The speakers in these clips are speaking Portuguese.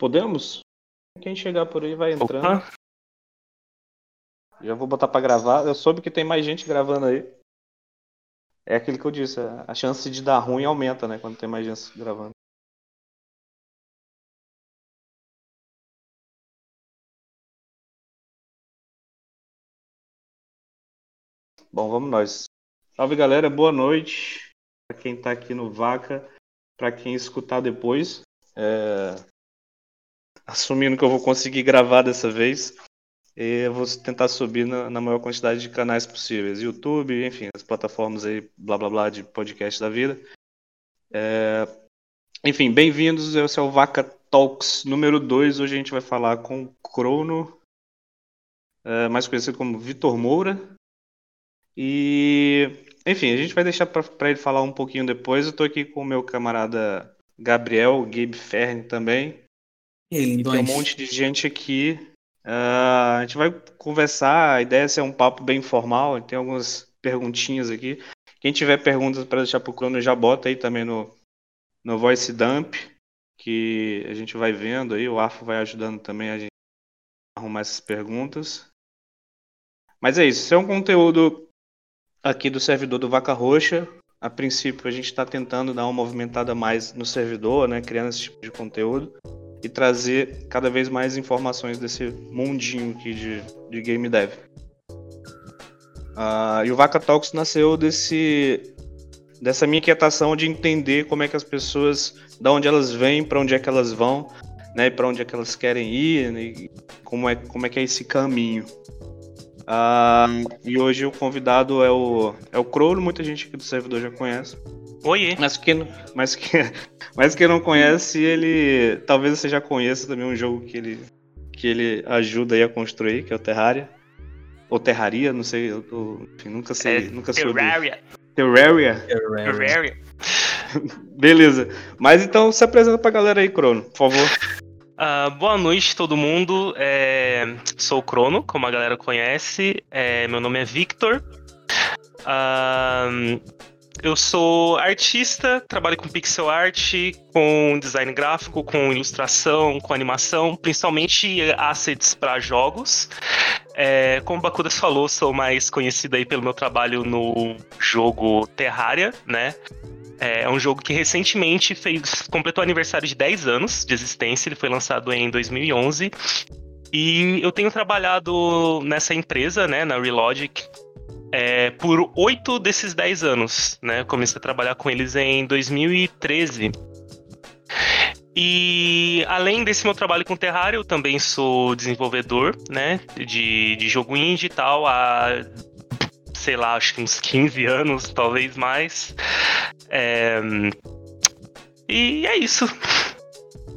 Podemos? Quem chegar por aí vai entrando. Opa. Já vou botar pra gravar. Eu soube que tem mais gente gravando aí. É aquilo que eu disse, a chance de dar ruim aumenta, né? Quando tem mais gente gravando. Bom, vamos nós. Salve galera, boa noite. Pra quem tá aqui no Vaca, pra quem escutar depois. É, Assumindo que eu vou conseguir gravar dessa vez, eu vou tentar subir na, na maior quantidade de canais possíveis. YouTube, enfim, as plataformas aí, blá blá blá, de podcast da vida. É, Enfim, bem-vindos. Esse é o Vaca Talks número 2. Hoje a gente vai falar com o Crono, é, mais conhecido como Vitor Moura. E, enfim, a gente vai deixar para ele falar um pouquinho depois. Eu tô aqui com o meu camarada Gabriel, Gabe Fern também. E aí, E tem um monte de gente aqui. Ah, a gente vai conversar. A ideia é ser um papo bem informal. Tem algumas perguntinhas aqui. Quem tiver perguntas para deixar pro Crono, já bota aí também no, no Voice Dump, que a gente vai vendo aí. O Arfo vai ajudando também a gente a arrumar essas perguntas. Mas é isso. Isso é um conteúdo aqui do servidor do Vaca Roxa. A princípio, a gente está tentando dar uma movimentada mais no servidor, né? Criando esse tipo de conteúdo e trazer cada vez mais informações desse mundinho aqui de, de game dev. Ah, e o Vaca Talks nasceu desse dessa minha inquietação de entender como é que as pessoas, da onde elas vêm, para onde é que elas vão, né, para onde é que elas querem ir, né, como é como é que é esse caminho. Ah, e hoje o convidado é o é o Crowley, muita gente aqui do servidor já conhece. Oiê. Mas quem, mas, quem, mas quem não conhece, ele. Talvez você já conheça também um jogo que ele, que ele ajuda aí a construir, que é o Terraria. Ou Terraria, não sei, eu, eu, enfim, nunca sei. É, nunca soube. Terraria. Terraria? Terraria. Beleza. Mas então se apresenta pra galera aí, Crono, por favor. Ah, boa noite, todo mundo. É, sou o Crono, como a galera conhece. É, meu nome é Victor. Ah, eu sou artista, trabalho com pixel art, com design gráfico, com ilustração, com animação, principalmente assets para jogos. É, como o Bakudas falou, sou mais conhecido aí pelo meu trabalho no jogo Terraria, né? É um jogo que recentemente fez completou aniversário de 10 anos de existência. Ele foi lançado em 2011. E eu tenho trabalhado nessa empresa, né, na Relogic, é, por 8 desses 10 anos. Né? Comecei a trabalhar com eles em 2013. E além desse meu trabalho com Terraria, eu também sou desenvolvedor né, de, de jogo indie e tal há sei lá, acho que uns 15 anos, talvez mais. É... E é isso.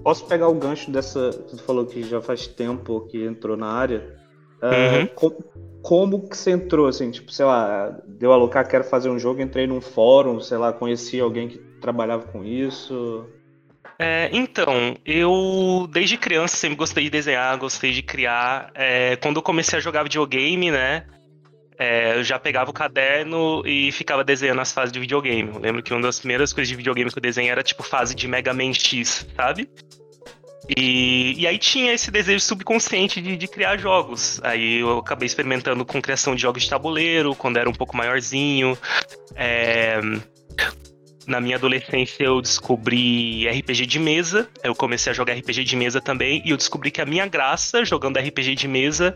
Posso pegar o gancho dessa. Você falou que já faz tempo que entrou na área. Ah, Uhum. co- como que você entrou, assim, tipo, sei lá, deu a alocar, quero fazer um jogo, entrei num fórum, sei lá, conheci alguém que trabalhava com isso. É, então, eu desde criança sempre gostei de desenhar, gostei de criar. É, quando eu comecei a jogar videogame, né? É, eu já pegava o caderno e ficava desenhando as fases de videogame. Eu lembro que uma das primeiras coisas de videogame que eu desenhei era tipo fase de Mega Man X, sabe? E, e aí tinha esse desejo subconsciente de, de criar jogos. Aí eu acabei experimentando com criação de jogos de tabuleiro, quando era um pouco maiorzinho. É, na minha adolescência eu descobri RPG de mesa. Eu comecei a jogar RPG de mesa também. E eu descobri que a minha graça jogando RPG de mesa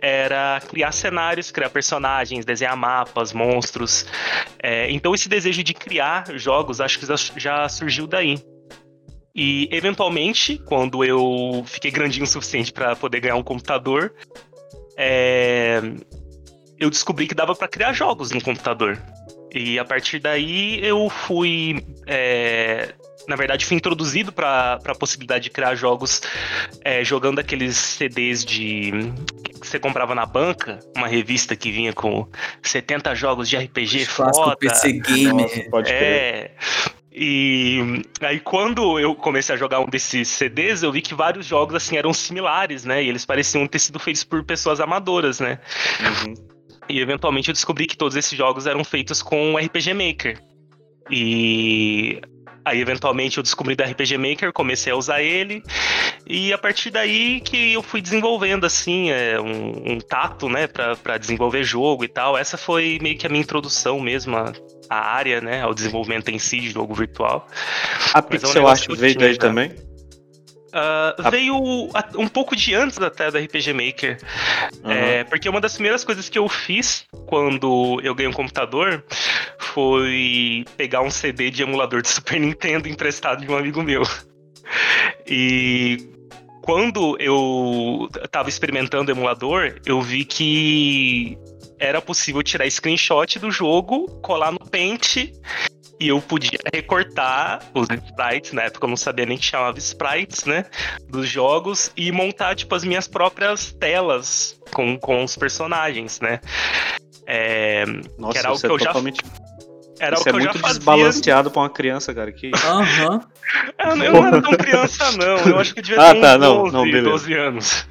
era criar cenários, criar personagens, desenhar mapas, monstros. É, então esse desejo de criar jogos acho que já, surgiu daí. E eventualmente, quando eu fiquei grandinho o suficiente para poder ganhar um computador, é, eu descobri que dava para criar jogos no computador. E a partir daí eu fui. é, na verdade, fui introduzido para a possibilidade de criar jogos é, jogando aqueles CDs de. que você comprava na banca, uma revista que vinha com 70 jogos de RPG foda. PC Gamer. Nossa, pode crer. É. E aí quando eu comecei a jogar um desses CDs, eu vi que vários jogos assim eram similares, né? E eles pareciam ter sido feitos por pessoas amadoras, né? Uhum. E eventualmente eu descobri que todos esses jogos eram feitos com o RPG Maker. E aí eventualmente eu descobri do RPG Maker, comecei a usar ele. E a partir daí que eu fui desenvolvendo, assim, é, um, um tato, né, pra, pra desenvolver jogo e tal. Essa foi meio que a minha introdução mesmo à, à área, né, ao desenvolvimento em si de jogo virtual. A pixel art veio daí também? Uh, a... Veio um pouco de antes até do RPG Maker. Uhum. É, porque uma das primeiras coisas que eu fiz quando eu ganhei um computador foi pegar um CD de emulador de Super Nintendo emprestado de um amigo meu. E quando eu estava experimentando o emulador, eu vi que era possível tirar screenshot do jogo, colar no Paint e eu podia recortar os sprites, na época eu não sabia nem que chamava sprites, né? Dos jogos e montar, tipo, as minhas próprias telas com, com os personagens, né? É, Nossa, que era algo que é eu totalmente... já. Era Isso o que é eu muito já fazia. desbalanceado pra uma criança, cara. Que... Aham. Eu, eu não era tão criança, não. Eu acho que eu devia Ah, ter uns tá, não, 12, não, beleza. 12 anos.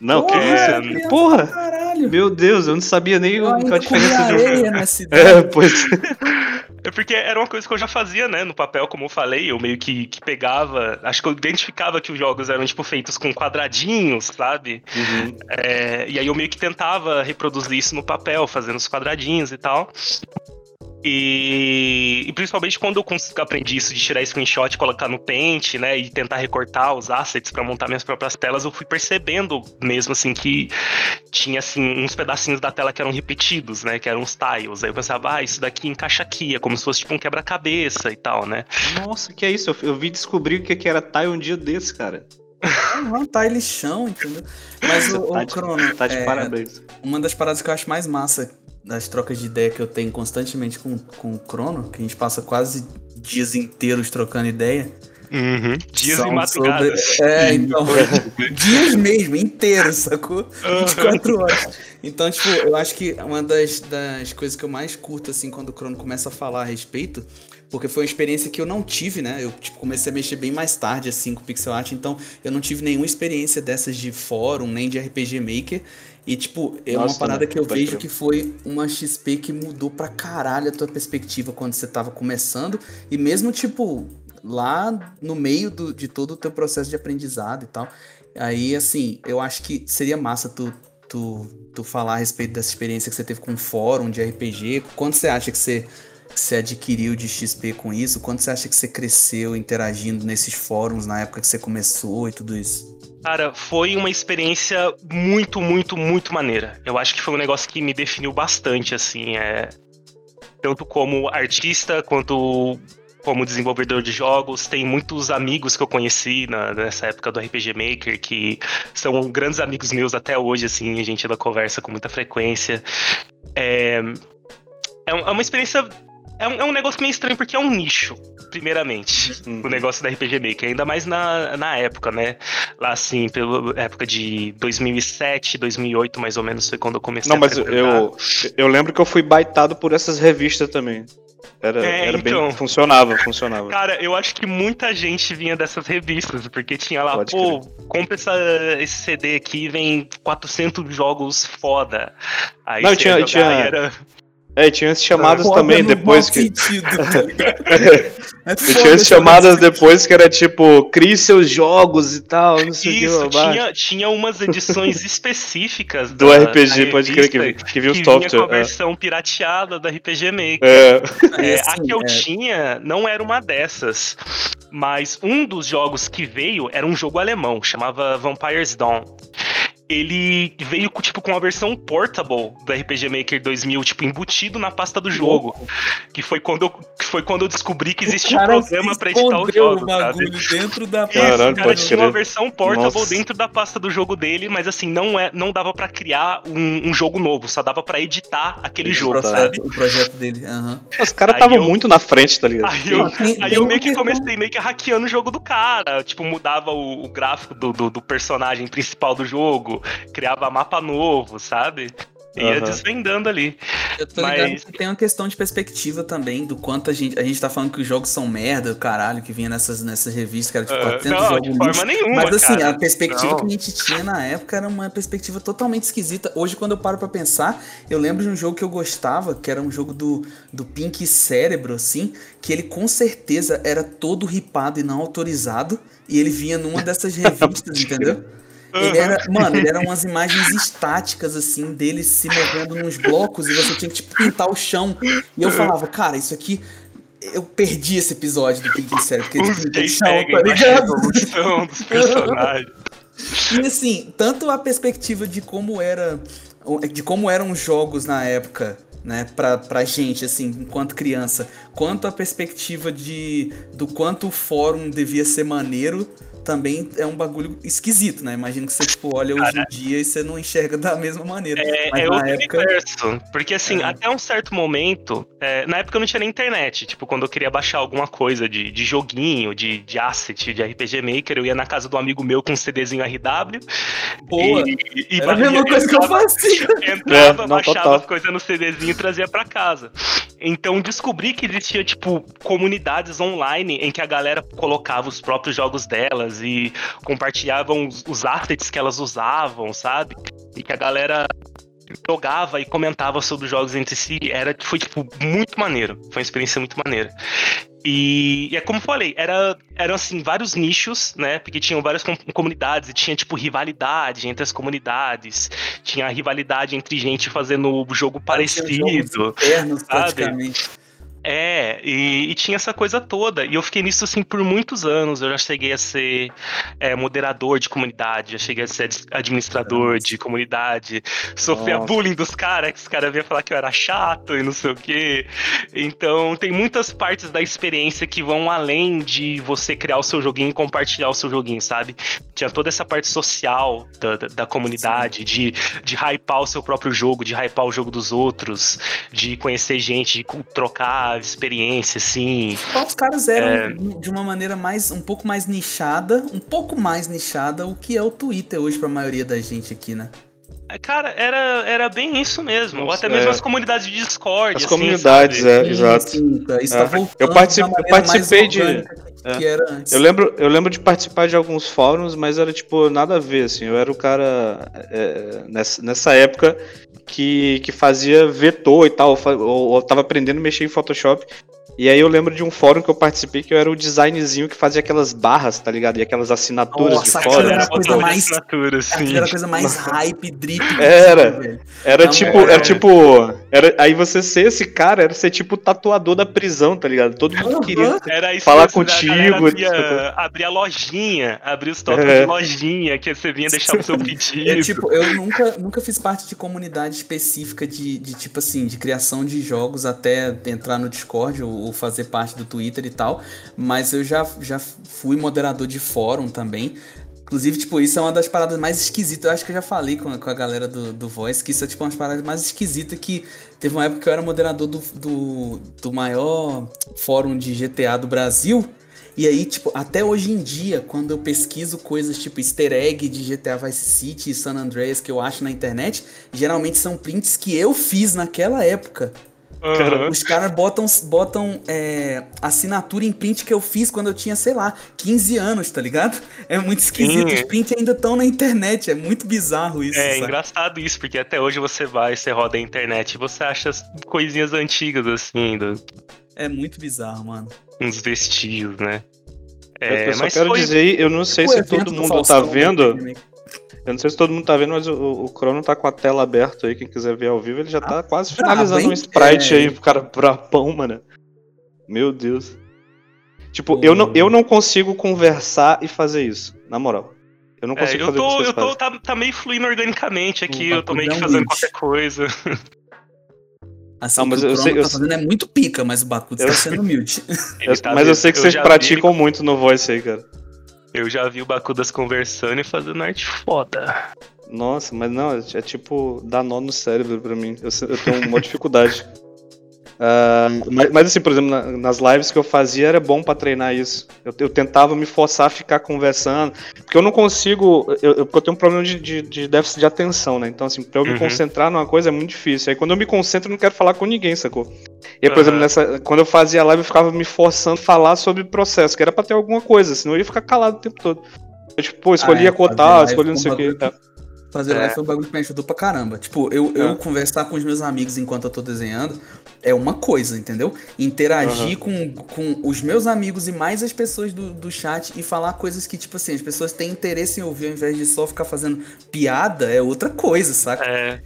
Não, que Porra, isso? você é é- criança Porra! Caralho. Meu Deus, eu não sabia nem Eu qual a diferença de um. areia nessa idade. É, pois. É porque era uma coisa que eu já fazia, né, no papel, como eu falei, eu meio que, que pegava, acho que eu identificava que os jogos eram, tipo, feitos com quadradinhos, sabe? Uhum. É, e aí eu meio que tentava reproduzir isso no papel, fazendo os quadradinhos e tal. E, e principalmente quando eu aprendi isso de tirar screenshot, colocar no Paint, né, e tentar recortar os assets para montar minhas próprias telas, eu fui percebendo mesmo assim que tinha assim uns pedacinhos da tela que eram repetidos, né, que eram os tiles. Aí eu pensava, ah, isso daqui encaixa aqui, é como se fosse tipo um quebra-cabeça e tal, né? Nossa, que é isso? Eu, eu vi descobrir o que que era tile um dia desse, cara. Aham, tá ele chão, entendeu? Mas o, tá o de, Crono, tá de é, parabéns. uma das paradas que eu acho mais massa das trocas de ideia que eu tenho constantemente com, com o Crono, que a gente passa quase dias inteiros trocando ideia. Uhum. Dias são e madrugadas. sobre- É, então. dias mesmo, inteiros, sacou? 24 horas. Então, tipo, eu acho que uma das, das coisas que eu mais curto, assim, quando o Crono começa a falar a respeito, porque foi uma experiência que eu não tive, né? Eu tipo, comecei a mexer bem mais tarde, assim, com pixel art, então eu não tive nenhuma experiência dessas de fórum, nem de RPG Maker. E, tipo, é Nossa, uma parada que eu vejo crer. que foi uma XP que mudou pra caralho a tua perspectiva quando você tava começando. E mesmo, tipo, lá no meio do- de todo o teu processo de aprendizado e tal. Aí, assim, eu acho que seria massa tu, tu, tu falar a respeito dessa experiência que você teve com um fórum de RPG. Quanto você acha que você, que você adquiriu de XP com isso? Quanto você acha que você cresceu interagindo nesses fóruns na época que você começou e tudo isso? Cara, foi uma experiência muito, muito, muito maneira. Eu acho que foi um negócio que me definiu bastante, assim, é... Tanto como artista, quanto como desenvolvedor de jogos. Tem muitos amigos que eu conheci na- nessa época do RPG Maker, que são grandes amigos meus até hoje, assim, a gente ainda conversa com muita frequência. É, é é uma experiência... É um, é um negócio meio estranho, porque é um nicho, primeiramente, Uhum. o negócio da RPG Maker. Ainda mais na, na época, né? lá assim, pela época de 2007, 2008, mais ou menos, foi quando eu comecei Não, a mas eu, eu lembro que eu fui baitado por essas revistas também. Era, É, era então. bem. Funcionava, funcionava. Cara, eu acho que muita gente vinha dessas revistas, porque tinha lá, Pode pô, compra essa, esse CD aqui, vem 400 jogos foda. Aí Não, tinha- jogar tinha- era... É, tinha as chamadas Foda também depois que. sentido, tá? É E tinha as essa chamadas coisa. depois que era tipo, crie seus jogos e tal, não sei o que. Isso, tinha, tinha umas edições específicas Do da- RPG, da pode crer que, que viu os que vinha com a software. é. versão pirateada da RPG Maker. É, É, assim, a que eu é, tinha não era uma dessas. Mas um dos jogos que veio era um jogo alemão, chamava Vampire's Dawn. Ele veio com, tipo, com uma versão portable do RPG Maker 2000, tipo, embutido na pasta do jogo. Que foi quando eu, que foi quando eu descobri que existia um programa pra editar os jogos, o sabe? bagulho dentro da Isso, Caralho, o cara tinha uma versão portable Nossa. dentro da pasta do jogo dele, mas assim, não, é, não dava pra criar um, um jogo novo, só dava pra editar aquele o jogo, processo- sabe? O projeto dele. aham. os caras estavam muito na frente, tá ligado? Aí eu, tem- aí tem eu meio que comecei meio que hackeando o jogo do cara. Tipo, mudava o, o gráfico do, do, do personagem principal do jogo, criava mapa novo, sabe? Ia Aham. desvendando ali. Eu tô ligado Mas- que tem uma questão de perspectiva também, do quanto a gente. A gente tá falando que os jogos são merda, caralho, que vinha nessas, nessas revistas, que era tipo Ah, 400 não, jogos de lixo. forma nenhuma, Mas assim, cara. a perspectiva Não. que a gente tinha na época era uma perspectiva totalmente esquisita. Hoje, quando eu paro pra pensar, eu lembro de um jogo que eu gostava, que era um jogo do, do Pink Cérebro, assim, que ele com certeza era todo ripado e não autorizado, e ele vinha numa dessas revistas, entendeu? Ele era, mano, ele eram umas imagens estáticas, assim, dele se movendo nos blocos e você tinha que, tipo, pintar o chão. E eu falava, cara, isso aqui. Eu perdi esse episódio do Pink Cérebro, porque Os ele pinta o chão, tá a ligado? resolução dos personagens. E assim, tanto a perspectiva de como era de como eram os jogos na época, né, pra, pra gente, assim, enquanto criança, quanto a perspectiva de do quanto o fórum devia ser maneiro, também é um bagulho esquisito, né? Imagino que você, tipo, olha hoje em dia e você não enxerga da mesma maneira. É, Mas é na outro época. universo. Porque assim, É. até um certo momento, é, na época eu não tinha nem internet. Tipo, quando eu queria baixar alguma coisa de, de joguinho, de, de asset, de RPG Maker, eu ia na casa do amigo meu com um CDzinho RW. Boa! E, e Era a mesma coisa que eu fazia. Entrava, É, não, baixava total. as coisas no CDzinho e trazia pra casa. Então descobri que existia, tipo, comunidades online em que a galera colocava os próprios jogos delas e compartilhavam os, os assets que elas usavam, sabe? E que a galera jogava e comentava sobre os jogos entre si. Era, foi, tipo, muito maneiro. Foi uma experiência muito maneira. E, e é como eu falei, era, eram assim, vários nichos, né? Porque tinham várias com- comunidades e tinha, tipo, rivalidade entre as comunidades. Tinha rivalidade entre gente fazendo o jogo parecido. Internos, sabe? praticamente. É, e, e tinha essa coisa toda. E eu fiquei nisso assim por muitos anos. Eu já cheguei a ser é, moderador de comunidade, já cheguei a ser ad- administrador de comunidade, sofria Nossa. bullying dos caras, que os caras vinham falar que eu era chato e não sei o quê. Então tem muitas partes da experiência que vão além de você criar o seu joguinho e compartilhar o seu joguinho, sabe? Tinha toda essa parte social da, da, da comunidade, de, de hypar o seu próprio jogo, de hypar o jogo dos outros, de conhecer gente, de cu- experiência, assim. Os caras eram É. de uma maneira mais um pouco mais nichada, um pouco mais nichada, o que é o Twitter hoje pra maioria da gente aqui, né? É, Cara, era, era bem isso mesmo. Ou Nossa, até mesmo é. as comunidades de Discord. As assim, comunidades, sabe? é, exato. sim, tá. Isso É. tá Eu particip- de uma eu participei de- é. que era antes. Eu lembro, eu lembro de participar de alguns fóruns, mas era tipo nada a ver, assim. Eu era o cara é, nessa, nessa época que, que fazia vetor e tal, ou, ou tava aprendendo a mexer em Photoshop. E aí eu lembro de um fórum que eu participei que eu era o designzinho que fazia aquelas barras, tá ligado? E aquelas assinaturas Nossa, de aquilo fora. era né? a coisa mais- assinatura, assim. Aquilo era a coisa mais hype, drip. Era. possível, velho. Era Não, tipo, era tipo. Era, aí você ser esse cara era ser tipo o tatuador da prisão, tá ligado? Todo mundo queria. Era isso Falar a contigo, abria, tipo- abria lojinha, abria os tópicos É. de lojinha, que você vinha deixar o seu pedido. É, tipo, eu nunca, nunca fiz parte de comunidade específica de, de, tipo assim, de criação de jogos até entrar no Discord ou, ou fazer parte do Twitter e tal. Mas eu já, já fui moderador de fórum também. Inclusive, tipo, isso é uma das paradas mais esquisitas. Eu acho que eu já falei com a, com a galera do, do Voice que isso é, tipo, uma das paradas mais esquisitas que teve uma época que eu era moderador do, do, do maior fórum de GTA do Brasil. E aí, tipo, até hoje em dia, quando eu pesquiso coisas tipo easter egg de GTA Vice City e San Andreas que eu acho na internet, geralmente são prints que eu fiz naquela época. Aham. Os caras botam, botam é, assinatura em print que eu fiz quando eu tinha, sei lá, 15 anos, tá ligado? É muito esquisito. Sim. Os prints ainda estão na internet, é muito bizarro isso. É sabe? engraçado isso, porque até hoje você vai, você roda a internet e você acha as coisinhas antigas, assim, do- É muito bizarro, mano. uns vestígios, né? É, eu só mas quero foi- dizer, eu não sei O se todo do mundo Faustão, tá vendo. né? Eu não sei se todo mundo tá vendo, mas o, o Crono tá com a tela aberta aí. Quem quiser ver ao vivo, ele já tá quase finalizando bem um sprite que- aí pro cara brapão, mano. Meu Deus. Tipo, eu não, eu não consigo conversar e fazer isso, na moral. Eu não É, consigo eu fazer tô, eu tô tá, tá meio fluindo organicamente aqui, O eu tô meio que Bakugan fazendo qualquer coisa. Assim, Não, mas o eu sei- Crono tá eu- fazendo é muito pica, mas o Bakuto Eu- tá sendo humilde. Eu- tá mas eu sei que vocês praticam muito no voice aí, cara. Eu já vi o Bakudas conversando e fazendo arte foda. Nossa, mas não, é, é tipo dar nó no cérebro pra mim. Eu, eu tenho uma dificuldade. Uh, mas, mas, assim, por exemplo, na, nas lives que eu fazia era bom para treinar isso. Eu, eu, tentava me forçar a ficar conversando, porque eu não consigo. Eu, eu, eu tenho um problema de, de, de, déficit de atenção, né? Então, assim, pra eu uhum. me concentrar numa coisa é muito difícil. Aí quando eu me concentro, eu não quero falar com ninguém, sacou? E aí, por uhum. exemplo, nessa, quando eu fazia a live, eu ficava me forçando a falar sobre o processo, que era pra ter alguma coisa, senão eu ia ficar calado o tempo todo. Eu, tipo, pô, escolhi ah, é, cotar, escolhi não sei o que. Fazer é. live foi um bagulho que me ajudou pra caramba. Tipo, eu, é. eu conversar com os meus amigos enquanto eu tô desenhando é uma coisa, entendeu? Interagir uhum. com, com os meus amigos e mais as pessoas do, do chat e falar coisas que, tipo assim, as pessoas têm interesse em ouvir ao invés de só ficar fazendo piada é outra coisa, saca? É.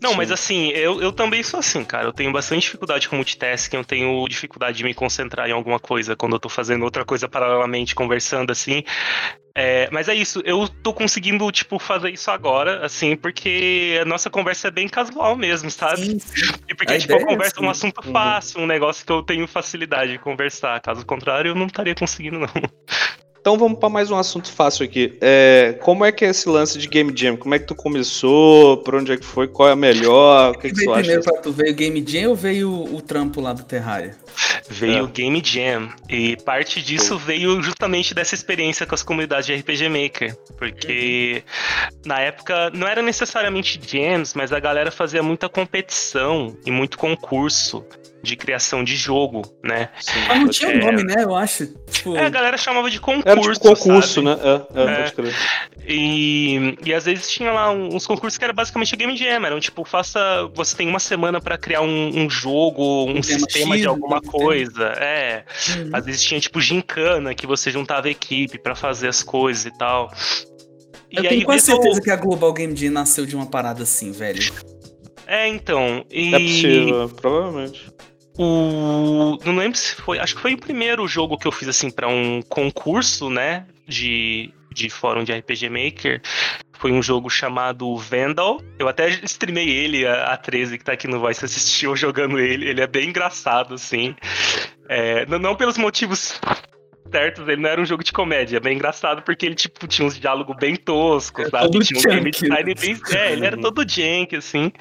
Não, mas assim, eu, eu também sou assim, cara. Eu tenho bastante dificuldade com multitasking, eu tenho dificuldade de me concentrar em alguma coisa quando eu tô fazendo outra coisa paralelamente, conversando assim. É, mas é isso, eu tô conseguindo, tipo, fazer isso agora, assim, porque a nossa conversa é bem casual mesmo, sabe? Sim, sim. E porque, a tipo, a conversa é um assunto fácil, um negócio que eu tenho facilidade de conversar. Caso contrário, eu não estaria conseguindo, não. Então vamos para mais um assunto fácil aqui. É, como é que é esse lance de Game Jam? Como é que tu começou? Por onde é que foi? Qual é a melhor? O que, que, que tu acha? Primeiro pra tu veio Game Jam ou veio o, trampo lá do Terraria? Veio o é. Game Jam. E parte disso veio justamente dessa experiência com as comunidades de RPG Maker. Porque na época não era necessariamente jams, mas a galera fazia muita competição e muito concurso de criação de jogo, né? Sim. Mas não tinha é... nome, né? Eu acho. Tipo... É, a galera chamava de concurso. Era tipo concurso, sabe? né? É, é, é. Pode E, e às vezes tinha lá uns concursos que era basicamente game jam, eram tipo, faça. Você tem uma semana para criar um, um, jogo, um, um sistema X, de alguma coisa. É. Uhum. Às vezes tinha tipo gincana, que você juntava equipe para fazer as coisas e tal. Eu e tenho quase certeza que a Global Game Jam nasceu de uma parada assim, velho. É, então. E... É possível, provavelmente. O. Não lembro se foi. Acho que foi o primeiro jogo que eu fiz assim para um concurso, né? De, de fórum de RPG Maker. Foi um jogo chamado Vandal. Eu até streamei ele, a, a 13 que tá aqui no Voice assistiu jogando ele. Ele é bem engraçado, assim. É, não, não pelos motivos certos, ele não era um jogo de comédia. É bem engraçado porque ele, tipo, tinha uns diálogos bem toscos, é sabe? Tinha um game design bem. É, ele era todo jank, assim.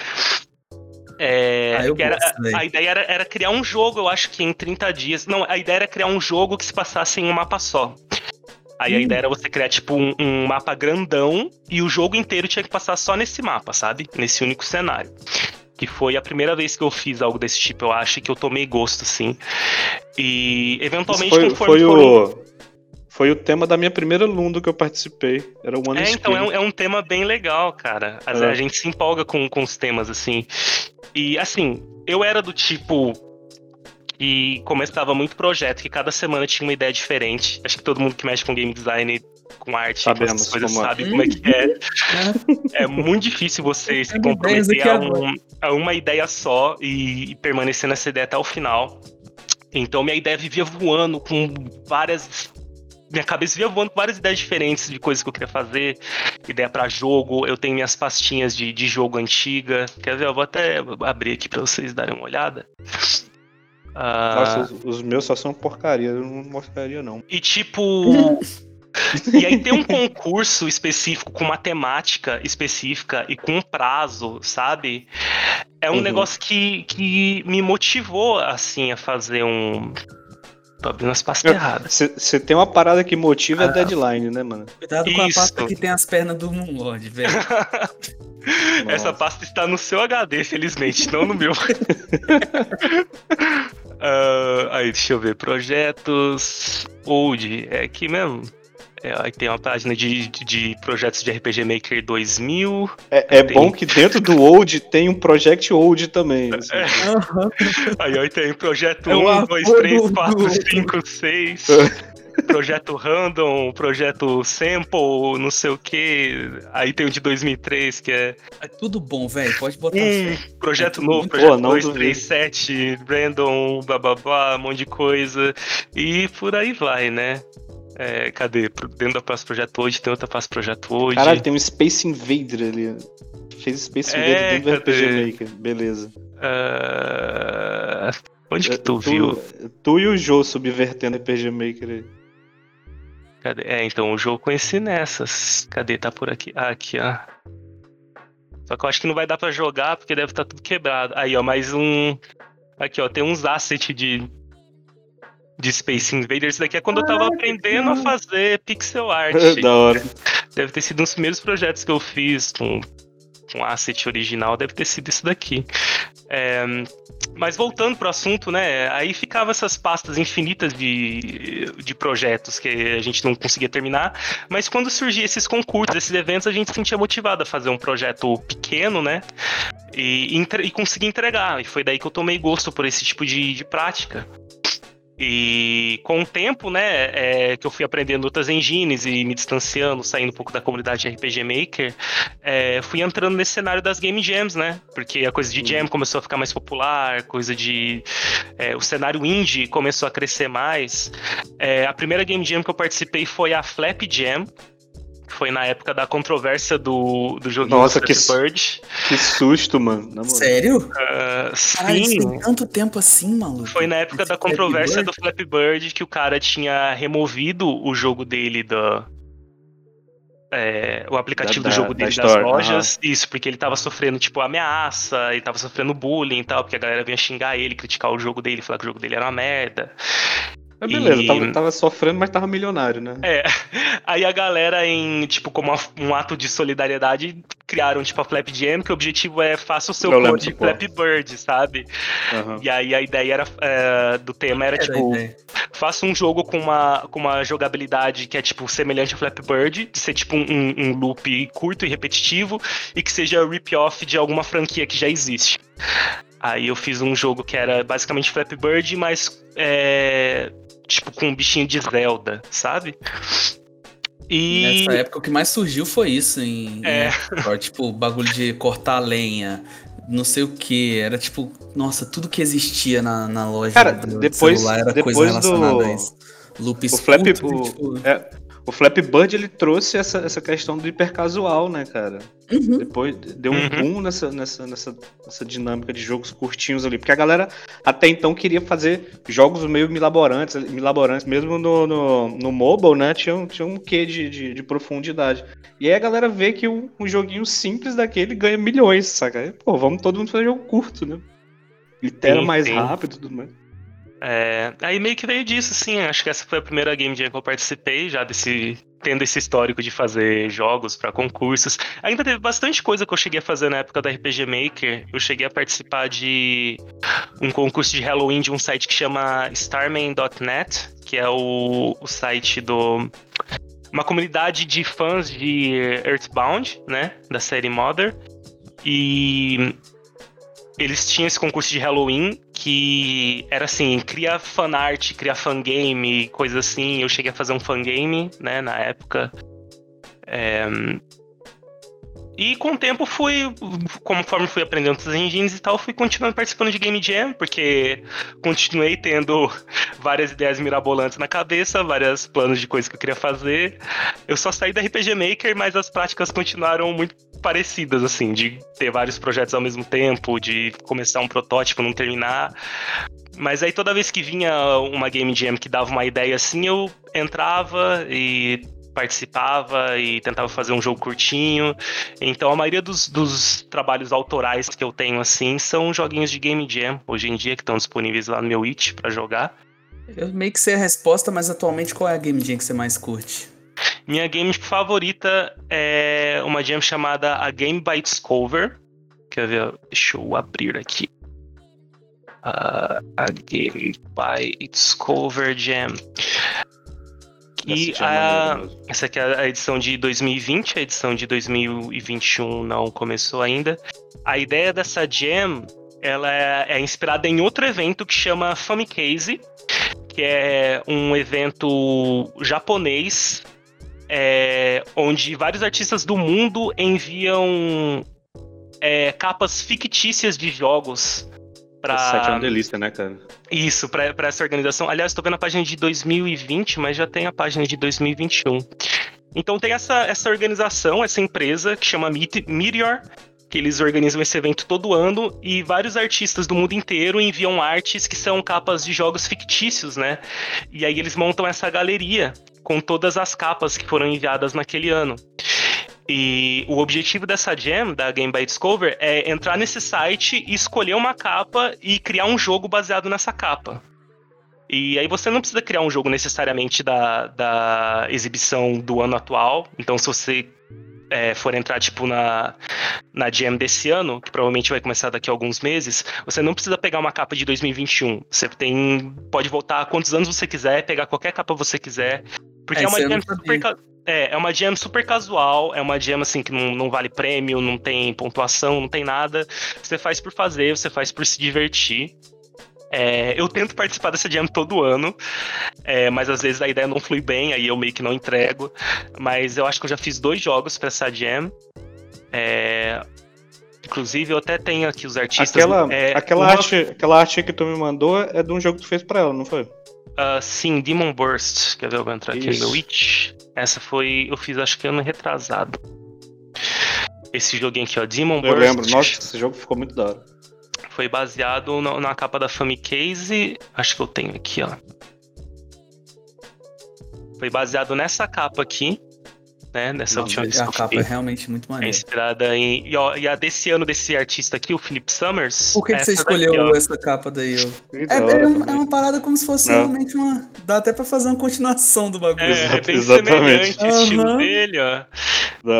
É, ah, era, a ideia era, era, criar um jogo, eu acho que em 30 dias. Não, a ideia era criar um jogo que se passasse em um mapa só. Aí hum. a ideia era você criar, tipo, um, um, mapa grandão e o jogo inteiro tinha que passar só nesse mapa, sabe? Nesse único cenário. Que foi a primeira vez que eu fiz algo desse tipo, eu acho, que eu tomei gosto, assim. E eventualmente, foi, conforme. Foi o... Foi o tema da minha primeira Lundo que eu participei. Era o One É, então é um, é um, tema bem legal, cara. A, é. a gente se empolga com, com os temas, assim. E assim, eu era do tipo que começava muito projeto, que cada semana tinha uma ideia diferente. Acho que todo mundo que mexe com game design, com arte, Sabemos com essas coisas, como é. sabe como é que é. é muito difícil você se comprometer a, um, a, uma ideia só e, e permanecer nessa ideia até o final. Então minha ideia vivia voando com várias minha cabeça via voando com várias ideias diferentes de coisas que eu queria fazer, ideia para jogo, eu tenho minhas pastinhas de, de jogo antiga. Quer ver? Eu vou até abrir aqui para vocês darem uma olhada. Uh... Nossa, os, os, meus só são porcaria, eu não mostraria não. E tipo. e aí tem um concurso específico com uma temática específica e com um prazo, sabe? É um uhum. negócio que, que me motivou assim a fazer um Tô abrindo as pastas erradas. Você tem uma parada que motiva ah, a deadline, né, mano? Cuidado com Isso. a pasta que tem as pernas do Moonlord, velho. Essa pasta está no seu HD, felizmente, não no meu. uh, aí, deixa eu ver. Projetos. Old. É aqui mesmo. É, aí tem uma página de, de, projetos de RPG Maker 2000. É, é tem... bom que dentro do Old tem um Project Old também. Assim. É. Aí, aí tem projeto é 1, 2, 3, 4, 5, 6. projeto random, projeto sample, não sei o que. Aí tem o de 2003, que é. É tudo bom, velho. Pode botar. Hum, projeto é novo, projeto 2, 3, 7, random, blá blá blá, um monte de coisa. E por aí vai, né? É, cadê? Dentro da Pasta Projeto hoje tem outra Pasta Projeto hoje. Caralho, tem um Space Invader ali. Fez Space Invader é, dentro do RPG Maker. Beleza. Uh... Onde que tu, tu, viu? Tu e o Joe subvertendo RPG Maker aí. Cadê? É, então o jogo conheci nessas. Cadê? Tá por aqui. Ah, aqui, ó. Só que eu acho que não vai dar pra jogar porque deve estar tá tudo quebrado. Aí, ó, mais um. Aqui, ó, tem uns assets de, de Space Invaders. Isso daqui é quando eu tava aprendendo a fazer pixel art. da hora. Deve ter sido um dos primeiros projetos que eu fiz com, com asset original, deve ter sido isso daqui. É, mas voltando pro assunto, né? Aí ficava essas pastas infinitas de, de projetos que a gente não conseguia terminar. Mas quando surgiam esses concursos, esses eventos, a gente se sentia motivado a fazer um projeto pequeno, né? E, e conseguir entregar. E foi daí que eu tomei gosto por esse tipo de, de prática. E com o tempo, né, é, que eu fui aprendendo outras engines e me distanciando, saindo um pouco da comunidade RPG Maker, é, fui entrando nesse cenário das Game Jams, né? Porque a coisa de jam começou a ficar mais popular, coisa de. É, o cenário indie começou a crescer mais. É, a primeira Game Jam que eu participei foi a Flap Jam, foi na época da controvérsia do, do joguinho Nossa, que, Bird. Que susto, mano. Sério? Uh, sim. tem tanto tempo assim, maluco. Foi na época da controvérsia do Flappy Bird que o cara tinha removido o jogo dele da. É, o aplicativo da, do jogo dele da das lojas. Uhum. Isso, porque ele tava sofrendo, tipo, ameaça, ele tava sofrendo bullying e tal, porque a galera vinha xingar ele, criticar o jogo dele, falar que o jogo dele era uma merda. Mas beleza, e... tava, tava, sofrendo, mas tava milionário, né? É. Aí a galera, em, tipo, como um ato de solidariedade, criaram, tipo, a Flap Jam, que o objetivo é faça o seu Eu clone de Flap Bird, sabe? Uhum. E aí a ideia era, é, do tema era, era tipo, faça um jogo com uma, com uma jogabilidade que é, tipo, semelhante a Flap Bird, de ser, tipo, um, um loop curto e repetitivo, e que seja rip-off de alguma franquia que já existe. Aí eu fiz um jogo que era basicamente Flap Bird, mas é, tipo, com um bichinho de Zelda, sabe? E... Nessa época o que mais surgiu foi isso em, é. em tipo, bagulho de cortar lenha, não sei o que, era tipo, nossa, tudo que existia na, na loja Cara, do depois, celular era depois coisa relacionada do... a isso. Loop o Flap, o, tipo... é, o Flappy Bird ele trouxe essa, essa questão do hipercasual, né, cara? Uhum. Depois deu um uhum. boom nessa, nessa, nessa, nessa dinâmica de jogos curtinhos ali. Porque a galera até então queria fazer jogos meio milaborantes, milaborantes mesmo no, no, no mobile, né? Tinha, tinha um quê de, de, de profundidade. E aí a galera vê que um, um joguinho simples daquele ganha milhões, saca? Pô, vamos todo mundo fazer jogo curto, né? Litera mais sim. rápido e tudo mais. É, aí meio que veio disso, sim. Acho que essa foi a primeira Game Jam que eu participei, já desse. Tendo esse histórico de fazer jogos para concursos. Ainda teve bastante coisa que eu cheguei a fazer na época da RPG Maker. Eu cheguei a participar de um concurso de Halloween de um site que chama Starman.net, que é o, o site do. Uma comunidade de fãs de Earthbound, né? Da série Mother. E eles tinham esse concurso de Halloween que era assim, cria fanart, cria fangame, coisa assim. Eu cheguei a fazer um fangame, né, na época. É... E com o tempo fui, conforme fui aprendendo outras engines e tal, fui continuando participando de Game Jam, porque continuei tendo várias ideias mirabolantes na cabeça, vários planos de coisas que eu queria fazer. Eu só saí da RPG Maker, mas as práticas continuaram muito parecidas, assim, de ter vários projetos ao mesmo tempo, de começar um protótipo, não terminar. Mas aí toda vez que vinha uma Game Jam que dava uma ideia assim, eu entrava e participava e tentava fazer um jogo curtinho. Então a maioria dos, dos trabalhos autorais que eu tenho assim são joguinhos de Game Jam hoje em dia que estão disponíveis lá no meu It para jogar. Eu meio que sei a resposta, mas atualmente qual é a Game Jam que você mais curte? Minha game favorita é uma jam chamada A Game by Discover. Quer ver? Deixa eu abrir aqui. Uh, a Game by Discover Jam. E a, essa aqui é a edição de 2020, a edição de 2021 não começou ainda. A ideia dessa jam, ela é, é inspirada em outro evento que chama Famicase, que é um evento japonês é, onde vários artistas do mundo enviam é, capas fictícias de jogos Pra... Esse site é uma delícia, né, cara? Isso, pra, pra essa organização. Aliás, tô vendo a página de 2020, mas já tem a página de 2021. Então tem essa, essa organização, essa empresa que chama Meteor, que eles organizam esse evento todo ano e vários artistas do mundo inteiro enviam artes que são capas de jogos fictícios, né? E aí eles montam essa galeria com todas as capas que foram enviadas naquele ano. E o objetivo dessa jam, da Game by Discover, é entrar nesse site e escolher uma capa e criar um jogo baseado nessa capa. E aí você não precisa criar um jogo necessariamente da, da exibição do ano atual. Então, se você é, for entrar, tipo, na, na Jam desse ano, que provavelmente vai começar daqui a alguns meses, você não precisa pegar uma capa de 2021. Você tem. Pode voltar quantos anos você quiser, pegar qualquer capa você quiser. Porque é, é uma jam super. É, é uma jam super casual, é uma jam assim que não, não vale prêmio, não tem pontuação, não tem nada. Você faz por fazer, você faz por se divertir. É, eu tento participar dessa jam todo ano, é, mas às vezes a ideia não flui bem, aí eu meio que não entrego. Mas eu acho que eu já fiz dois jogos para essa jam. É, inclusive, eu até tenho aqui os artistas. Aquela, é, aquela, uma... arte, aquela arte que tu me mandou é de um jogo que tu fez pra ela, não foi? Uh, sim, Demon Burst. Quer ver? Eu vou entrar aqui no Witch. Essa foi. Eu fiz acho que ano retrasado. Esse joguinho aqui, ó. Demon eu Burst. Eu lembro, nossa, esse jogo ficou muito da hora. Foi baseado na, na capa da Famicase. Acho que eu tenho aqui, ó. Foi baseado nessa capa aqui né? Nessa Nossa, última A capa é realmente muito maneira. É inspirada em. E, ó, e a desse ano desse artista aqui, o Philip Summers. Por que, que você escolheu daqui, essa capa daí? É, é, é, uma parada como se fosse realmente uma. Dá até pra fazer uma continuação do bagulho. É, é bem Exatamente. semelhante o estilo uhum. dele, ó.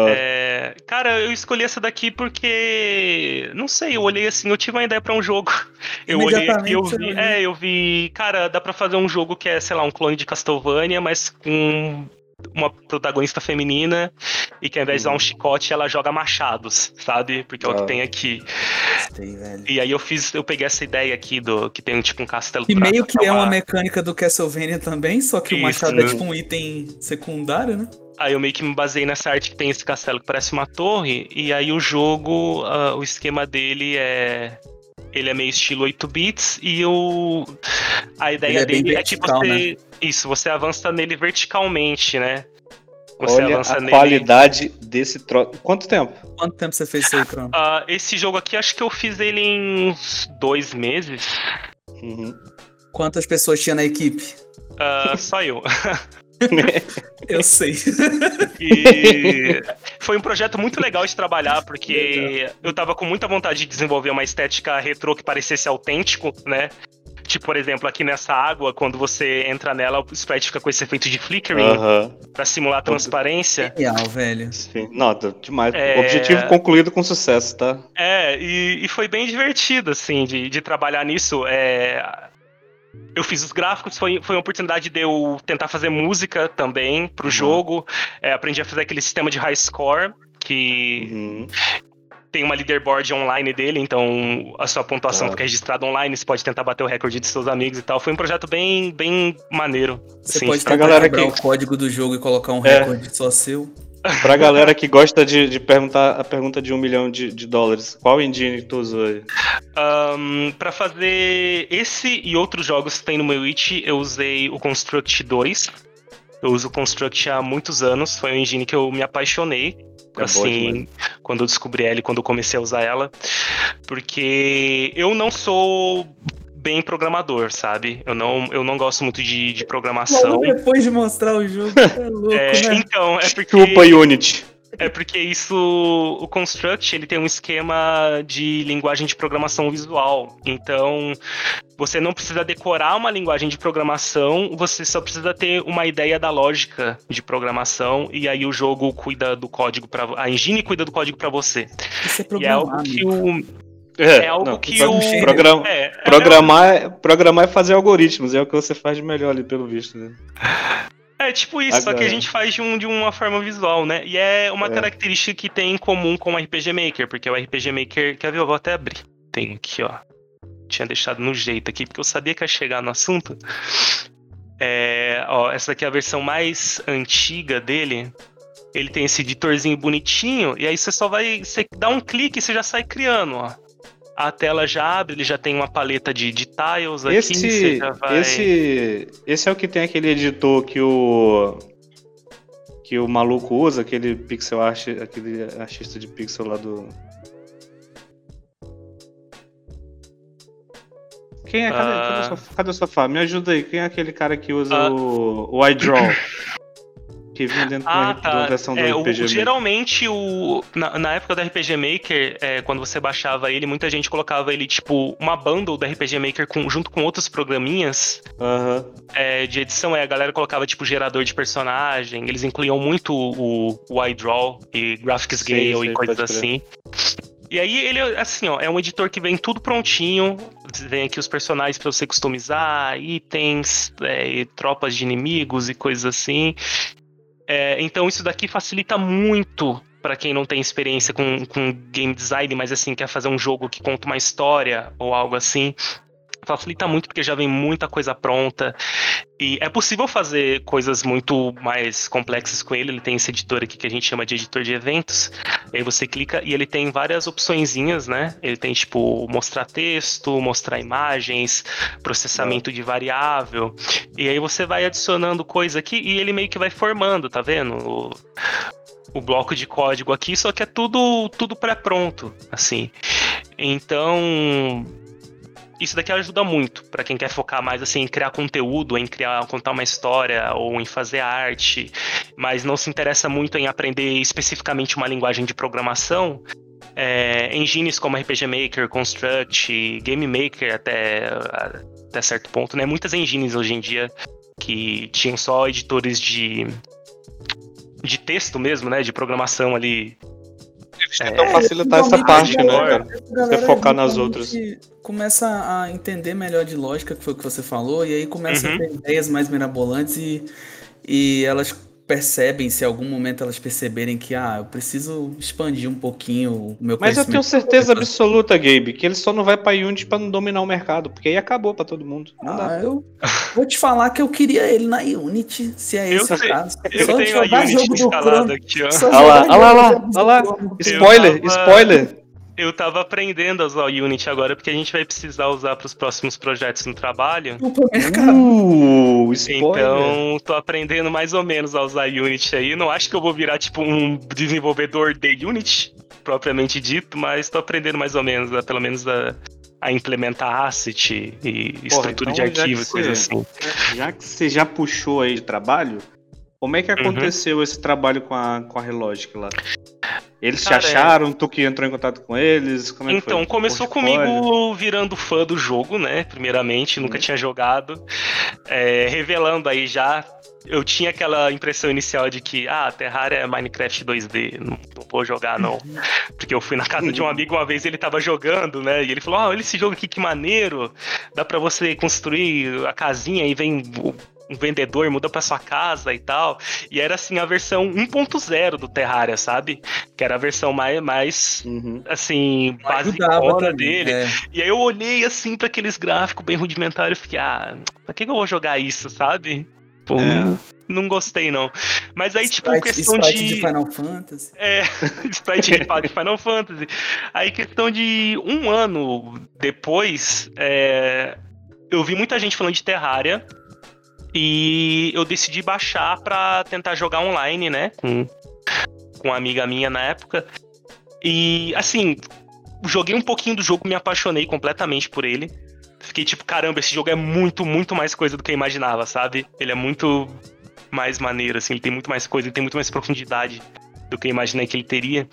É, cara, eu escolhi essa daqui porque. Não sei, eu olhei assim, eu tive uma ideia pra um jogo. Eu olhei aqui, eu vi. É, eu vi. Cara, dá pra fazer um jogo que é, sei lá, um clone de Castlevania, mas com uma protagonista feminina e que ao invés de usar um chicote, ela joga machados, sabe? Porque é o que ah. tem aqui. Gostei, velho. E aí eu fiz, eu peguei essa ideia aqui do que tem tipo um castelo. E meio que é uma mecânica do Castlevania também, só que Isso, o machado é né? é tipo um item secundário, né? Aí eu meio que me baseei nessa arte que tem esse castelo que parece uma torre, e aí o jogo, uh, o esquema dele é ele é meio estilo 8 bits e o a ideia é dele vertical, é que você né? Isso, você avança nele verticalmente, né? Você Olha a nele... qualidade desse troço. Quanto tempo? Quanto tempo você fez isso aí, Crono? Uh, esse jogo aqui, acho que eu fiz ele em uns dois meses. Uhum. Quantas pessoas tinha na equipe? Uh, só eu. eu sei. E foi um projeto muito legal de trabalhar, porque eu tava com muita vontade de desenvolver uma estética retrô que parecesse autêntico, né? Tipo, por exemplo, aqui nessa água, quando você entra nela, o sprite fica com esse efeito de flickering uh -huh. pra simular transparência. Genial, velho. Sim, nota, demais. É... Objetivo concluído com sucesso, tá? É, e, e foi bem divertido, assim, de, de trabalhar nisso. É eu fiz os gráficos, foi, foi uma oportunidade de eu tentar fazer música também pro uhum. jogo. É, aprendi a fazer aquele sistema de high score, que uhum. Tem uma leaderboard online dele, então a sua pontuação fica registrada online, você pode tentar bater o recorde de seus amigos e tal. Foi um projeto bem, bem maneiro. Você assim, pode tentar galera que... o código do jogo e colocar um é. recorde só seu. Pra galera que gosta de, de perguntar a pergunta de um milhão de, de dólares, qual engine tu usou aí? Um, pra fazer esse e outros jogos que tem no meu Witch, eu usei o Construct 2. Eu uso o Construct há muitos anos, foi um engine que eu me apaixonei. É assim, quando eu descobri ela e quando eu comecei a usar ela. Porque eu não sou bem programador, sabe? Eu não, eu não gosto muito de, de programação. depois de mostrar o jogo, é louco, é, né? Então, é porque... Chupa Unity. É porque isso, o Construct, ele tem um esquema de linguagem de programação visual. Então, você não precisa decorar uma linguagem de programação, você só precisa ter uma ideia da lógica de programação e aí o jogo cuida do código para a engine cuida do código para você. Isso é e é algo que o é, é algo não, que o. Program... É, é, programar, é... programar é fazer algoritmos, é o que você faz de melhor ali, pelo visto, né? É tipo isso, Agora. só que a gente faz de, um, de uma forma visual, né? E é uma é. característica que tem em comum com o RPG Maker, porque o RPG Maker. Quer ver? Eu vou até abrir. Tem aqui, ó. Tinha deixado no jeito aqui, porque eu sabia que ia chegar no assunto. É, ó, essa aqui é a versão mais antiga dele. Ele tem esse editorzinho bonitinho, e aí você só vai. Você dá um clique e você já sai criando, ó a tela já abre, ele já tem uma paleta de, de tiles aqui. Esse, vai... esse, esse é o que tem aquele editor que o que o maluco usa, aquele pixel art, aquele artista de pixel lá do. Quem é? Cadê, uh... cadê, o, sofá? Me ajuda aí. Quem é aquele cara que usa uh... o, o iDraw? que vinha dentro Ah, de tá. versão do É, o- RPG. Geralmente, o, na, na época do RPG Maker, é, quando você baixava ele, muita gente colocava ele, tipo, uma bundle do RPG Maker com- junto com outros programinhas Aham. é, de edição. É, a galera colocava, tipo, gerador de personagem. Eles incluíam muito o, o iDraw e Graphics Sim, Gale sim, e coisas assim. E aí ele, assim, ó, é um editor que vem tudo prontinho. Vem aqui os personagens pra você customizar, itens, é, tropas de inimigos e coisas assim. É, então isso daqui facilita muito pra quem não tem experiência com, com game design, mas assim, quer fazer um jogo que conta uma história ou algo assim. Facilita muito porque já vem muita coisa pronta. E é possível fazer coisas muito mais complexas com ele. Ele tem esse editor aqui que a gente chama de editor de eventos. Aí você clica e ele tem várias opçõezinhas, né? Ele tem tipo mostrar texto, mostrar imagens, processamento de variável. E aí você vai adicionando coisa aqui e ele meio que vai formando, tá vendo? O, o bloco de código aqui, só que é tudo tudo pré-pronto, assim. Então, isso daqui ajuda muito para quem quer focar mais assim em criar conteúdo, em criar, contar uma história ou em fazer arte, mas não se interessa muito em aprender especificamente uma linguagem de programação. É, engines como RPG Maker, Construct, Game Maker até, até certo ponto, né? Muitas engines hoje em dia que tinham só editores de de texto mesmo, né? De programação ali. Eles tentam facilitar essa parte, a né, cara? galera focar nas eventualmente Começa a entender melhor de lógica, que foi o que você falou, e aí começa Uhum. a ter ideias mais mirabolantes e, e elas percebem, se em algum momento elas perceberem que, ah, eu preciso expandir um pouquinho o meu Mas eu tenho certeza absoluta, Gabe, que ele só não vai pra Unity pra não dominar o mercado, porque aí acabou pra todo mundo. Não dá. Ah, eu vou te falar que eu queria ele na Unity, se é Eu esse o caso. Eu Só tenho a Unity jogo do Chrono. aqui, ó. Olha lá, olha lá, olha lá. Spoiler, tava- spoiler. Eu tava aprendendo a usar o Unity agora, porque a gente vai precisar usar para os próximos projetos no trabalho. Uh. Então, tô aprendendo mais ou menos a usar Unity aí. Não acho que eu vou virar, tipo, um desenvolvedor de Unity, propriamente dito, mas tô aprendendo mais ou menos, a- pelo menos a, a implementar asset e estrutura de então, já arquivo e que coisa assim. Já que você já puxou aí de trabalho, como é que Uhum. aconteceu esse trabalho com a, com a Relogic lá? Eles Cara, te acharam, tu que entrou em contato com eles? Como é que Então, foi? começou comigo virando fã do jogo, né? Primeiramente, nunca Uhum. tinha jogado. É, revelando aí já. Eu tinha aquela impressão inicial de que, ah, Terraria é Minecraft 2D, não, não vou jogar não. Porque eu fui na casa de um amigo uma vez ele tava jogando, né? E ele falou: Ah, olha esse jogo aqui que maneiro. Dá pra você construir a casinha e vem um vendedor, muda pra sua casa e tal. E era assim a versão 1.0 do Terraria, sabe? Que era a versão mais, mais Uhum. assim, basicona dele. é. E aí eu olhei assim pra aqueles gráficos bem rudimentários e fiquei, ah, pra que, que eu vou jogar isso, sabe? Pô, É. não, gostei não. Mas aí, tipo, Sprite, questão sprite de. de Final Fantasy. É, sprite de Final Fantasy. Aí, questão de um ano depois, é, eu vi muita gente falando de Terraria. E eu decidi baixar pra tentar jogar online, né? Com, com uma amiga minha na época. E, assim, joguei um pouquinho do jogo, me apaixonei completamente por ele. Fiquei tipo, caramba, esse jogo é muito, muito mais coisa do que eu imaginava, sabe? Ele é muito mais maneiro, assim, ele tem muito mais coisa, ele tem muito mais profundidade do que eu imaginei que ele teria.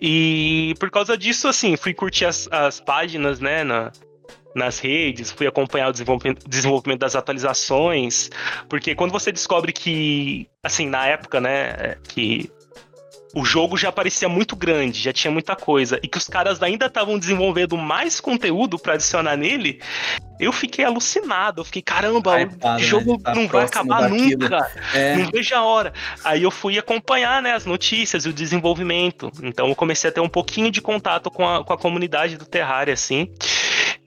E por causa disso, assim, fui curtir as, as páginas, né, na, nas redes, fui acompanhar o desenvolvimento, desenvolvimento das atualizações, porque quando você descobre que, assim, na época, né, que o jogo já parecia muito grande, já tinha muita coisa, e que os caras ainda estavam desenvolvendo mais conteúdo pra adicionar nele, eu fiquei alucinado. Eu fiquei, caramba, o né? jogo Tá não vai acabar daquilo. nunca. É, Não vejo a hora. Aí eu fui acompanhar né, as notícias e o desenvolvimento. Então eu comecei a ter um pouquinho de contato com a, com a comunidade do Terraria, assim.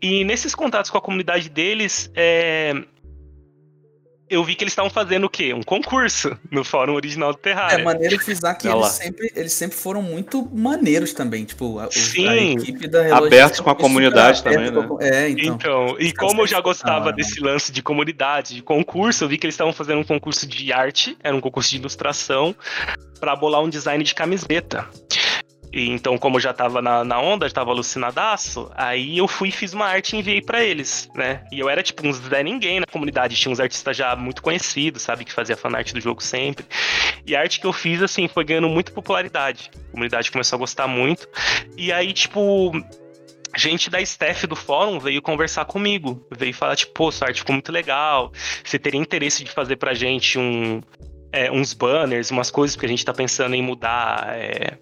E nesses contatos com a comunidade deles, é, eu vi que eles estavam fazendo o quê? Um concurso no fórum original do é Terraria. maneiro frisar que eles sempre, eles sempre foram muito maneiros também. Tipo, a, o- a Sim. equipe da Abertos com a comunidade também, com a- É, então. Então, e como eu já gostava falaram. desse lance de comunidade, de concurso, eu vi que eles estavam fazendo um concurso de arte, era um concurso de ilustração, pra bolar um design de camiseta. E então, como eu já tava na, na onda, já tava alucinadaço, aí eu fui e fiz uma arte e enviei para eles, né? E eu era tipo uns Zé Ninguém na comunidade, tinha uns artistas já muito conhecidos, sabe? Que fazia fanart do jogo sempre. E a arte que eu fiz, assim, foi ganhando muita popularidade. A comunidade começou a gostar muito. E aí, tipo, gente da staff do fórum veio conversar comigo. Veio falar, tipo, pô, sua arte ficou muito legal. Você teria interesse de fazer pra gente um, é, uns banners, umas coisas, porque a gente tá pensando em mudar. É,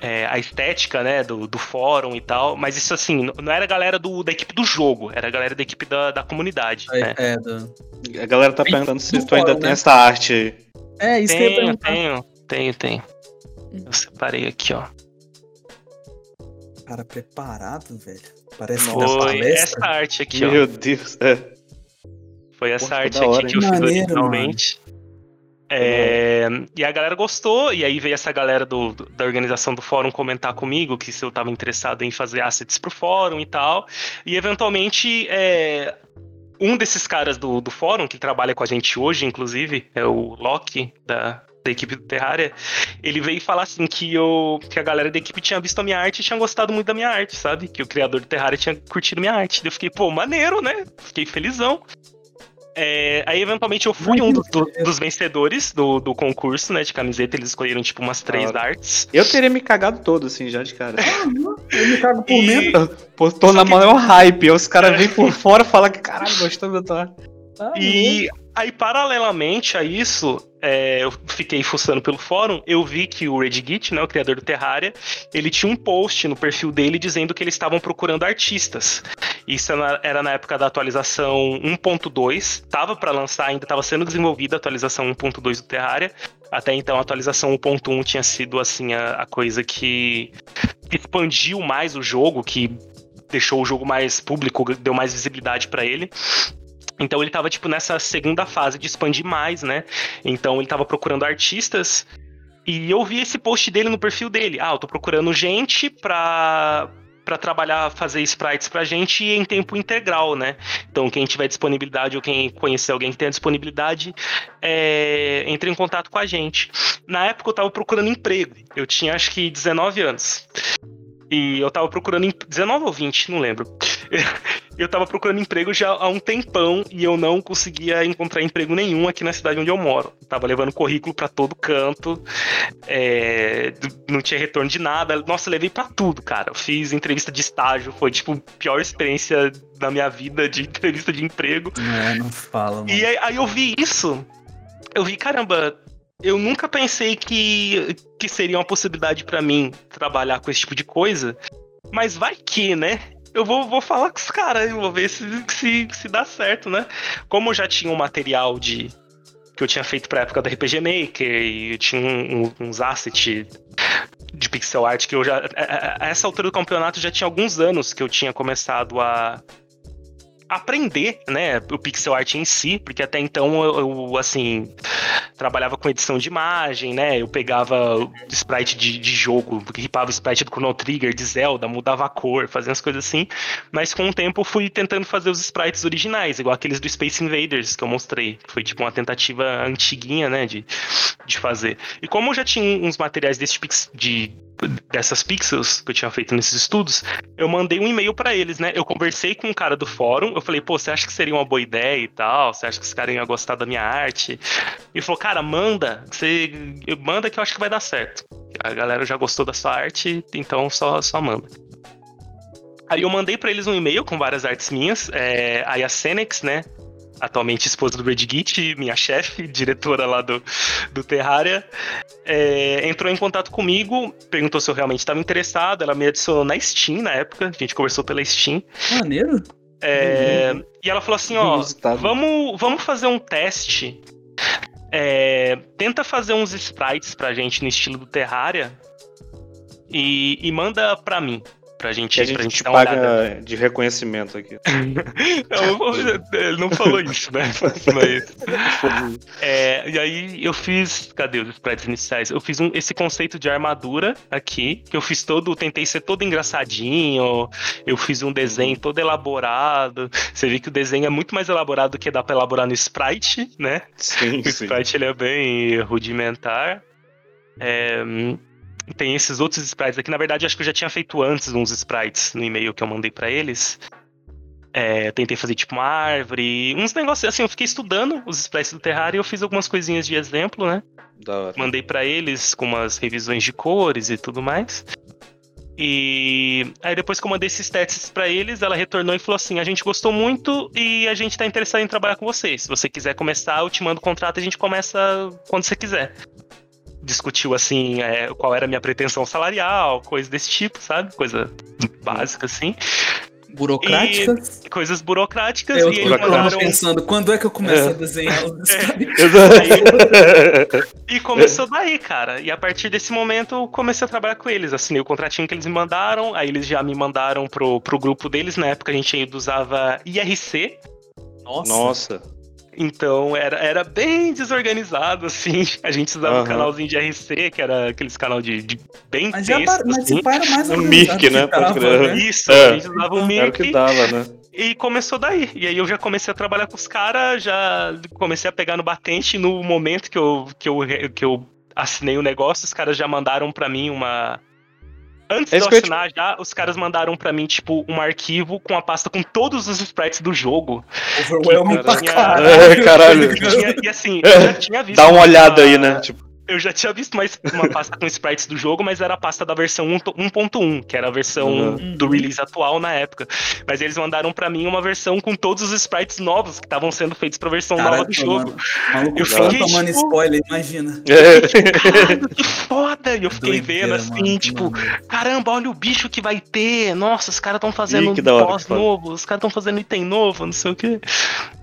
é, a estética, né, do, do fórum e tal, mas isso assim, não era a galera do, da equipe do jogo, era a galera da equipe da, da comunidade. É, né? é do... A galera tá perguntando se tu ainda tem né? essa arte aí. É, isso tenho, que eu tenho, tenho, tenho. Eu separei aqui, ó. Cara, preparado, velho. Parece Foi essa arte aqui, Meu ó. Meu Deus, é. Foi essa Poxa, arte aqui que eu fiz originalmente. É, e a galera gostou, e aí veio essa galera do, do, da organização do fórum comentar comigo que se eu estava interessado em fazer assets pro fórum e tal. E eventualmente, é, um desses caras do, do fórum, que trabalha com a gente hoje, inclusive, é o Loki, da, da equipe do Terraria, ele veio falar assim que, eu, que a galera da equipe tinha visto a minha arte e tinha gostado muito da minha arte, sabe? Que o criador do Terraria tinha curtido minha arte. Eu fiquei, pô, maneiro, né? Fiquei felizão. É, aí, eventualmente, eu fui um do, do, dos vencedores do, do concurso, né, de camiseta. Eles escolheram, tipo, umas três claro. artes. Eu teria me cagado todo, assim, já de cara. eu me cago por e... menos. Pô, tô na que... maior hype. Aí os caras vêm por fora e falam que, caralho, gostou da tua ah, E aí, paralelamente a isso, é, eu fiquei fuçando pelo fórum, eu vi que o Redgit, né, o criador do Terraria, ele tinha um post no perfil dele dizendo que eles estavam procurando artistas. Isso era na época da atualização 1.2, estava para lançar, ainda estava sendo desenvolvida a atualização 1.2 do Terraria. Até então a atualização 1.1 tinha sido assim a, a coisa que expandiu mais o jogo, que deixou o jogo mais público, deu mais visibilidade para ele. Então ele tava, tipo, nessa segunda fase de expandir mais, né? Então ele tava procurando artistas. E eu vi esse post dele no perfil dele. Ah, eu tô procurando gente pra, para trabalhar, fazer sprites pra gente em tempo integral, né? Então, quem tiver disponibilidade ou quem conhecer alguém que tenha disponibilidade, é, entre em contato com a gente. Na época eu tava procurando emprego. Eu tinha acho que 19 anos. E eu tava procurando. 19 ou 20, não lembro. eu tava procurando emprego já há um tempão e eu não conseguia encontrar emprego nenhum aqui na cidade onde eu moro. tava levando currículo para todo canto, é, não tinha retorno de nada. Nossa, levei para tudo, cara. Eu fiz entrevista de estágio, foi tipo a pior experiência da minha vida de entrevista de emprego. É, não fala, mano. E aí, aí eu vi isso. Eu vi, caramba, eu nunca pensei que, que seria uma possibilidade para mim trabalhar com esse tipo de coisa. Mas vai que, né? Eu vou, vou falar com os caras, vou ver se, se, se dá certo, né? Como eu já tinha um material de que eu tinha feito pra época do RPG Maker e eu tinha um, um, uns assets de pixel art que eu já. A, a, essa altura do campeonato já tinha alguns anos que eu tinha começado a aprender, né, o pixel art em si, porque até então eu, eu assim, trabalhava com edição de imagem, né, eu pegava sprite de, de jogo, ripava sprite do Chrono Trigger, de Zelda, mudava a cor, fazia as coisas assim, mas com o tempo fui tentando fazer os sprites originais, igual aqueles do Space Invaders que eu mostrei, foi tipo uma tentativa antiguinha, né, de, de fazer. E como eu já tinha uns materiais desse tipo de dessas pixels que eu tinha feito nesses estudos, eu mandei um e-mail para eles, né? Eu conversei com um cara do fórum, eu falei, pô, você acha que seria uma boa ideia e tal? Você acha que esse cara ia gostar da minha arte? E falou, cara, manda, você manda que eu acho que vai dar certo. A galera já gostou da sua arte, então só, só manda. Aí eu mandei para eles um e-mail com várias artes minhas. É, aí a Cenex, né? Atualmente esposa do Redgit, minha chefe, diretora lá do, do Terraria, é, entrou em contato comigo, perguntou se eu realmente estava interessado. Ela me adicionou na Steam na época, a gente conversou pela Steam. Maneiro. É, e ela falou assim: ó, vamos, vamos fazer um teste. É, tenta fazer uns sprites pra gente no estilo do Terraria e, e manda pra mim pra gente, a gente, pra gente paga olhada. de reconhecimento aqui. ele não falou isso, né? Mas, é, e aí eu fiz. Cadê os sprites iniciais? Eu fiz um, esse conceito de armadura aqui, que eu fiz todo, tentei ser todo engraçadinho. Eu fiz um desenho todo elaborado. Você vê que o desenho é muito mais elaborado do que dá pra elaborar no sprite, né? Sim, o sim. sprite ele é bem rudimentar. É, tem esses outros sprites aqui. Na verdade, acho que eu já tinha feito antes uns sprites no e-mail que eu mandei para eles. É, tentei fazer tipo uma árvore, uns negócios assim. Eu fiquei estudando os sprites do Terraria e eu fiz algumas coisinhas de exemplo, né? Mandei para eles com umas revisões de cores e tudo mais. E aí depois que eu mandei esses testes para eles, ela retornou e falou assim: "A gente gostou muito e a gente tá interessado em trabalhar com você. Se você quiser começar, eu te mando o contrato, a gente começa quando você quiser." Discutiu assim, é, qual era a minha pretensão salarial, coisa desse tipo, sabe? Coisa básica assim burocráticas. E coisas burocráticas. Eu e mandaram... pensando, quando é que eu começo é. a desenhar os é. E começou daí, cara. E a partir desse momento eu comecei a trabalhar com eles. Assinei o contratinho que eles me mandaram, aí eles já me mandaram pro, pro grupo deles. Na época a gente ainda usava IRC. Nossa. Nossa. Então era, era bem desorganizado, assim. A gente usava uhum. um canalzinho de RC, que era aqueles canal de, de bem mas já, mas assim. era mais um Mirk, né? Tava, né? Isso, é. a gente usava um Mirk. Era o que dava, né? E começou daí. E aí eu já comecei a trabalhar com os caras, já comecei a pegar no batente. No momento que eu, que eu, que eu assinei o negócio, os caras já mandaram para mim uma, Antes é de eu assinar te... já, os caras mandaram para mim, tipo, um arquivo com a pasta com todos os sprites do jogo. Overwhelming pra caralho. É, caralho. E, e assim, eu já tinha visto. Dá uma olhada aí, né? Tipo eu já tinha visto mais uma pasta com sprites do jogo, mas era a pasta da versão 1.1, que era a versão uhum. do release atual na época. Mas eles mandaram para mim uma versão com todos os sprites novos que estavam sendo feitos pra versão Caraca, nova do jogo. Maluco, eu fiquei tomando tipo... spoiler, imagina. É. Que foda! E eu fiquei Doideira, vendo assim, mano, tipo, mano. caramba, olha o bicho que vai ter. Nossa, os caras estão fazendo um boss novo, os caras estão fazendo item novo, não sei o quê.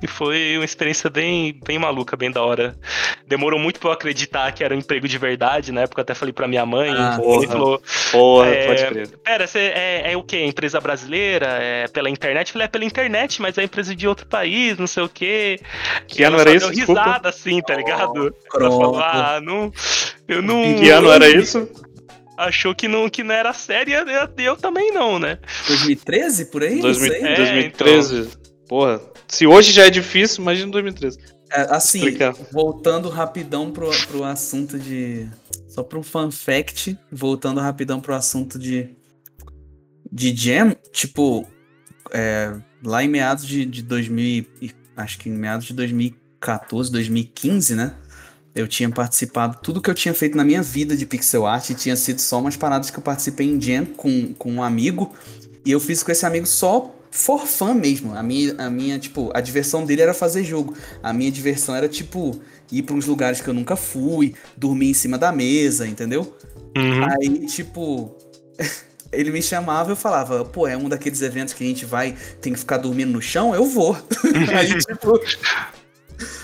E foi uma experiência bem, bem maluca, bem da hora. Demorou muito pra eu acreditar que era um emprego de verdade, na época até falei pra minha mãe, ah, ele falou, porra, é, pode crer. Pera, você é, é o quê? Empresa brasileira? É pela internet? Eu falei, é pela internet, mas é empresa de outro país, não sei o quê. Que ano era isso? Deu risada assim, tá ligado? Oh, Ela falou, ah, não, eu não... Que ano era isso? achou que não, que não era séria, eu, eu também não, né? 2013, por aí? 2000, é, 2013. Então... Porra, se hoje já é difícil, imagina 2013. É, assim, Explicar. voltando rapidão pro, pro assunto de. Só um fun fact, voltando rapidão pro assunto de. De Jam, tipo, é, lá em meados de, de 2000, acho que em meados de 2014, 2015, né? Eu tinha participado, tudo que eu tinha feito na minha vida de pixel art tinha sido só umas paradas que eu participei em Jam com, com um amigo. E eu fiz com esse amigo só for fã mesmo. A minha, a minha, tipo, a diversão dele era fazer jogo. A minha diversão era, tipo, ir para uns lugares que eu nunca fui, dormir em cima da mesa, entendeu? Uhum. Aí, tipo, ele me chamava e eu falava, pô, é um daqueles eventos que a gente vai, tem que ficar dormindo no chão? Eu vou. aí, tipo.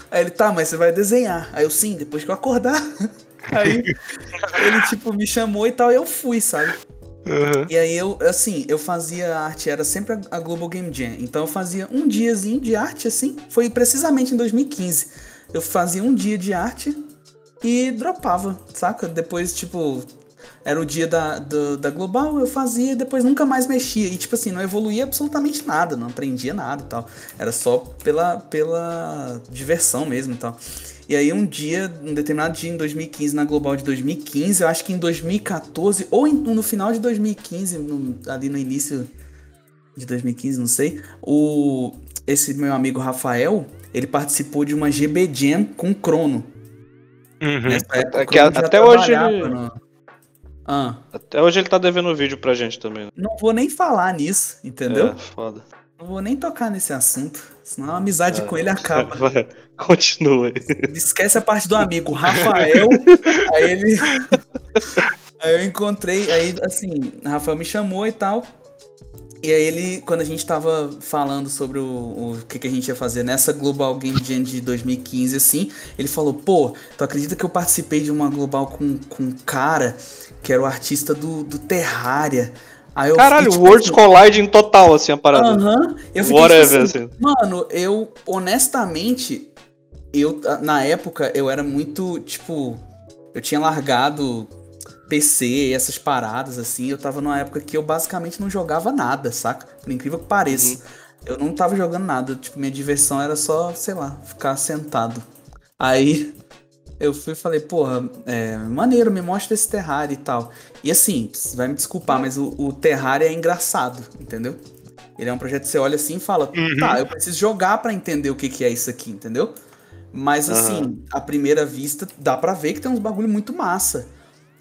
Aí ele, tá, mas você vai desenhar. Aí eu, sim, depois que eu acordar. Aí ele, tipo, me chamou e tal, e eu fui, sabe? Uhum. E aí eu, assim, eu fazia arte, era sempre a Global Game Jam. Então eu fazia um diazinho de arte, assim. Foi precisamente em 2015. Eu fazia um dia de arte e dropava, saca? Depois, tipo, era o dia da, da, da, Global, eu fazia e depois nunca mais mexia. E, tipo assim, não evoluía absolutamente nada, não aprendia nada e tal. Era só pela, pela diversão mesmo e tal. E aí um dia, um determinado dia em 2015, na Global de 2015, eu acho que em 2014, ou em, no final de 2015, no, ali no início de 2015, não sei, o, esse meu amigo Rafael, ele participou de uma GB Jam com o Crono. Uhum. Época, que, até hoje ele... No... Ah. Até hoje ele tá devendo vídeo pra gente também. Né? Não vou nem falar nisso, entendeu? É, foda. Não vou nem tocar nesse assunto, senão a amizade é, com ele acaba. Continua. Esquece a parte do amigo, Rafael. aí ele. aí eu encontrei, aí assim, Rafael me chamou e tal. E aí ele, quando a gente tava falando sobre o, o que, que a gente ia fazer nessa Global Game Jam de 2015, assim, ele falou, pô, tu acredita que eu participei de uma Global com, com um cara que era o artista do, do Terraria? Aí eu Caralho, fiquei, tipo, Worlds assim, Colliding total, assim, a parada. Aham. Uh -huh. Eu fiquei, Whatever, tipo assim, assim. Mano, eu, honestamente, eu, na época, eu era muito, tipo, eu tinha largado PC, essas paradas, assim. Eu tava numa época que eu basicamente não jogava nada, saca? Por incrível que pareça. Uhum. Eu não tava jogando nada. Tipo, minha diversão era só, sei lá, ficar sentado. Aí, eu fui e falei, porra, é, maneiro, me mostra esse Terraria e tal. E assim, você vai me desculpar, mas o, o Terraria é engraçado, entendeu? Ele é um projeto que você olha assim e fala, Uhum. tá, eu preciso jogar pra entender o que, que é isso aqui, entendeu? Mas assim, à primeira vista, dá pra ver que tem uns bagulho muito massa.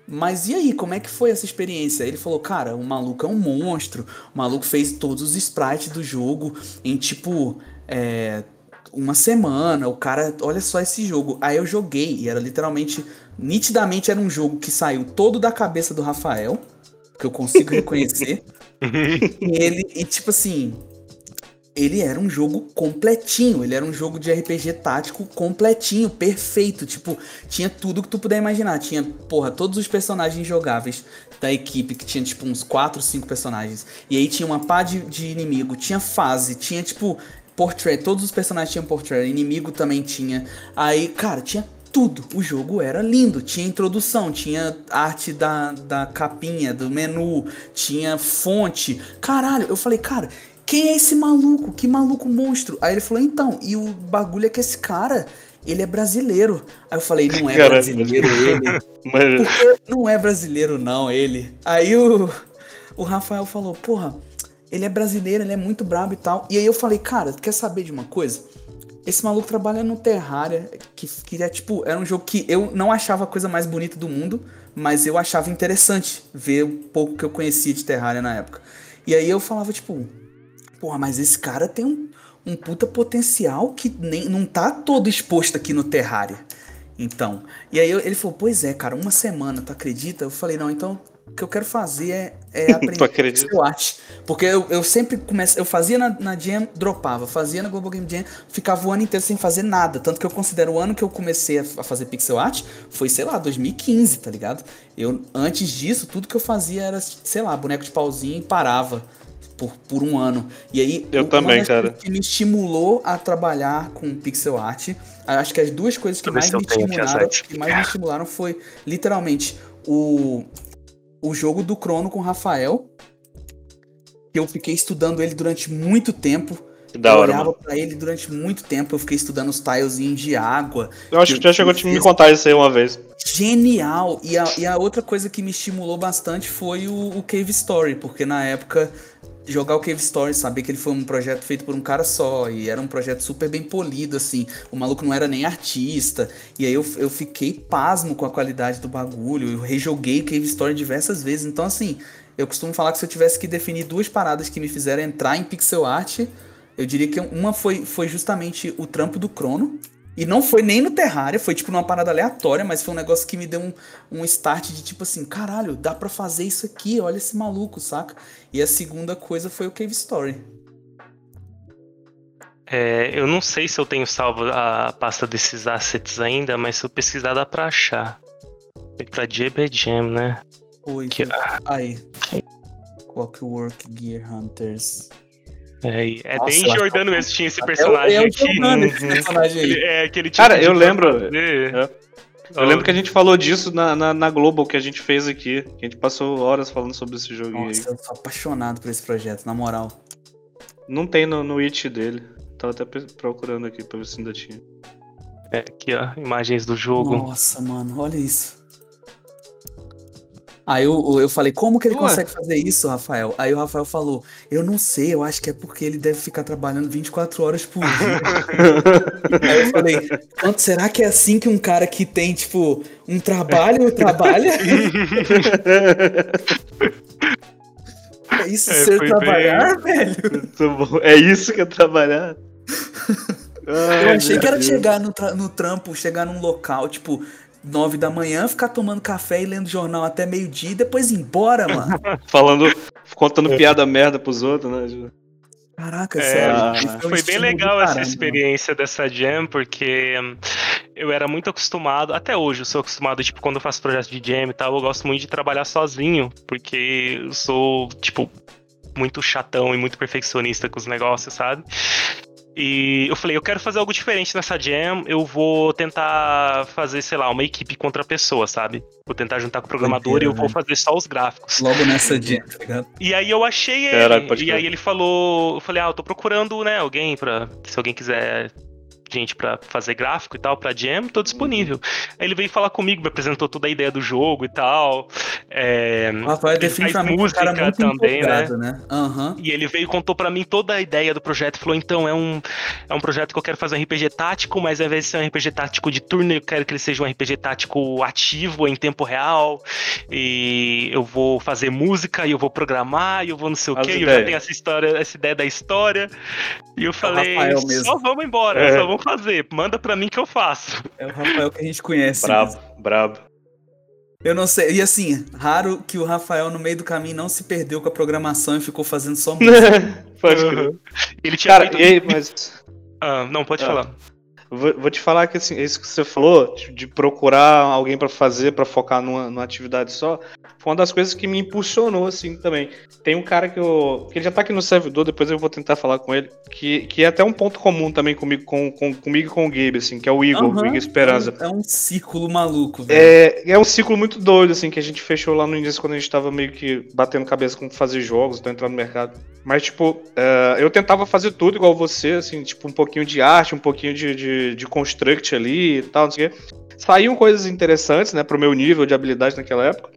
Mas e aí, como é que foi essa experiência? Ele falou, cara, o maluco é um monstro. O maluco fez todos os sprites do jogo em tipo. é, uma semana. O cara, olha só esse jogo. Aí eu joguei e era literalmente. Nitidamente era um jogo que saiu todo da cabeça do Rafael. Que eu consigo reconhecer. E ele, e tipo assim, ele era um jogo completinho, ele era um jogo de RPG tático completinho, perfeito, tipo, tinha tudo que tu puder imaginar, tinha, porra, todos os personagens jogáveis da equipe, que tinha tipo uns 4, 5 personagens, e aí tinha uma pá de, de inimigo, tinha fase, tinha tipo portrait, todos os personagens tinham portrait, inimigo também tinha, aí, cara, tinha tudo. O jogo era lindo. Tinha introdução, tinha arte da, da capinha, do menu, tinha fonte. Caralho, eu falei, cara, quem é esse maluco? Que maluco monstro? Aí ele falou, então, e o bagulho é que esse cara, ele é brasileiro. Aí eu falei, não é Caralho. brasileiro ele. Mas, Porque não é brasileiro, não, ele. Aí o, o Rafael falou, porra, ele é brasileiro, ele é muito brabo e tal. E aí eu falei, cara, quer saber de uma coisa? Esse maluco trabalha no Terraria, que, que é tipo, era um jogo que eu não achava a coisa mais bonita do mundo, mas eu achava interessante ver o pouco que eu conhecia de Terraria na época. E aí eu falava, tipo, porra, mas esse cara tem um, um puta potencial que nem, não tá todo exposto aqui no Terraria. Então, e aí eu- ele falou, pois é, cara, uma semana, tu acredita? Eu falei, não, então o que eu quero fazer é, é aprender pixel art. Porque eu, eu sempre começo, eu fazia na, na Jam, dropava, fazia na Global Game Jam, ficava o ano inteiro sem fazer nada. Tanto que eu considero o ano que eu comecei a, a fazer pixel art foi, sei lá, 2015, tá ligado? Eu, antes disso, tudo que eu fazia era, sei lá, boneco de pauzinho e parava. Por, por um ano. E aí, Eu uma também, cara. que me estimulou a trabalhar com pixel art. Acho que as duas coisas que eu mais me eu estimularam, que mais me estimularam foi literalmente o, o jogo do Crono com o Rafael. Que eu fiquei estudando ele durante muito tempo. que da eu hora, olhava mano. pra ele durante muito tempo. Eu fiquei estudando os tilezinhos de água. Eu acho que já chegou a te me contar isso aí uma vez. Genial! E a, e a outra coisa que me estimulou bastante foi o, o Cave Story, porque na época jogar o Cave Story, saber que ele foi um projeto feito por um cara só, e era um projeto super bem polido, assim. O maluco não era nem artista. E aí eu, eu fiquei pasmo com a qualidade do bagulho. Eu rejoguei Cave Story diversas vezes. Então, assim, eu costumo falar que se eu tivesse que definir duas paradas que me fizeram entrar em pixel art, eu diria que uma foi, foi justamente o trampo do Crono. E não foi nem no Terraria, foi tipo numa parada aleatória, mas foi um negócio que me deu um, um start de tipo assim, caralho, dá pra fazer isso aqui, olha esse maluco, saca? E a segunda coisa foi o Cave Story. É, eu não sei se eu tenho salvo a pasta desses assets ainda, mas se eu pesquisar dá pra achar. Foi pra JB Jam, né? Oi, Que- aí. Clockwork Gear Hunters. É, é Nossa, bem eu Jordano mesmo, tinha esse personagem é o aqui. Giordano, esse Uhum. personagem aí. Ele- É, que ele tinha Cara, eu lembro- é. Eu lembro que a gente falou disso na, na, na Global que a gente fez aqui. Que a gente passou horas falando sobre esse joguinho Nossa, aí. eu sou apaixonado por esse projeto, na moral. Não tem no, no it dele. Tava até procurando aqui pra ver se ainda tinha. É, aqui, ó, imagens do jogo. Nossa, mano, olha isso. Aí eu, eu falei, como que ele Ué. consegue fazer isso, Rafael? Aí o Rafael falou, eu não sei, eu acho que é porque ele deve ficar trabalhando 24 horas por dia. Aí eu falei, quanto será que é assim que um cara que tem, tipo, um trabalho, trabalha? é isso É, ser trabalhar, velho? Muito bom. É isso que é trabalhar? Eu achei que era chegar no, tra- no trampo, chegar num local, tipo, nove da manhã, ficar tomando café e lendo jornal até meio-dia e depois ir embora, mano. Falando, contando piada merda pros outros, né? Caraca, É, sério. isso é um Foi bem legal essa caramba. experiência dessa jam, porque hum, eu era muito acostumado, até hoje eu sou acostumado, tipo, quando eu faço projeto de jam e tal, eu gosto muito de trabalhar sozinho, porque eu sou, tipo, muito chatão e muito perfeccionista com os negócios, sabe? E eu falei, eu quero fazer algo diferente nessa jam, eu vou tentar fazer, sei lá, uma equipe contra pessoa, sabe? Vou tentar juntar com o programador e eu vou fazer só os gráficos. Logo nessa dia, tá ligado? E aí eu achei ele. Caraca, e aí ele falou, eu falei, ah, eu tô procurando, né, alguém pra. Se alguém quiser gente para fazer gráfico e tal, pra Jam, tô disponível. Aí ele veio falar comigo, me apresentou toda a ideia do jogo e tal. É, Rafael é definitivamente música um cara muito também, né? né? Uhum. E ele veio e contou para mim toda a ideia do projeto. Falou, então, é um, é um projeto que eu quero fazer um RPG tático, mas ao invés de ser um RPG tático de turno, eu quero que ele seja um RPG tático ativo, em tempo real. E eu vou fazer música, e eu vou programar, e eu vou não sei o quê. E eu já tenho essa história, essa ideia da história. E eu é falei, só vamos embora, é. só vamos fazer. Manda para mim que eu faço. É o Rafael que a gente conhece. Brabo, mesmo. brabo. Eu não sei. E assim, raro que o Rafael no meio do caminho não se perdeu com a programação e ficou fazendo só música. Pode crer. Ele tinha Cara, feito... e aí, mas. Ah, não, pode ah. falar. Vou, vou, te falar que assim, isso que você falou, de, procurar alguém para fazer, para focar numa, numa, atividade só, foi uma das coisas que me impulsionou, assim, também. Tem um cara que eu. que ele já tá aqui no servidor, depois eu vou tentar falar com ele, que, que é até um ponto comum também comigo, com, com, comigo e com o Gabe, assim, que é o Igor, uhum, o Igor Esperança. É um, é um círculo maluco, velho. É, é um ciclo muito doido, assim, que a gente fechou lá no início, quando a gente tava meio que batendo cabeça com fazer jogos, então entrar no mercado. Mas, tipo, uh, eu tentava fazer tudo igual você, assim, tipo, um pouquinho de arte, um pouquinho de, de, de construct ali e tal, não sei o quê. Saíam coisas interessantes, né, pro meu nível de habilidade naquela época.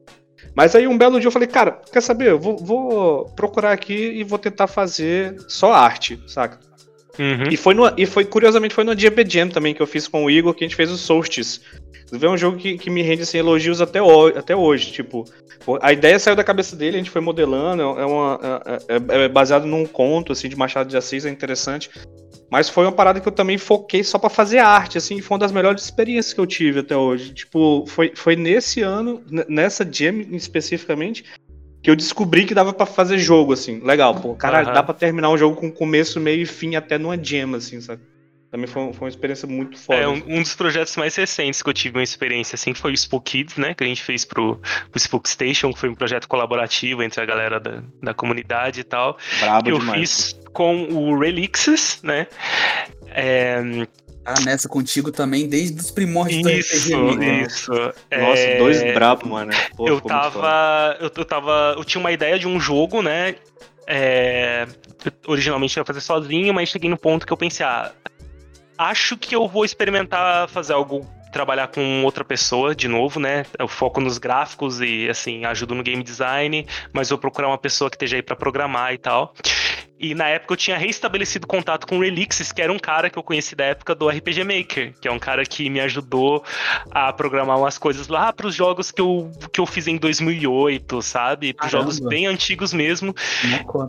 Mas aí um belo dia eu falei, cara, quer saber? Eu vou, vou procurar aqui e vou tentar fazer só arte, saca? Uhum. E, foi no, e foi, curiosamente, foi no DB Jam também que eu fiz com o Igor, que a gente fez o Solstice. É um jogo que, que me rende assim, elogios até, o, até hoje. Tipo, a ideia saiu da cabeça dele, a gente foi modelando, é, uma, é, é, é baseado num conto assim, de Machado de Assis, é interessante. Mas foi uma parada que eu também foquei só para fazer arte, assim, foi uma das melhores experiências que eu tive até hoje. Tipo, foi, foi nesse ano, nessa jam especificamente, que eu descobri que dava para fazer jogo, assim. Legal, pô, caralho, uhum. dá para terminar um jogo com começo, meio e fim até numa jam, assim, sabe? Também foi, foi uma experiência muito foda. É, um, um, dos projetos mais recentes que eu tive uma experiência assim foi o Spook Kids, né? Que a gente fez pro, pro Spook Station, que foi um projeto colaborativo entre a galera da, da comunidade e tal. Brabo eu demais. fiz com o Relixes, né? É, ah, nessa contigo também, desde os primórdios isso, do RPG. Né? Isso, Nossa, é... dois brabos, mano. Pô, eu tava. Eu, eu tava. Eu tinha uma ideia de um jogo, né? É, originalmente eu ia fazer sozinho, mas cheguei no ponto que eu pensei, ah, acho que eu vou experimentar fazer algo trabalhar com outra pessoa de novo, né? Eu foco nos gráficos e assim, ajudo no game design, mas vou procurar uma pessoa que esteja aí para programar e tal. E na época eu tinha reestabelecido contato com o Relixes, que era um cara que eu conheci da época do RPG Maker, que é um cara que me ajudou a programar umas coisas lá para os jogos que eu, que eu fiz em 2008, sabe? Para jogos bem antigos mesmo.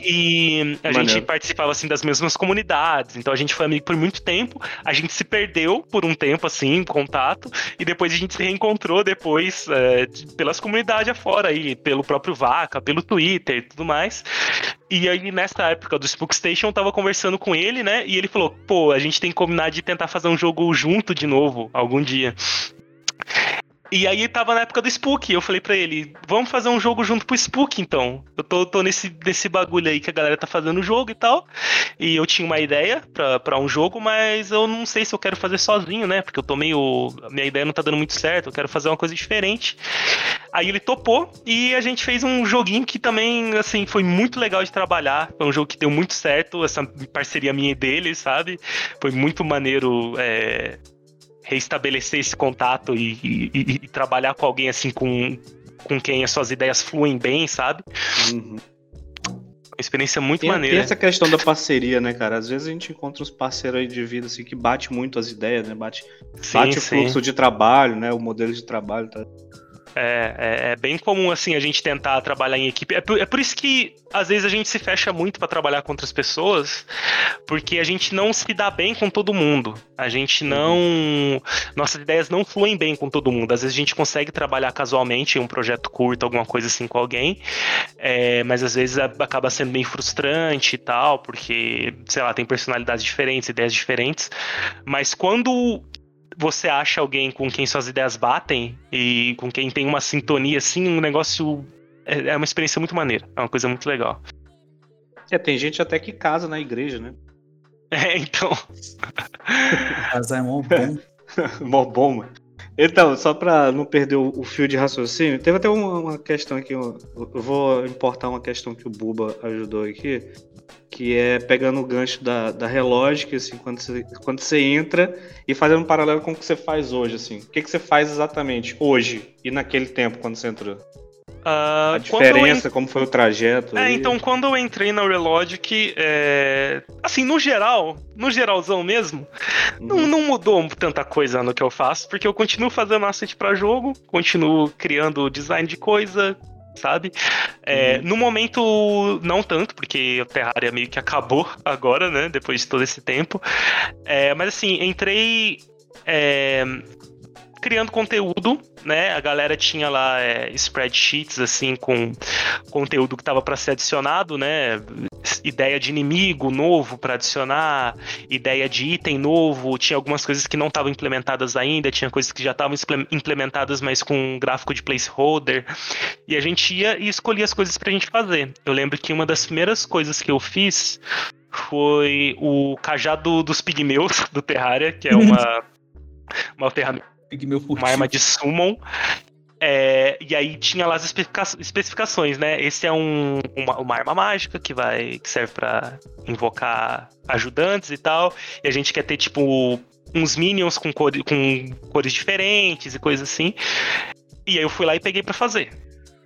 E a Maneiro. gente participava assim das mesmas comunidades, então a gente foi amigo por muito tempo. A gente se perdeu por um tempo assim, contato, e depois a gente se reencontrou depois é, pelas comunidades afora aí, pelo próprio Vaca, pelo Twitter e tudo mais. E aí, nessa época do Spook Station, eu tava conversando com ele, né? E ele falou: pô, a gente tem que combinar de tentar fazer um jogo junto de novo, algum dia. E aí tava na época do Spook, eu falei para ele, vamos fazer um jogo junto pro Spook, então. Eu tô, tô nesse, nesse bagulho aí que a galera tá fazendo o jogo e tal. E eu tinha uma ideia para um jogo, mas eu não sei se eu quero fazer sozinho, né? Porque eu tô meio. Minha ideia não tá dando muito certo, eu quero fazer uma coisa diferente. Aí ele topou e a gente fez um joguinho que também, assim, foi muito legal de trabalhar. Foi um jogo que deu muito certo, essa parceria minha e dele, sabe? Foi muito maneiro. É reestabelecer esse contato e, e, e, trabalhar com alguém assim com, com quem as suas ideias fluem bem, sabe? Uhum. Uma experiência muito tem, maneira. Tem essa questão da parceria, né, cara? Às vezes a gente encontra uns parceiros aí de vida assim que bate muito as ideias, né? Bate, sim, bate o fluxo de trabalho, né? O modelo de trabalho, tá? É, é, é, bem comum, assim, a gente tentar trabalhar em equipe. É por, é por isso que, às vezes, a gente se fecha muito para trabalhar com outras pessoas, porque a gente não se dá bem com todo mundo. A gente não. Nossas ideias não fluem bem com todo mundo. Às vezes a gente consegue trabalhar casualmente em um projeto curto, alguma coisa assim com alguém, é, mas às vezes acaba sendo bem frustrante e tal, porque, sei lá, tem personalidades diferentes, ideias diferentes. Mas quando você acha alguém com quem suas ideias batem e com quem tem uma sintonia assim, um negócio. É, é uma experiência muito maneira. É uma coisa muito legal. É, tem gente até que casa na igreja, né? É, então. Casar é mó bom. mó bom, mano. Então, só para não perder o, fio de raciocínio, teve até uma, uma questão aqui, eu vou importar uma questão que o Buba ajudou aqui, que é pegando o gancho da, da relógio, assim, quando você, quando você entra e fazendo um paralelo com o que você faz hoje, assim. O que, que você faz exatamente hoje e naquele tempo quando você entrou? Uh, a diferença, como foi o trajeto. É, aí. então quando eu entrei na Relogic, é... assim, no geral, no geralzão mesmo, uhum. não, não, mudou tanta coisa no que eu faço, porque eu continuo fazendo asset para jogo, continuo criando design de coisa, sabe? É, uhum. No momento, não tanto, porque o Terraria meio que acabou agora, né? Depois de todo esse tempo. É, mas assim, entrei. É, criando conteúdo, né? A galera tinha lá é, spreadsheets assim com conteúdo que estava para ser adicionado, né? Ideia de inimigo novo para adicionar, ideia de item novo, tinha algumas coisas que não estavam implementadas ainda, tinha coisas que já estavam implementadas, mas com um gráfico de placeholder. E a gente ia e escolhia as coisas pra gente fazer. Eu lembro que uma das primeiras coisas que eu fiz foi o cajado dos pigmeus do Terraria, que é uma uma ferramenta Pigmeu furtivo. Uma arma de summon. É, e aí tinha lá as especificações, né? Esse é um, uma, uma, arma mágica que vai que serve para invocar ajudantes e tal. E a gente quer ter tipo uns minions com, cor, com cores diferentes e coisas assim. E aí eu fui lá e peguei para fazer.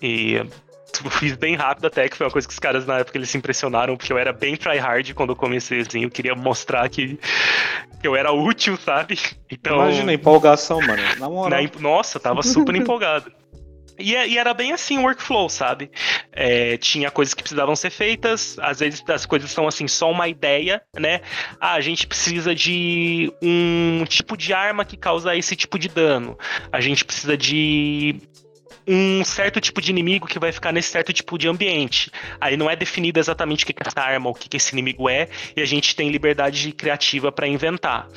E fiz bem rápido até, que foi uma coisa que os caras na época eles se impressionaram, porque eu era bem tryhard quando eu comecei assim, eu queria mostrar que, que eu era útil, sabe? Então. Imagina empolgação, mano. Na moral. Na, nossa, tava super empolgado. E, e, era bem assim o workflow, sabe? É, tinha coisas que precisavam ser feitas, às vezes as coisas são assim, só uma ideia, né? Ah, a gente precisa de um tipo de arma que causa esse tipo de dano. A gente precisa de um certo tipo de inimigo que vai ficar nesse certo tipo de ambiente. Aí não é definido exatamente o que é essa arma, o que esse inimigo é, e a gente tem liberdade criativa para inventar.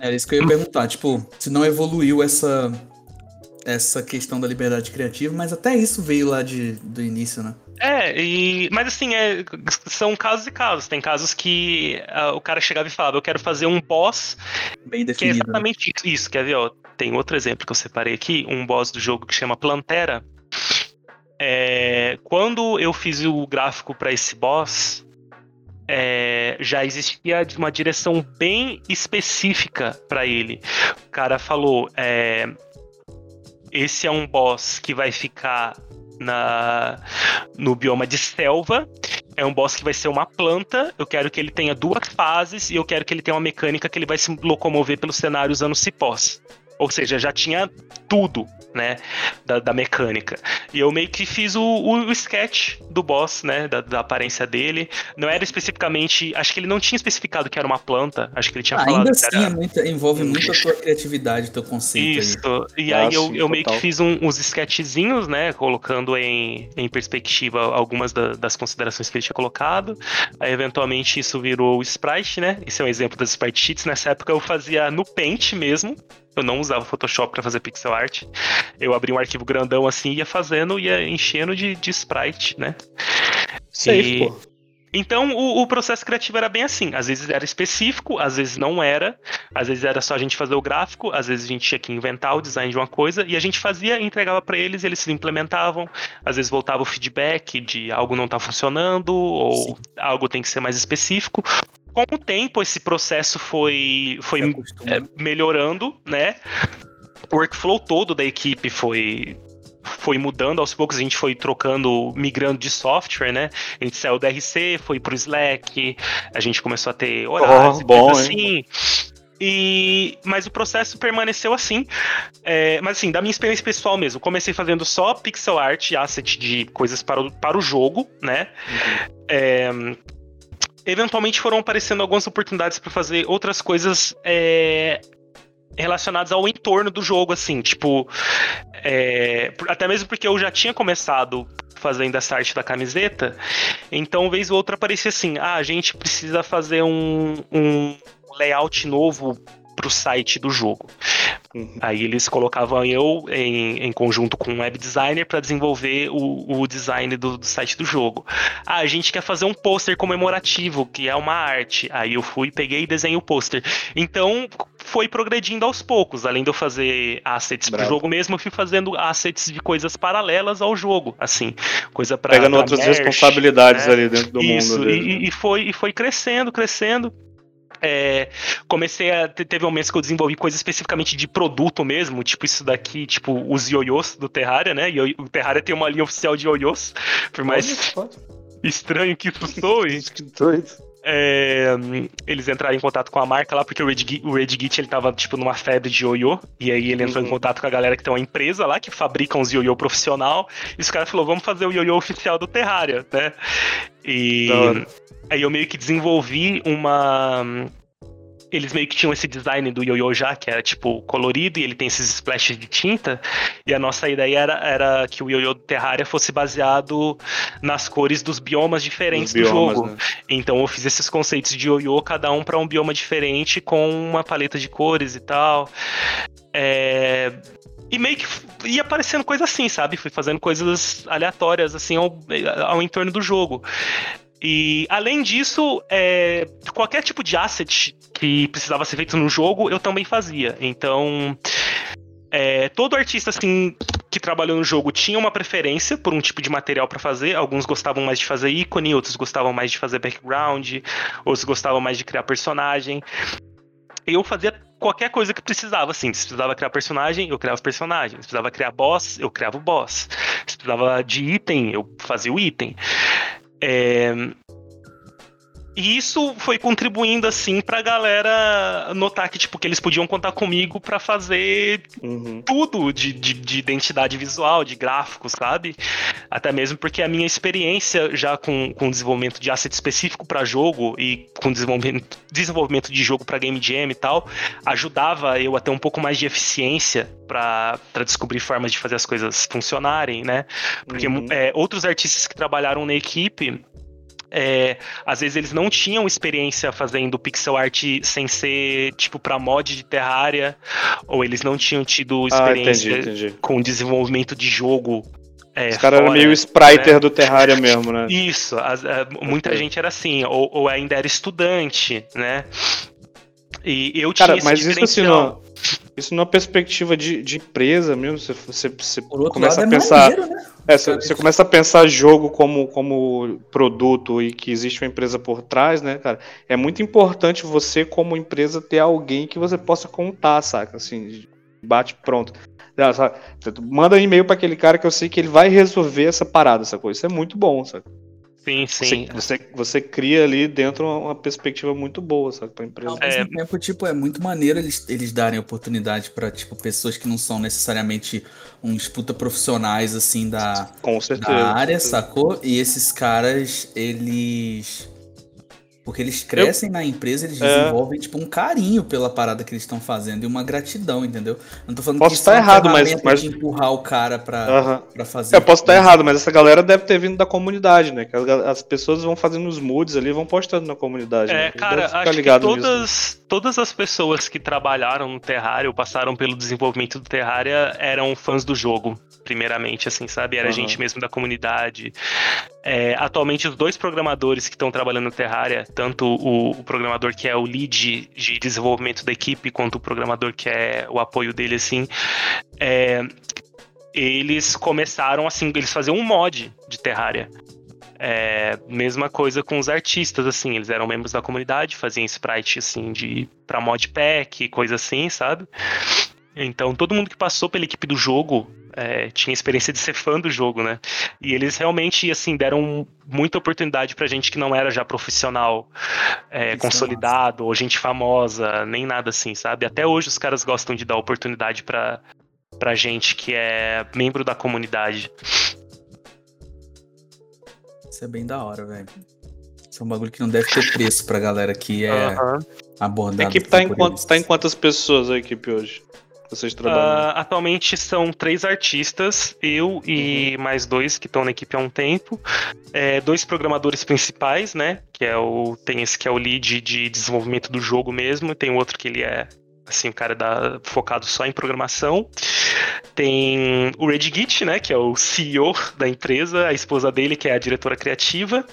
É isso que eu ia perguntar, tipo, se não evoluiu essa essa questão da liberdade criativa, mas até isso veio lá de, do início, né? É, e, mas assim, é, são casos e casos. Tem casos que uh, o cara chegava e falava, eu quero fazer um boss Bem definido, que é exatamente né? isso. Quer ver, ó, tem outro exemplo que eu separei aqui, um boss do jogo que chama Plantera. É, quando eu fiz o gráfico para esse boss, é, já existia uma direção bem específica para ele. O cara falou: é, esse é um boss que vai ficar na, no bioma de selva. É um boss que vai ser uma planta. Eu quero que ele tenha duas fases e eu quero que ele tenha uma mecânica que ele vai se locomover pelo cenário usando cipós. Ou seja, já tinha tudo, né? Da, da mecânica. E eu meio que fiz o, o, o sketch do boss, né? Da, da, aparência dele. Não era especificamente. Acho que ele não tinha especificado que era uma planta. Acho que ele tinha ah, falado. Ainda assim, era... é muita, envolve muito a tua criatividade, teu conceito. Isso. Aí. E aí eu, eu meio que fiz um, uns sketchzinhos, né? Colocando em, em perspectiva algumas da, das considerações que ele tinha colocado. Aí, eventualmente, isso virou o sprite, né? Esse é um exemplo das sprite sheets. Nessa época eu fazia no Paint mesmo. Eu não usava Photoshop para fazer pixel art. Eu abria um arquivo grandão assim, ia fazendo, ia enchendo de, de sprite, né? Safe, e... pô. Então o, o, processo criativo era bem assim. Às vezes era específico, às vezes não era. Às vezes era só a gente fazer o gráfico, às vezes a gente tinha que inventar o design de uma coisa e a gente fazia, entregava para eles, eles se implementavam. Às vezes voltava o feedback de algo não tá funcionando ou Sim. algo tem que ser mais específico com o tempo esse processo foi, foi é, melhorando, né? O workflow todo da equipe foi foi mudando aos poucos, a gente foi trocando, migrando de software, né? A gente saiu do RC, foi pro Slack, a gente começou a ter horários oh, bom, assim. Hein? E, mas o processo permaneceu assim. É, mas assim, da minha experiência pessoal mesmo, comecei fazendo só pixel art, asset de coisas para o, para o jogo, né? Uhum. É, eventualmente foram aparecendo algumas oportunidades para fazer outras coisas é, relacionadas ao entorno do jogo, assim, tipo. É, até mesmo porque eu já tinha começado fazendo essa arte da camiseta, então, vez ou outra aparecia assim: ah, a gente precisa fazer um, um layout novo pro site do jogo. Uhum. Aí eles colocavam eu em, em conjunto com um web designer para desenvolver o, o design do, do, site do jogo. Ah, a gente quer fazer um pôster comemorativo, que é uma arte. Aí eu fui, peguei e desenhei o pôster. Então foi progredindo aos poucos. Além de eu fazer assets Bravo. pro jogo mesmo, eu fui fazendo assets de coisas paralelas ao jogo, assim, coisa para pegando outras merch, responsabilidades né? ali dentro do Isso, mundo. Dele. E, e foi e foi crescendo, crescendo. É, comecei a. Teve um mês que eu desenvolvi coisa especificamente de produto mesmo, tipo isso daqui, tipo os ioiôs do Terraria, né? E o Terraria tem uma linha oficial de ioiôs, por mais estranho que isso soe. É, eles entraram em contato com a marca lá, porque o Red, o Red Git ele tava, tipo, numa febre de ioiô, e aí ele entrou uhum. em contato com a galera que tem uma empresa lá, que fabrica uns ioiô profissional, e os caras falaram, vamos fazer o ioiô oficial do Terraria, né? E aí eu meio que desenvolvi uma eles meio que tinham esse design do ioiô já, que era tipo colorido, e ele tem esses splashes de tinta. E a nossa ideia era, era que o ioiô do Terraria fosse baseado nas cores dos biomas diferentes do jogo. Né? Então eu fiz esses conceitos de ioiô, cada um para um bioma diferente, com uma paleta de cores e tal. É... E meio que ia aparecendo coisa assim, sabe? Fui fazendo coisas aleatórias, assim, ao, ao entorno do jogo. E além disso, é, qualquer tipo de asset que precisava ser feito no jogo, eu também fazia. Então, é, todo artista assim que trabalhou no jogo tinha uma preferência por um tipo de material para fazer. Alguns gostavam mais de fazer ícone, outros gostavam mais de fazer background, outros gostavam mais de criar personagem. Eu fazia qualquer coisa que precisava, assim. Se precisava criar personagem, eu criava os personagens. Se precisava criar boss, eu criava o boss. Se precisava de item, eu fazia o item. É... E isso foi contribuindo assim pra galera notar que, tipo, que eles podiam contar comigo para fazer uhum. tudo de, de, de, identidade visual, de gráficos, sabe? Até mesmo porque a minha experiência já com, com desenvolvimento de asset específico para jogo e com desenvolvimento, desenvolvimento de jogo para game jam e tal, ajudava eu a ter um pouco mais de eficiência para descobrir formas de fazer as coisas funcionarem, né? Porque uhum. é, outros artistas que trabalharam na equipe é, às vezes eles não tinham experiência fazendo pixel art sem ser tipo para mod de Terraria, ou eles não tinham tido experiência ah, entendi, entendi. com desenvolvimento de jogo é, Os caras eram meio spriter né? do Terraria mesmo, né? Isso, as, a, muita gente era assim, ou, ou, ainda era estudante, né? E eu tinha Cara, mas isso assim, no, isso numa perspectiva de, de empresa mesmo, você, você, você começa a é pensar. Maneiro, né? É, você, você, começa a pensar jogo como, como produto e que existe uma empresa por trás, né, cara? É muito importante você, como empresa, ter alguém que você possa contar, saca? Assim, bate pronto. Manda um e-mail para aquele cara que eu sei que ele vai resolver essa parada, essa coisa. Isso é muito bom, saca? Sim, sim. Você, você, você, cria ali dentro uma perspectiva muito boa, sabe, pra empresa. Ao mesmo é... tempo, tipo, é muito maneiro eles, eles darem oportunidade para tipo, pessoas que não são necessariamente uns puta profissionais, assim, da, Com certeza, da área, sacou? E esses caras, eles porque eles crescem eu... na empresa, eles é. desenvolvem, tipo, um carinho pela parada que eles estão fazendo e uma gratidão, entendeu? Eu não tô falando posso que estar é errado, mas, mas de empurrar o cara pra, uh -huh. fazer. Eu posso estar errado, mas essa galera deve ter vindo da comunidade, né? Que as, as pessoas vão fazendo os moods ali, vão postando na comunidade. É, né? cara, acho que todas, nisso, né? Todas as pessoas que trabalharam no Terraria ou passaram pelo desenvolvimento do Terraria eram fãs do jogo, primeiramente, assim, sabe? Era uh -huh. gente mesmo da comunidade. É, atualmente, os dois programadores que estão trabalhando no Terraria, tanto o, o, programador que é o lead de desenvolvimento da equipe, quanto o programador que é o apoio dele, assim, é, eles começaram assim, eles faziam um mod de Terraria. É, mesma coisa com os artistas, assim, eles eram membros da comunidade, faziam sprite assim de para modpack, coisa assim, sabe? Então todo mundo que passou pela equipe do jogo é, tinha experiência de ser fã do jogo, né? E eles realmente, assim, deram muita oportunidade pra gente que não era já profissional é, consolidado, ou gente famosa, nem nada assim, sabe? Até hoje os caras gostam de dar oportunidade pra, pra gente que é membro da comunidade. Isso é bem da hora, velho. Isso é um bagulho que não deve ter preço pra galera que é uhum. abordada. A equipe tá em, quant, tá em quantas pessoas a equipe hoje? vocês trabalham? Uh, atualmente são três artistas, eu e uhum. mais dois que estão na equipe há um tempo. É, dois programadores principais, né? Que é o. Tem esse que é o lead de desenvolvimento do jogo mesmo, e tem o outro que ele é assim, o cara da, focado só em programação. Tem o Red Git, né, que é o CEO da empresa, a esposa dele, que é a diretora criativa.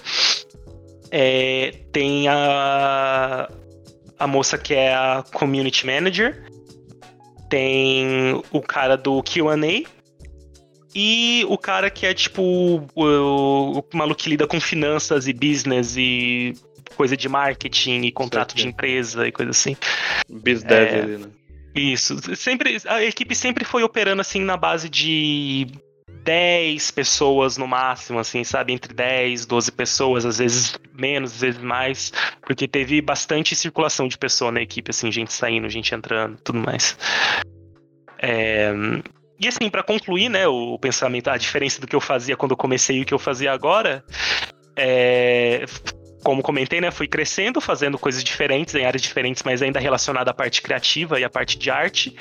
É, tem a, a moça que é a Community Manager, tem o cara do QA, e o cara que é tipo o, o maluco que lida com finanças e business e coisa de marketing e contrato de empresa e coisa assim. Bizdev é, ali, né? Isso. Sempre, a equipe sempre foi operando assim na base de 10 pessoas no máximo, assim, sabe? Entre 10, 12 pessoas, às vezes menos, às vezes mais, porque teve bastante circulação de pessoa na equipe, assim, gente saindo, gente entrando, tudo mais. É... E assim, para concluir, né, o pensamento, a diferença do que eu fazia quando eu comecei e o que eu fazia agora, é, como comentei, né, fui crescendo, fazendo coisas diferentes, em áreas diferentes, mas ainda relacionada à parte criativa e à parte de arte.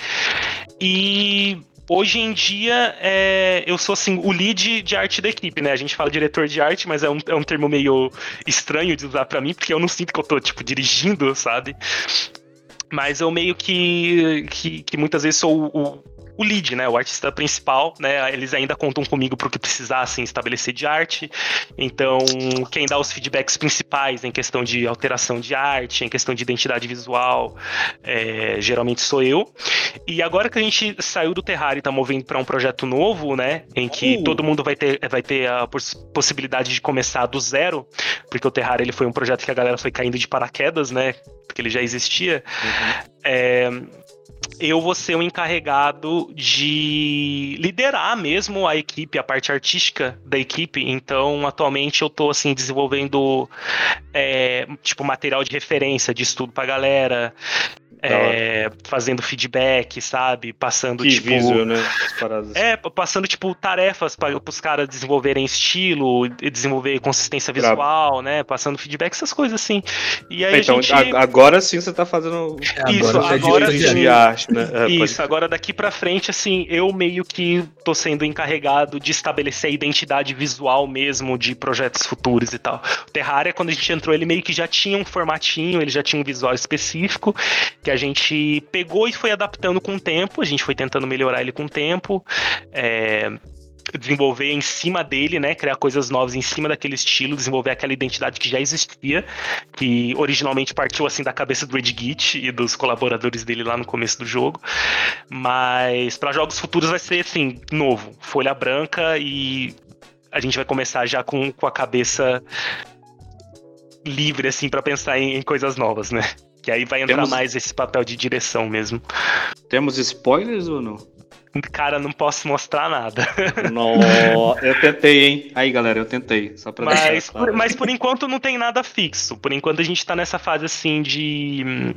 E hoje em dia é, eu sou assim o lead de arte da equipe, né? A gente fala diretor de arte, mas é um, é um termo meio estranho de usar para mim, porque eu não sinto que eu tô tipo dirigindo, sabe? Mas eu meio que, que, que muitas vezes sou o, o lead, né, o artista principal, né, eles ainda contam comigo para o que precisassem estabelecer de arte. Então, quem dá os feedbacks principais em questão de alteração de arte, em questão de identidade visual, é, geralmente sou eu. E agora que a gente saiu do Terraria e está movendo para um projeto novo, né, em que uh. todo mundo vai ter, vai ter a poss possibilidade de começar do zero, porque o Terraria ele foi um projeto que a galera foi caindo de paraquedas, né, porque ele já existia. Uhum. É, eu vou ser o encarregado de liderar mesmo a equipe, a parte artística da equipe. Então, atualmente eu estou assim desenvolvendo é, tipo material de referência, de estudo para galera é, fazendo feedback, sabe? Passando, que tipo. Visual, né? É, passando, tipo, tarefas para os caras desenvolverem estilo, desenvolver consistência visual, né? Passando feedback, essas coisas assim. E aí então, gente... agora sim você tá fazendo. É, isso, agora, agora sim. De arte, né? É, isso, pode... agora daqui para frente, assim, eu meio que tô sendo encarregado de estabelecer a identidade visual mesmo de projetos futuros e tal. O Terraria, quando a gente entrou, ele meio que já tinha um formatinho, ele já tinha um visual específico, que a gente pegou e foi adaptando com o tempo, a gente foi tentando melhorar ele com o tempo. É, desenvolver em cima dele, né, criar coisas novas em cima daquele estilo, desenvolver aquela identidade que já existia, que originalmente partiu assim da cabeça do Ed Git e dos colaboradores dele lá no começo do jogo. Mas para jogos futuros vai ser assim, novo, folha branca e a gente vai começar já com, com a cabeça livre assim para pensar em, em coisas novas, né? Que aí vai entrar Temos... mais esse papel de direção mesmo. Temos spoilers ou não? Cara, não posso mostrar nada. Não, eu tentei, hein? Aí, galera, eu tentei. Só pra mas, claro. por, mas por enquanto não tem nada fixo. Por enquanto a gente tá nessa fase assim de.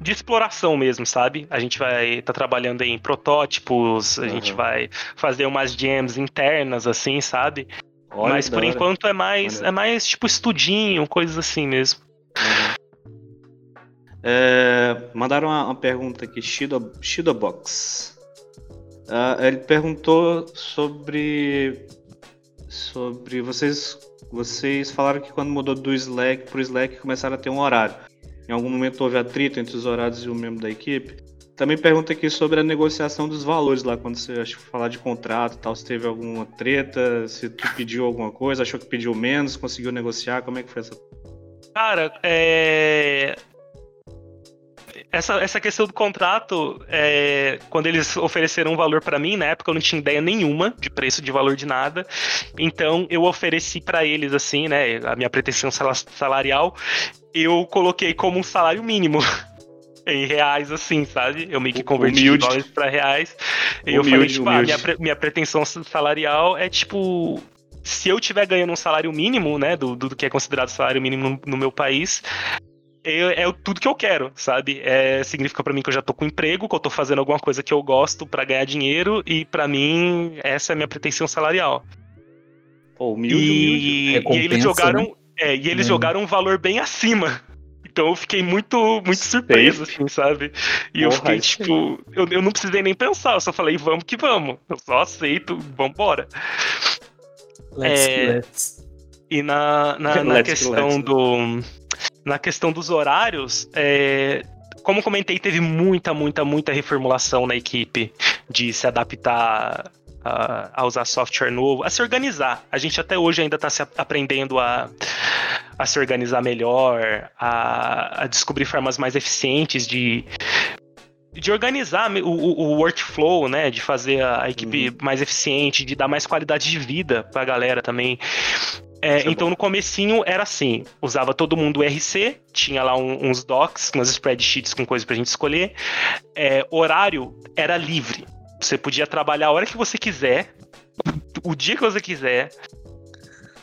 De exploração mesmo, sabe? A gente vai tá trabalhando em protótipos, a uhum. gente vai fazer umas jams internas, assim, sabe? Olha, mas por enquanto é mais, é mais tipo estudinho, coisas assim mesmo. Uhum. É, mandaram uma, uma, pergunta aqui, Shido, Shidobox. Uh, ele perguntou sobre. Sobre. Vocês, vocês falaram que quando mudou do Slack pro Slack começaram a ter um horário. Em algum momento houve atrito entre os horários e o membro da equipe. Também pergunta aqui sobre a negociação dos valores lá, quando você acho falar de contrato tal, se teve alguma treta, se tu pediu alguma coisa, achou que pediu menos, conseguiu negociar, como é que foi essa? Cara, é essa, essa questão do contrato, é, quando eles ofereceram um valor para mim, na época eu não tinha ideia nenhuma de preço, de valor de nada. Então eu ofereci para eles, assim, né, a minha pretensão salarial, eu coloquei como um salário mínimo. em reais, assim, sabe? Eu meio que converti Humilde. de dólares pra reais. E eu falei, tipo, ah, minha, minha pretensão salarial é tipo se eu tiver ganhando um salário mínimo, né, do, do que é considerado salário mínimo no, no meu país, é, é, tudo que eu quero, sabe? É, significa para mim que eu já tô com emprego, que eu tô fazendo alguma coisa que eu gosto para ganhar dinheiro e para mim essa é a minha pretensão salarial. Pô, humilde, e, humilde. e eles jogaram, né? é, e eles hum. jogaram um valor bem acima. Então eu fiquei muito, muito surpreso, assim, sabe? E Porra, eu fiquei, tipo, eu, eu não precisei nem pensar, eu só falei, vamos que vamos. Eu só aceito, vambora. Let's, é, let's. E na, na, na questão let's. do na questão dos horários, é, como comentei, teve muita, muita, muita reformulação na equipe de se adaptar a, a, usar software novo, a se organizar. A gente até hoje ainda está se aprendendo a, a se organizar melhor, a, a descobrir formas mais eficientes de, de organizar o, o, workflow, né? De fazer a, equipe uhum. mais eficiente, de dar mais qualidade de vida pra galera também. É, é então, bom. no comecinho era assim, usava todo mundo RC, tinha lá um, uns docs, umas spreadsheets com coisas pra gente escolher. É, horário era livre. Você podia trabalhar a hora que você quiser, o dia que você quiser.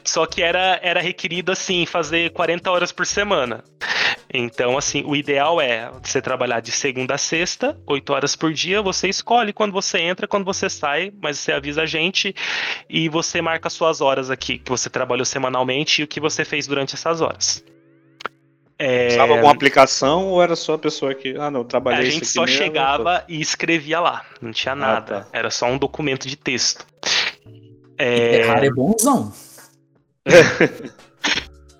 Só que era, era requerido, assim, fazer 40 horas por semana. Então, assim, o ideal é você trabalhar de segunda a sexta, oito horas por dia. Você escolhe quando você entra, quando você sai, mas você avisa a gente e você marca suas horas aqui, que você trabalhou semanalmente e o que você fez durante essas horas. É... Usava alguma aplicação ou era só a pessoa que. Ah, não, trabalhei A gente só mesmo, chegava tô... e escrevia lá. Não tinha ah, nada. Ah, tá. Era só um documento de texto. É... Errar é bonzão.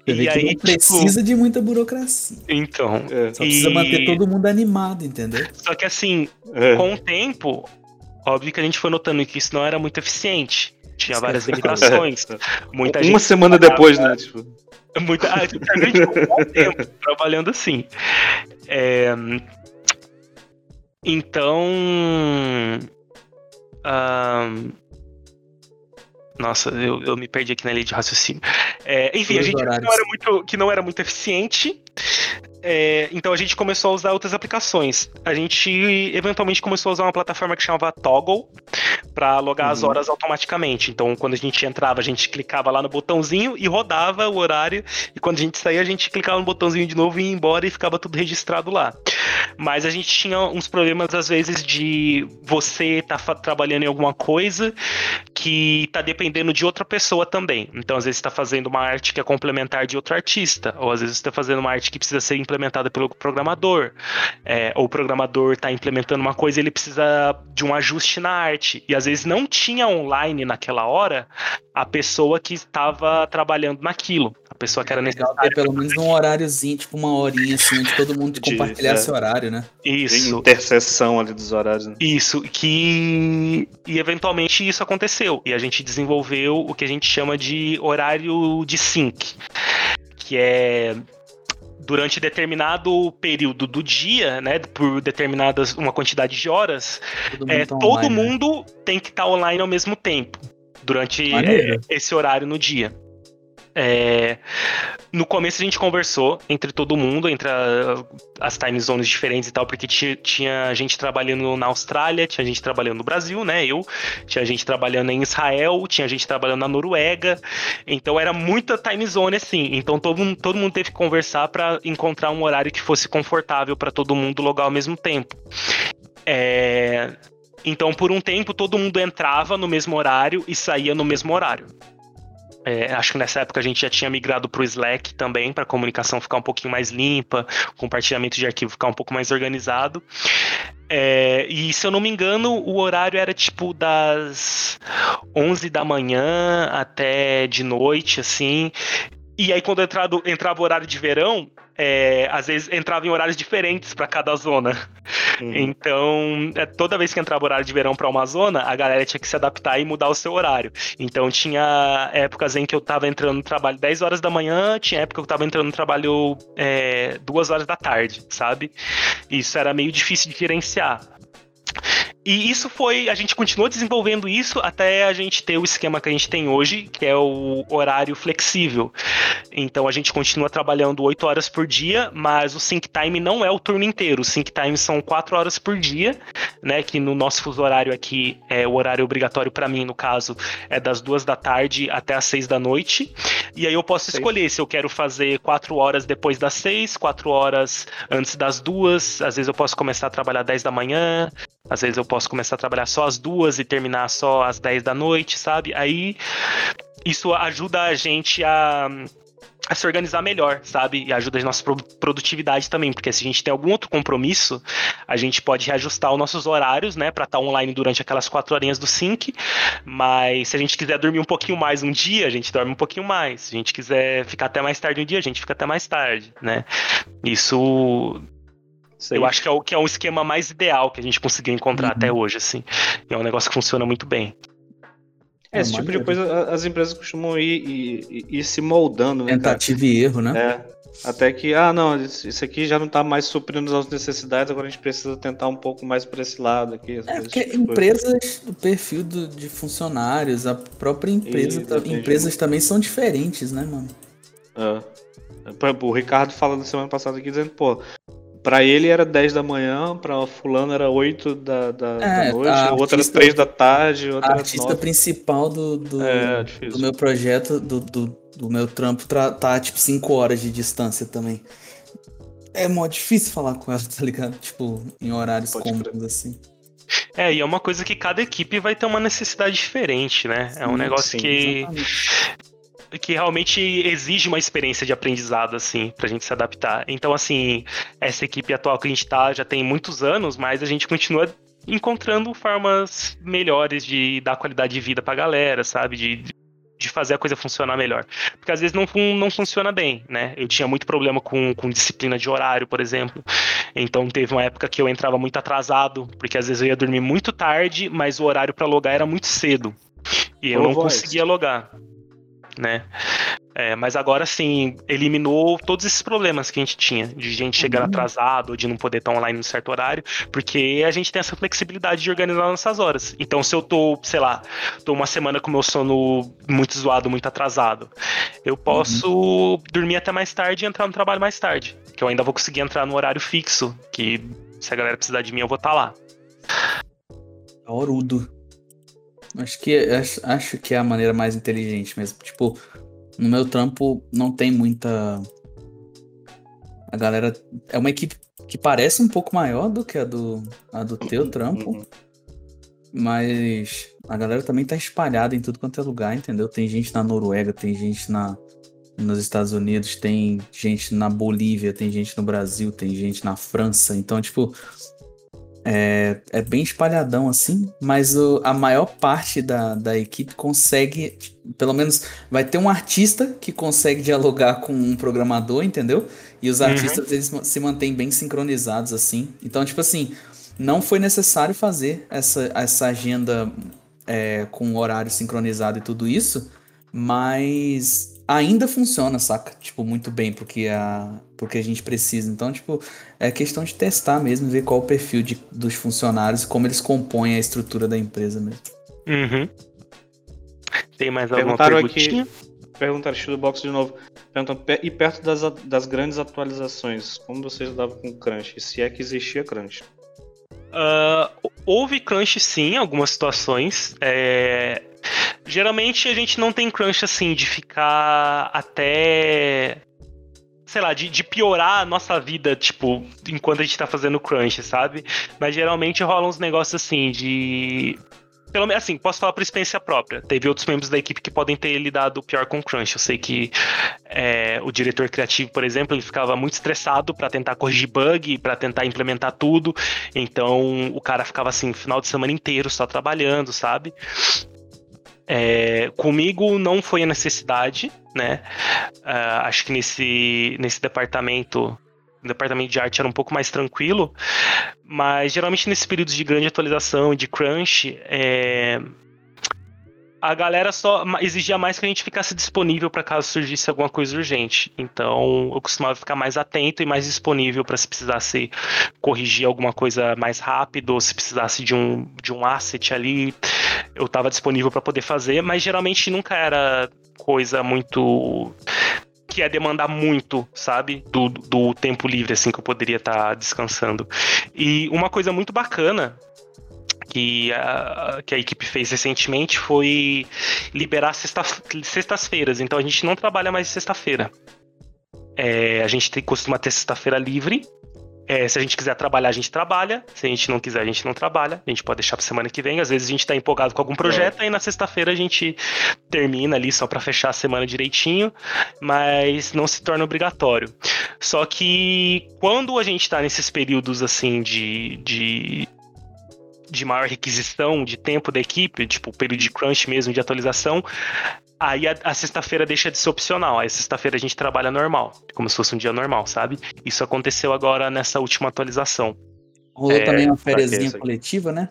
E aí, não tipo, precisa tipo... de muita burocracia. Então. É. Só precisa manter todo mundo animado, entendeu? Só que assim, é. com o tempo, óbvio que a gente foi notando que isso não era muito eficiente. Tinha várias limitações. Muita Uma gente semana depois, né? Tipo... Muita, a gente ficou um bom tempo trabalhando assim. É... Então. Um... Nossa, eu, eu me perdi aqui na lei de raciocínio. É, enfim, a gente que não, era muito, que não era muito eficiente. É, então a gente começou a usar outras aplicações. A gente eventualmente começou a usar uma plataforma que chamava Toggle para logar uhum. as horas automaticamente. Então quando a gente entrava, a gente clicava lá no botãozinho e rodava o horário. E quando a gente saía, a gente clicava no botãozinho de novo e ia embora e ficava tudo registrado lá. Mas a gente tinha uns problemas às vezes de você estar tá trabalhando em alguma coisa que está dependendo de outra pessoa também. Então às vezes está fazendo uma arte que é complementar de outro artista, ou às vezes está fazendo uma arte que precisa ser implementada pelo programador, é, ou o programador está implementando uma coisa e ele precisa de um ajuste na arte. E às vezes não tinha online naquela hora a pessoa que estava trabalhando naquilo. A pessoa que era necessária. Ter pelo menos um horáriozinho, tipo uma horinha assim, onde todo mundo de, compartilhar é, esse horário, né? Isso. Interseção ali dos horários. Né? Isso, que. E eventualmente isso aconteceu. E a gente desenvolveu o que a gente chama de horário de sync. Que é durante determinado período do dia, né, por determinadas uma quantidade de horas, todo mundo, é, tá todo online, né? mundo né? tem que estar tá online ao mesmo tempo durante é, esse horário no dia. É, no começo a gente conversou entre todo mundo, entre a, as time zones diferentes e tal, porque tinha, gente trabalhando na Austrália, tinha gente trabalhando no Brasil, né? Eu, tinha gente trabalhando em Israel, tinha gente trabalhando na Noruega, então era muita time zone assim. Então todo, todo mundo teve que conversar para encontrar um horário que fosse confortável para todo mundo logar ao mesmo tempo. É, então, por um tempo, todo mundo entrava no mesmo horário e saía no mesmo horário. É, acho que nessa época a gente já tinha migrado para o Slack também, para a comunicação ficar um pouquinho mais limpa, compartilhamento de arquivo ficar um pouco mais organizado. É, e se eu não me engano, o horário era tipo das 11 da manhã até de noite, assim. E aí, quando entrava, entrava o horário de verão, é, às vezes entrava em horários diferentes para cada zona. Então, é, toda vez que entrava horário de verão para uma zona, a galera tinha que se adaptar e mudar o seu horário. Então, tinha épocas em que eu estava entrando no trabalho 10 horas da manhã, tinha época que eu estava entrando no trabalho é, 2 horas da tarde, sabe? Isso era meio difícil de gerenciar. E isso foi, a gente continuou desenvolvendo isso até a gente ter o esquema que a gente tem hoje, que é o horário flexível. Então a gente continua trabalhando 8 horas por dia, mas o sync time não é o turno inteiro. O sync time são 4 horas por dia, né? Que no nosso fuso horário aqui é o horário obrigatório para mim, no caso, é das 2 da tarde até as 6 da noite. E aí eu posso escolher se eu quero fazer 4 horas depois das 6, 4 horas antes das 2, às vezes eu posso começar a trabalhar 10 da manhã, às vezes eu posso começar a trabalhar só às duas e terminar só às 10 da noite, sabe? Aí isso ajuda a gente a a se organizar melhor, sabe? E ajuda a nossa produtividade também, porque se a gente tem algum outro compromisso, a gente pode reajustar os nossos horários, né, para estar tá online durante aquelas quatro horinhas do sync. Mas se a gente quiser dormir um pouquinho mais um dia, a gente dorme um pouquinho mais. Se a gente quiser ficar até mais tarde um dia, a gente fica até mais tarde, né? Isso eu acho que é, o, que é um esquema mais ideal que a gente conseguiu encontrar uhum. até hoje, assim. É um negócio que funciona muito bem. É, esse tipo de coisa as empresas costumam ir, ir, ir se moldando, né? Tentativa e erro, né? É. Até que, ah, não, isso aqui já não está mais suprindo as necessidades, agora a gente precisa tentar um pouco mais por esse lado aqui. É, porque tipo empresas do perfil do, de funcionários, a própria empresa, e, empresas também são diferentes, né, mano? É. O Ricardo falando semana passada aqui, dizendo, pô, Pra ele era 10 da manhã, pra fulano era 8 da, da, é, da noite, outra era 3 da tarde, outra A artista 9. principal do, do, é, do, meu projeto, do, do, do meu trampo, tá, tá tipo 5 horas de distância também. É mó difícil falar com ela, tá ligado? Tipo, em horários Pode cômodos assim. É, e é uma coisa que cada equipe vai ter uma necessidade diferente, né? Sim, é um negócio sim, que. Exatamente que realmente exige uma experiência de aprendizado, assim, pra gente se adaptar. Então, assim, essa equipe atual que a gente tá já tem muitos anos, mas a gente continua encontrando formas melhores de dar qualidade de vida pra galera, sabe? De, de fazer a coisa funcionar melhor. Porque às vezes não, não funciona bem, né? Eu tinha muito problema com, com disciplina de horário, por exemplo. Então teve uma época que eu entrava muito atrasado, porque às vezes eu ia dormir muito tarde, mas o horário para logar era muito cedo. E eu não conseguia logar né? É, mas agora sim, eliminou todos esses problemas que a gente tinha, de gente chegar uhum. atrasado, de não poder estar online em certo horário, porque a gente tem essa flexibilidade de organizar nossas horas. Então, se eu tô, sei lá, tô uma semana com meu sono muito zoado, muito atrasado, eu posso uhum. dormir até mais tarde e entrar no trabalho mais tarde. Que eu ainda vou conseguir entrar no horário fixo, que se a galera precisar de mim, eu vou estar tá lá. Orudo. Acho que, acho, que é a maneira mais inteligente mesmo. Tipo, no meu trampo não tem muita. A galera. É uma equipe que parece um pouco maior do que a do, a do teu trampo. Uhum. Mas a galera também tá espalhada em tudo quanto é lugar, entendeu? Tem gente na Noruega, tem gente na, nos Estados Unidos, tem gente na Bolívia, tem gente no Brasil, tem gente na França. Então, tipo, é, é bem espalhadão assim, mas o, a maior parte da, da equipe consegue, pelo menos vai ter um artista que consegue dialogar com um programador, entendeu? E os uhum. artistas eles se mantêm bem sincronizados assim. Então, tipo assim, não foi necessário fazer essa, essa agenda é, com horário sincronizado e tudo isso, mas ainda funciona, saca? Tipo, muito bem porque a, porque a gente precisa. Então, tipo, é questão de testar mesmo, ver qual o perfil de, dos funcionários, como eles compõem a estrutura da empresa mesmo. Uhum. Tem mais alguma perguntinha? Aqui, perguntaram do box de novo. Perguntam, e perto das, das grandes atualizações, como vocês lidavam com crunch? Se é que existia crunch? Uh, houve crunch sim, em algumas situações. É, Geralmente a gente não tem crunch assim de ficar até sei lá, de, de, piorar a nossa vida, tipo, enquanto a gente tá fazendo crunch, sabe? Mas geralmente rolam uns negócios assim de. Pelo menos assim, posso falar por experiência própria. Teve outros membros da equipe que podem ter lidado pior com crunch. Eu sei que é, o diretor criativo, por exemplo, ele ficava muito estressado para tentar corrigir bug, para tentar implementar tudo. Então o cara ficava assim, final de semana inteiro só trabalhando, sabe? É, comigo não foi a necessidade, né? Uh, acho que nesse, nesse departamento departamento de arte era um pouco mais tranquilo, mas geralmente nesses períodos de grande atualização e de crunch, é, a galera só exigia mais que a gente ficasse disponível para caso surgisse alguma coisa urgente. Então, eu costumava ficar mais atento e mais disponível para se precisasse corrigir alguma coisa mais rápido, ou se precisasse de um, de um asset ali, eu estava disponível para poder fazer, mas geralmente nunca era coisa muito que ia demandar muito, sabe? Do, do tempo livre, assim, que eu poderia estar tá descansando. E uma coisa muito bacana que a, que a equipe fez recentemente foi liberar sexta, sextas-feiras. Então a gente não trabalha mais sexta-feira. É, a gente tem, costuma ter sexta-feira livre. É, se a gente quiser trabalhar, a gente trabalha. Se a gente não quiser, a gente não trabalha. A gente pode deixar para semana que vem. Às vezes a gente está empolgado com algum projeto, é. aí na sexta-feira a gente termina ali só para fechar a semana direitinho, mas não se torna obrigatório. Só que quando a gente está nesses períodos assim de, de de maior requisição de tempo da equipe, tipo o período de crunch mesmo, de atualização, aí a, a sexta-feira deixa de ser opcional. Aí sexta-feira a gente trabalha normal, como se fosse um dia normal, sabe? Isso aconteceu agora nessa última atualização. Rolou é, também uma férias coletiva, né?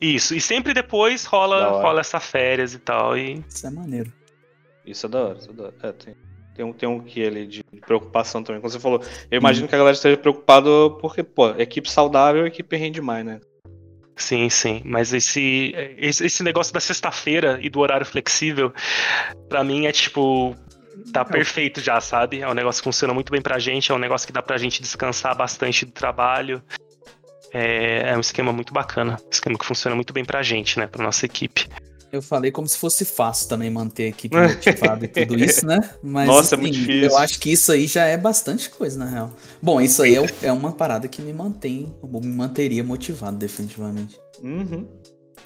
Isso, e sempre depois rola, rola essa férias e tal. E... Isso é maneiro. Isso é da hora, isso é da hora. É, tem, tem um, tem um que ali de preocupação também. Como você falou, eu imagino hum. que a galera esteja preocupada porque, pô, equipe saudável, equipe rende mais, né? Sim, sim. Mas esse, esse negócio da sexta-feira e do horário flexível, para mim é tipo. Tá perfeito já, sabe? É um negócio que funciona muito bem pra gente, é um negócio que dá pra gente descansar bastante do trabalho. É, é um esquema muito bacana. Um esquema que funciona muito bem pra gente, né? Pra nossa equipe. Eu falei como se fosse fácil também manter a equipe motivada e tudo isso, né? Mas, Nossa, assim, é muito difícil. Eu acho que isso aí já é bastante coisa, na real. Bom, isso aí é, é uma parada que me mantém, me manteria motivado, definitivamente. Uhum.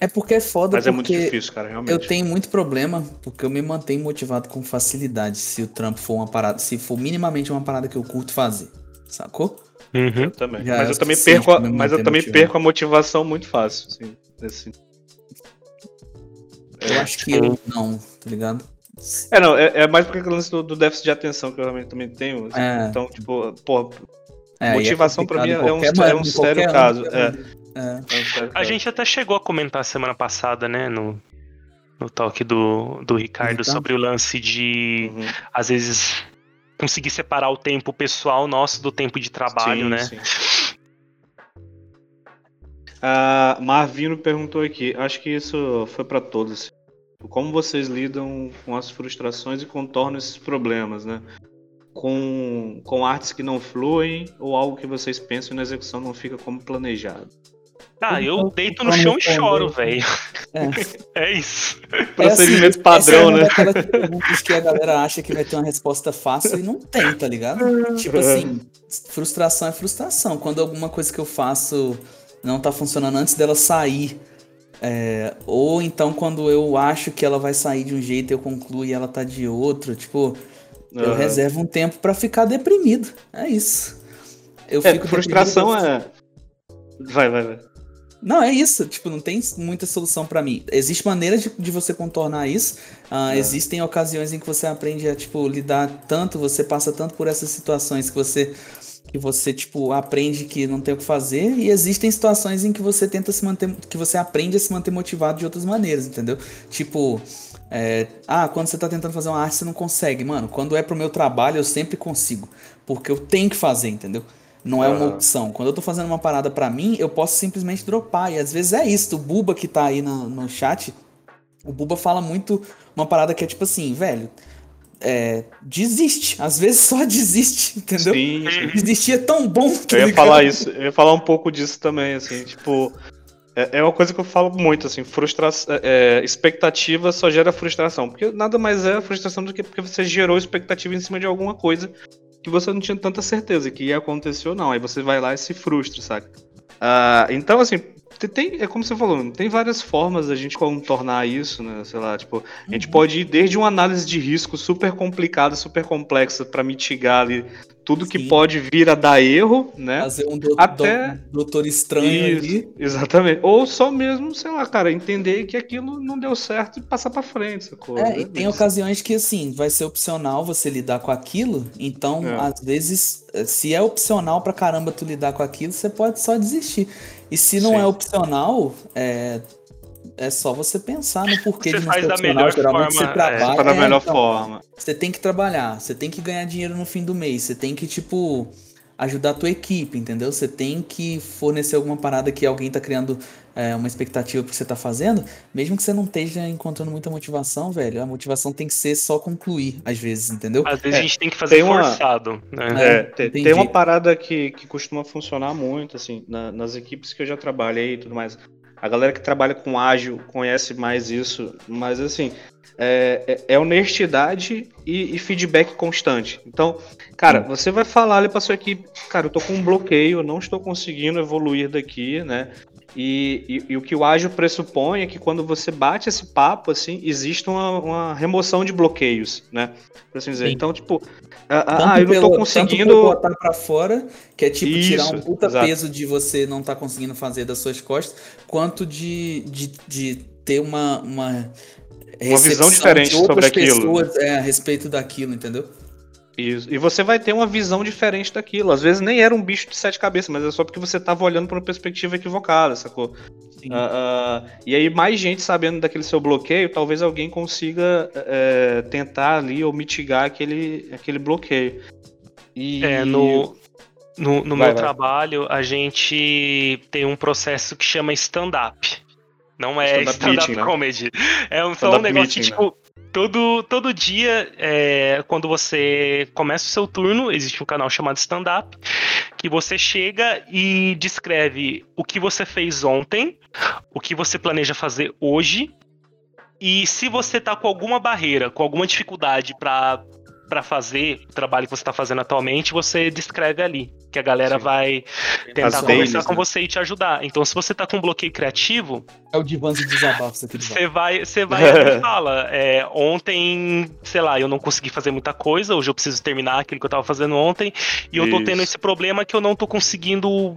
É porque é foda, Mas é muito difícil, cara, realmente. Eu tenho muito problema, porque eu me mantenho motivado com facilidade se o trampo for uma parada, se for minimamente uma parada que eu curto fazer, sacou? Uhum. Eu também. Já mas eu também perco, a, mas eu também perco a motivação muito fácil, assim, nesse eu acho que eu não, tá ligado? É, não, é, é mais porque o lance do, do, déficit de atenção que eu realmente também tenho. Assim, é. Então, tipo, pô, é, é motivação é pra mim é um, é um sério caso. É. é. A gente até chegou a comentar semana passada, né, no, no talk do, do Ricardo então? sobre o lance de, uhum. às vezes, conseguir separar o tempo pessoal nosso do tempo de trabalho, sim, né? Sim. Uh, Marvino perguntou aqui, acho que isso foi para todos. Como vocês lidam com as frustrações e contornam esses problemas, né? Com, com artes que não fluem ou algo que vocês pensam e na execução não fica como planejado? Ah, eu deito no chão e choro, velho. É. é. isso. Procedimento é assim, padrão, né? Aquelas perguntas que a galera acha que vai ter uma resposta fácil e não tem, tá ligado? Tipo assim, frustração é frustração. Quando alguma coisa que eu faço não tá funcionando antes dela sair. É, ou então quando eu acho que ela vai sair de um jeito eu concluo e ela tá de outro, tipo, uhum. eu reservo um tempo para ficar deprimido. É isso. Eu é, fico frustração deprimido. é. Vai, vai, vai. Não, é isso. Tipo, não tem muita solução para mim. Existe maneiras de, de você contornar isso. Uh, é. Existem ocasiões em que você aprende a, tipo, lidar tanto, você passa tanto por essas situações que você que você tipo aprende que não tem o que fazer e existem situações em que você tenta se manter que você aprende a se manter motivado de outras maneiras entendeu tipo é, ah quando você tá tentando fazer uma arte você não consegue mano quando é pro meu trabalho eu sempre consigo porque eu tenho que fazer entendeu não é uma opção. Quando eu tô fazendo uma parada para mim, eu posso simplesmente dropar. E às vezes é isso. O Buba que tá aí no, no chat, o Buba fala muito uma parada que é tipo assim, velho, é, desiste. Às vezes só desiste, entendeu? Sim. Desistir é tão bom. Tá eu ia falar isso, eu ia falar um pouco disso também, assim, tipo. É, é uma coisa que eu falo muito, assim, frustração, é, é, expectativa só gera frustração. Porque nada mais é frustração do que porque você gerou expectativa em cima de alguma coisa que você não tinha tanta certeza que ia acontecer ou não. Aí você vai lá e se frustra, saca? Uh, então, assim, tem, é como você falou, tem várias formas da gente contornar isso, né? Sei lá, tipo, a gente uhum. pode ir desde uma análise de risco super complicada, super complexa para mitigar ali tudo Sim. que pode vir a dar erro, né? Fazer um doutor, Até... doutor estranho Isso, ali. Exatamente. Ou só mesmo, sei lá, cara, entender que aquilo não deu certo e passar para frente, sacou? É, e tem ocasiões que, assim, vai ser opcional você lidar com aquilo, então, é. às vezes, se é opcional pra caramba tu lidar com aquilo, você pode só desistir. E se não Sim. é opcional, é, é só você pensar no porquê você de não faz da melhor forma, você trabalha. É, da melhor então, forma. Você tem que trabalhar, você tem que ganhar dinheiro no fim do mês, você tem que, tipo, ajudar a tua equipe, entendeu? Você tem que fornecer alguma parada que alguém tá criando é, uma expectativa pro que você tá fazendo, mesmo que você não esteja encontrando muita motivação, velho, a motivação tem que ser só concluir, às vezes, entendeu? Às vezes é, a gente tem que fazer tem forçado, uma, né? É, tem, tem, uma parada que, que costuma funcionar muito, assim, na, nas equipes que eu já trabalhei e tudo mais. A galera que trabalha com ágil conhece mais isso, mas assim, é, é, é honestidade e, e, feedback constante. Então, cara, você vai falar ali para sua equipe, cara, eu tô com um bloqueio, eu não estou conseguindo evoluir daqui, né? E, e, e, o que o ágil pressupõe é que quando você bate esse papo, assim, existe uma, uma remoção de bloqueios, né? Por assim dizer. Sim. Então, tipo, ah, eu não tô conseguindo. botar pra fora, que é tipo Isso, tirar um puta exato. peso de você não tá conseguindo fazer das suas costas, quanto de, de, de ter uma, uma, uma visão diferente de sobre aquilo. Pessoas, é, a respeito daquilo, entendeu? Isso. E você vai ter uma visão diferente daquilo. Às vezes nem era um bicho de sete cabeças, mas é só porque você tava olhando por uma perspectiva equivocada, sacou? Uh, uh, e aí, mais gente sabendo daquele seu bloqueio, talvez alguém consiga uh, tentar ali ou mitigar aquele, aquele bloqueio. E... É, no, no, no vai, meu vai. trabalho, a gente tem um processo que chama stand-up. Não é stand-up stand né? comedy. É um, stand um negócio meeting, que, tipo, né? Todo, todo dia, é, quando você começa o seu turno, existe um canal chamado Stand Up, que você chega e descreve o que você fez ontem, o que você planeja fazer hoje, e se você tá com alguma barreira, com alguma dificuldade para para fazer o trabalho que você está fazendo atualmente, você descreve ali. Que a galera Sim. vai tentar conversar com né? você e te ajudar. Então, se você está com um bloqueio criativo. É o divã de desabafos aqui Você vai, você vai e fala. É, ontem, sei lá, eu não consegui fazer muita coisa, hoje eu preciso terminar aquilo que eu estava fazendo ontem. E eu tô tendo esse problema que eu não tô conseguindo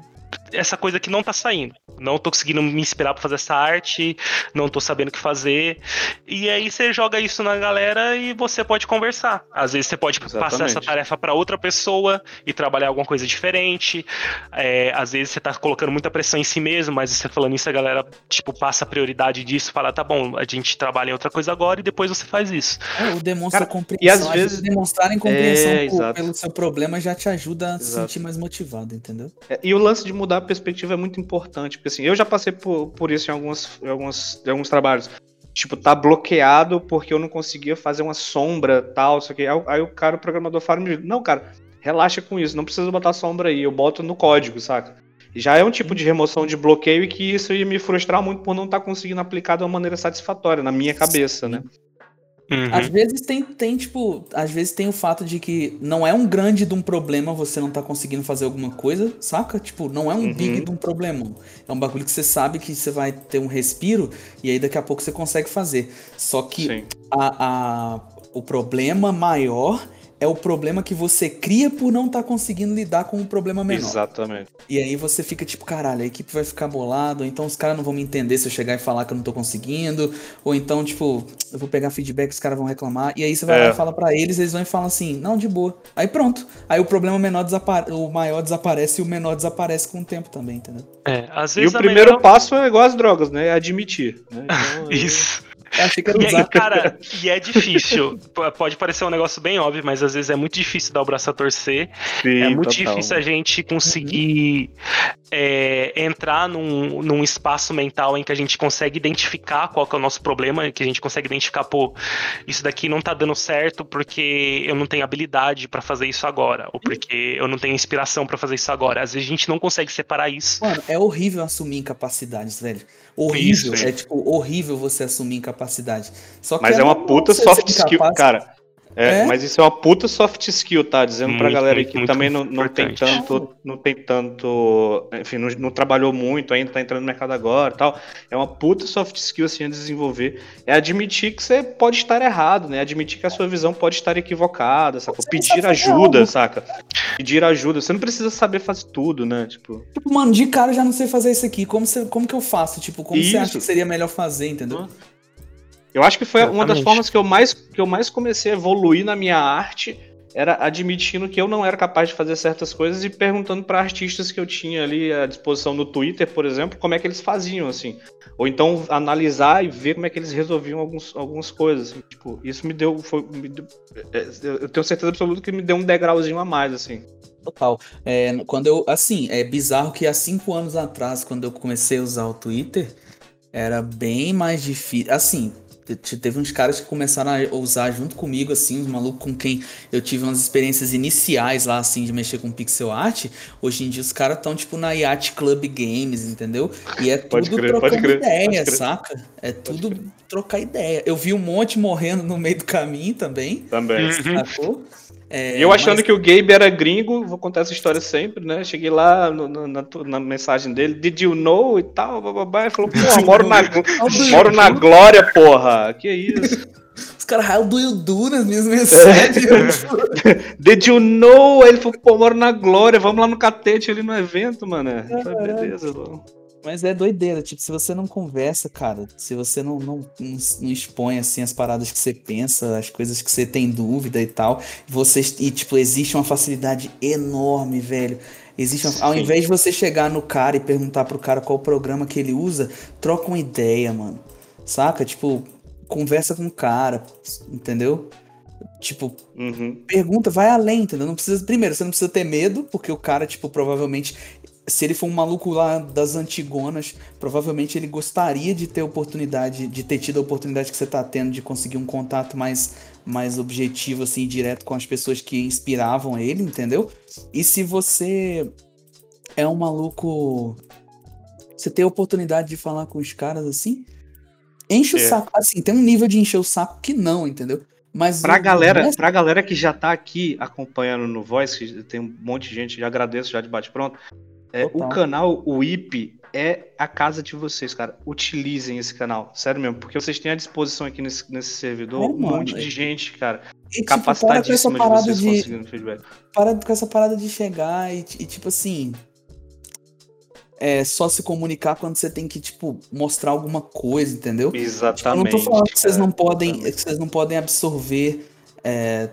essa coisa que não tá saindo. Não tô conseguindo me inspirar pra fazer essa arte, não tô sabendo o que fazer. E aí você joga isso na galera e você pode conversar. Às vezes você pode Exatamente. passar essa tarefa para outra pessoa e trabalhar alguma coisa diferente. É, às vezes você tá colocando muita pressão em si mesmo, mas você falando isso, a galera, tipo, passa a prioridade disso, fala, tá bom, a gente trabalha em outra coisa agora e depois você faz isso. É, o demonstra Cara, compreensão. E às vezes demonstrarem compreensão é, por, pelo seu problema já te ajuda a se sentir mais motivado, entendeu? É, e o lance de mudar a perspectiva é muito importante, porque assim, eu já passei por, por isso em alguns, em alguns, em alguns trabalhos. Tipo, tá bloqueado porque eu não conseguia fazer uma sombra tal, isso aqui. Aí, aí o cara, o programador fala não, cara, relaxa com isso, não precisa botar sombra aí, eu boto no código, saca? Já é um tipo de remoção de bloqueio e que isso ia me frustrar muito por não estar tá conseguindo aplicar de uma maneira satisfatória na minha cabeça, né? Uhum. Às vezes tem, tem, tipo, às vezes tem o fato de que não é um grande de um problema você não tá conseguindo fazer alguma coisa, saca? Tipo, não é um uhum. big de um problema. É um bagulho que você sabe que você vai ter um respiro e aí daqui a pouco você consegue fazer. Só que a, a, o problema maior é o problema que você cria por não estar tá conseguindo lidar com um problema menor. Exatamente. E aí você fica tipo, caralho, a equipe vai ficar bolado, ou então os caras não vão me entender se eu chegar e falar que eu não tô conseguindo, ou então, tipo, eu vou pegar feedback, os caras vão reclamar, e aí você vai é. lá e fala pra eles, eles vão e falam assim, não, de boa. Aí pronto. Aí o problema menor desapare... o maior desaparece e o menor desaparece com o tempo também, entendeu? É, às vezes e o primeiro melhor... passo é igual as drogas, né? É admitir. Né? Então, Isso. Eu achei que era usar. E, cara, e é difícil. Pode parecer um negócio bem óbvio, mas às vezes é muito difícil dar o braço a torcer. Sim, é muito total. difícil a gente conseguir é, entrar num, num espaço mental em que a gente consegue identificar qual que é o nosso problema, que a gente consegue identificar, pô, isso daqui não tá dando certo porque eu não tenho habilidade para fazer isso agora, ou porque eu não tenho inspiração para fazer isso agora. Às vezes a gente não consegue separar isso. Mano, é horrível assumir incapacidades, velho. Horrível. Isso, é tipo horrível você assumir incapacidade. Só que Mas é, é uma puta soft skill, cara. É, é, mas isso é uma puta soft skill, tá? Dizendo muito, pra galera que também não, não tem tanto, não tem tanto, enfim, não, não, trabalhou muito ainda, tá entrando no mercado agora tal. É uma puta soft skill assim a desenvolver. É admitir que você pode estar errado, né? Admitir que a sua visão pode estar equivocada, saca? Pedir ajuda, saca? Pedir ajuda. Você não precisa saber fazer tudo, né? Tipo, tipo mano, de cara eu já não sei fazer isso aqui. Como, você, como que eu faço? Tipo, como isso. você acha que seria melhor fazer, entendeu? Eu acho que foi Exatamente. uma das formas que eu, mais, que eu mais comecei a evoluir na minha arte era admitindo que eu não era capaz de fazer certas coisas e perguntando para artistas que eu tinha ali à disposição no Twitter, por exemplo, como é que eles faziam assim. Ou então analisar e ver como é que eles resolviam alguns, algumas coisas. Assim. Tipo, isso me deu, foi, me deu, é, eu tenho certeza absoluta que me deu um degrauzinho a mais assim. Total. É, quando eu, assim, é bizarro que há cinco anos atrás, quando eu comecei a usar o Twitter, era bem mais difícil. Assim, Teve uns caras que começaram a usar junto comigo, assim, uns malucos com quem eu tive umas experiências iniciais lá, assim, de mexer com pixel art. Hoje em dia os caras estão, tipo, na Yacht Club Games, entendeu? E é tudo crer, trocando ideia, saca? É tudo trocar ideia. Eu vi um monte morrendo no meio do caminho também. Também. Sacou? É, eu achando mas... que o Gabe era gringo, vou contar essa história sempre, né? Cheguei lá no, no, na, na, mensagem dele, did you know e tal, bababá, ele falou, porra, moro na, moro na glória, porra, que isso? Os caras, how do you do nas minhas mensagens? É. did you know? Aí ele falou, pô, moro na glória, vamos lá no catete ali no evento, mano. É, beleza, Mas é doideira, tipo, se você não conversa, cara, se você não, não, não, não expõe, assim, as paradas que você pensa, as coisas que você tem dúvida e tal, você, e, tipo, existe uma facilidade enorme, velho. Existe uma, ao invés de você chegar no cara e perguntar pro cara qual programa que ele usa, troca uma ideia, mano. Saca? Tipo, conversa com o cara, entendeu? Tipo, Uhum. pergunta, vai além, entendeu? Não precisa. Primeiro, você não precisa ter medo, porque o cara, tipo, provavelmente. Se ele for um maluco lá das antigonas, provavelmente ele gostaria de ter oportunidade, de ter tido a oportunidade que você tá tendo de conseguir um contato mais, mais objetivo, assim, direto com as pessoas que inspiravam ele, entendeu? E se você é um maluco. Você tem a oportunidade de falar com os caras assim, enche o É. saco. Assim, tem um nível de encher o saco que não, entendeu? Mas Pra o galera, resto- pra galera que já tá aqui acompanhando no Voice, tem um monte de gente, já agradeço, já de bate-pronto. É, o canal, o IP, é a casa de vocês, cara. Utilizem esse canal, sério mesmo, porque vocês têm à disposição aqui nesse, nesse servidor É, um mano, monte é- de gente, cara, E, tipo, para capacitadíssima de parada vocês de, conseguindo feedback. para com essa parada de chegar e, e, tipo assim. É só se comunicar quando você tem que, tipo, mostrar alguma coisa, entendeu? Tipo, eu Exatamente. não tô falando que vocês não podem, exatamente. que vocês não podem absorver é,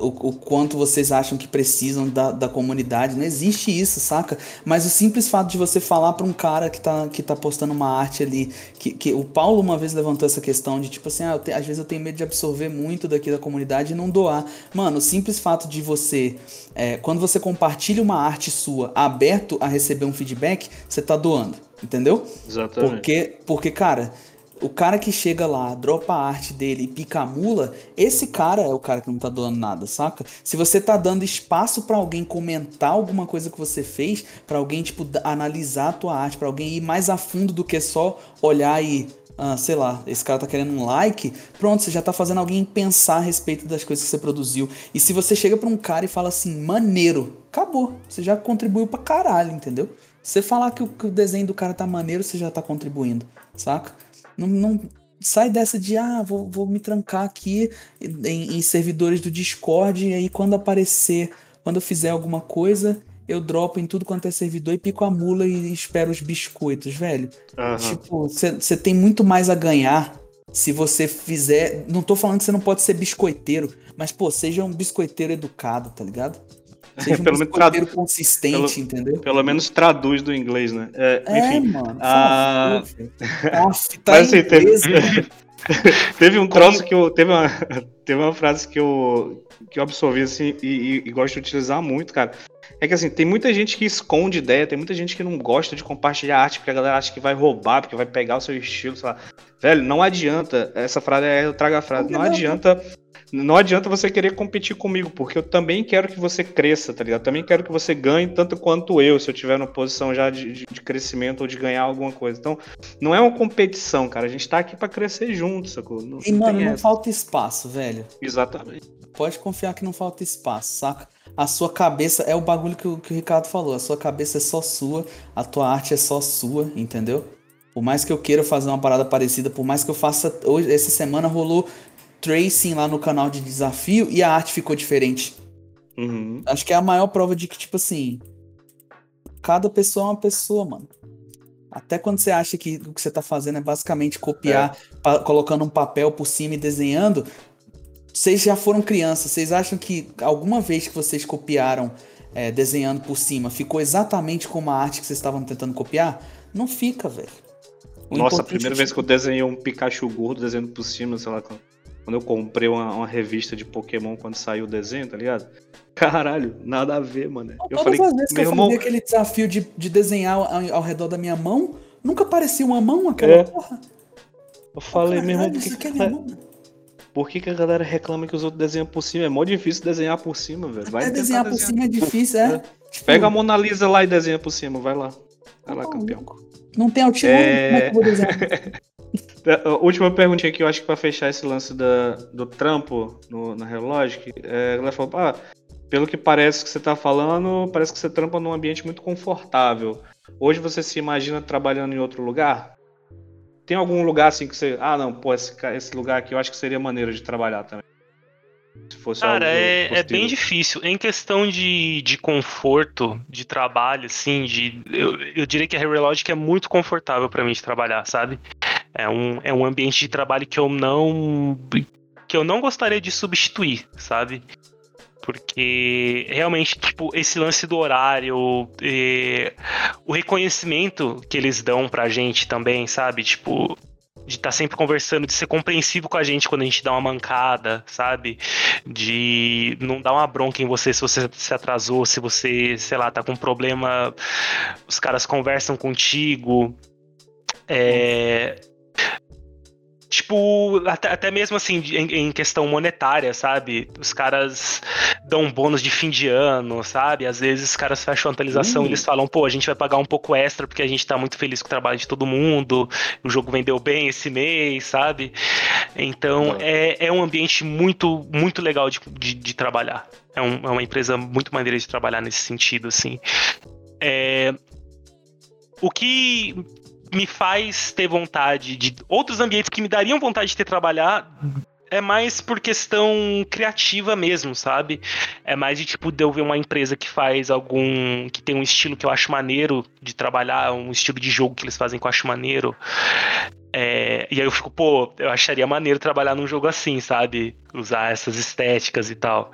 o, o quanto vocês acham que precisam da, da comunidade. Não existe isso, saca? Mas o simples fato de você falar pra um cara que tá, que tá postando uma arte ali, que, que o Paulo uma vez levantou essa questão de tipo assim, ah, te- às vezes eu tenho medo de absorver muito daqui da comunidade e não doar. Mano, o simples fato de você, é, quando você compartilha uma arte sua aberto a receber um feedback, você tá doando, entendeu? Exatamente. Porque, porque, cara, o cara que chega lá, dropa a arte dele e pica a mula, esse cara é o cara que não tá doando nada, saca? Se você tá dando espaço pra alguém comentar alguma coisa que você fez, pra alguém, tipo, analisar a tua arte, pra alguém ir mais a fundo do que só olhar e. ah, sei lá, esse cara tá querendo um like, pronto, você já tá fazendo alguém pensar a respeito das coisas que você produziu. E se você chega pra um cara e fala assim, maneiro, acabou. Você já contribuiu pra caralho, entendeu? Você falar que o, que o desenho do cara tá maneiro, você já tá contribuindo, saca? Não, não sai dessa de, ah, vou, vou me trancar aqui em, em servidores do Discord e aí quando aparecer, quando eu fizer alguma coisa, eu dropo em tudo quanto é servidor e pico a mula e espero os biscoitos, velho. Aham. Tipo, você tem muito mais a ganhar se você fizer. Não tô falando que você não pode ser biscoiteiro, mas, pô, seja um biscoiteiro educado, tá ligado? Seja um Pelo menos biscoiteiro consistente, pelo- entendeu? Pelo menos traduz do inglês, né? É, É, enfim, mano. por ah, favor, velho. Aff, tá Mas, assim, teve- inglês, velho. Teve um troço que eu. Teve uma, teve uma frase que eu, que eu absorvi assim e, e- e gosto de utilizar muito, cara. É que assim, tem muita gente que esconde ideia, tem muita gente que não gosta de compartilhar arte porque a galera acha que vai roubar, porque vai pegar o seu estilo, sei lá. Velho, não adianta. Essa frase é, eu trago a frase. Não adianta. Não adianta você querer competir comigo, porque eu também quero que você cresça, tá ligado? Também quero que você ganhe tanto quanto eu, se eu tiver numa posição já de, de- crescimento ou de ganhar alguma coisa. Então, não é uma competição, cara. A gente tá aqui pra crescer junto, sacou? Não, E, não mano, não essa. falta espaço, velho. Exatamente. Pode confiar que não falta espaço, saca? A sua cabeça é o bagulho que o, que o Ricardo falou. A sua cabeça é só sua, a tua arte é só sua, entendeu? Por mais que eu queira fazer uma parada parecida, por mais que eu faça. Hoje, essa semana rolou tracing lá no canal de desafio e a arte ficou diferente. Uhum. Acho que é a maior prova de que, tipo assim. Cada pessoa é uma pessoa, mano. Até quando você acha que o que você tá fazendo é basicamente copiar, pa- colocando um papel por cima e desenhando, vocês já foram crianças. Vocês acham que alguma vez que vocês copiaram é, desenhando por cima, ficou exatamente como a arte que vocês estavam tentando copiar? Não fica, velho. Nossa, a primeira é, vez que eu desenhei um Pikachu gordo desenhando por cima, sei lá, quando eu comprei uma, uma revista de Pokémon quando saiu o desenho, tá ligado? Caralho, nada a ver, mano. Eu Todas falei, as vezes que eu irmão, fazia aquele desafio de, de desenhar ao, ao redor da minha mão, nunca parecia uma mão aquela É. porra. eu falei, meu irmão, por que, é que, mão. mano. por que, que a galera reclama que os outros desenham por cima? É mó difícil desenhar por cima, velho. Vai tentar desenhar por cima é difícil, é. É. Tipo, Pega a Mona Lisa lá e desenha por cima, vai lá. Vai lá, tá campeão. Não tem outline, É. como é que eu vou desenhar? A última perguntinha aqui, eu acho que pra fechar esse lance da, do trampo no, na Relogic, é, a galera falou, ah, pelo que parece que você tá falando, parece que você trampa num ambiente muito confortável. Hoje você se imagina trabalhando em outro lugar? Tem algum lugar assim que você. Ah, não, pô, esse, esse lugar aqui eu acho que seria maneiro de trabalhar também. Se fosse Cara, é, é bem difícil. Em questão de, de conforto, de trabalho, assim, de. Eu, eu diria que a Hero Logic é muito confortável pra mim de trabalhar, sabe? É um, é um ambiente de trabalho que eu não. que eu não gostaria de substituir, sabe? Porque realmente, tipo, esse lance do horário, eh, o reconhecimento que eles dão pra gente também, sabe? Tipo, de estar sempre conversando, de ser compreensivo com a gente quando a gente dá uma mancada, sabe? De não dar uma bronca em você se você se atrasou, se você, sei lá, tá com um problema, os caras conversam contigo. É. Tipo, até, até mesmo assim, em, em questão monetária, sabe? Os caras dão bônus de fim de ano, sabe? Às vezes os caras fecham a atualização Hum. e eles falam, pô, a gente vai pagar um pouco extra porque a gente tá muito feliz com o trabalho de todo mundo, o jogo vendeu bem esse mês, sabe? Então é, é um ambiente muito, muito legal de, de, de trabalhar. É, um- é uma empresa muito maneira de trabalhar nesse sentido, assim. É, o que me faz ter vontade de outros ambientes que me dariam vontade de ter trabalhar é mais por questão criativa mesmo, sabe? É mais de tipo de eu ver uma empresa que faz algum que tem um estilo que eu acho maneiro de trabalhar, um estilo de jogo que eles fazem que eu acho maneiro. É, e aí eu fico, pô, eu acharia maneiro trabalhar num jogo assim, sabe? Usar essas estéticas e tal.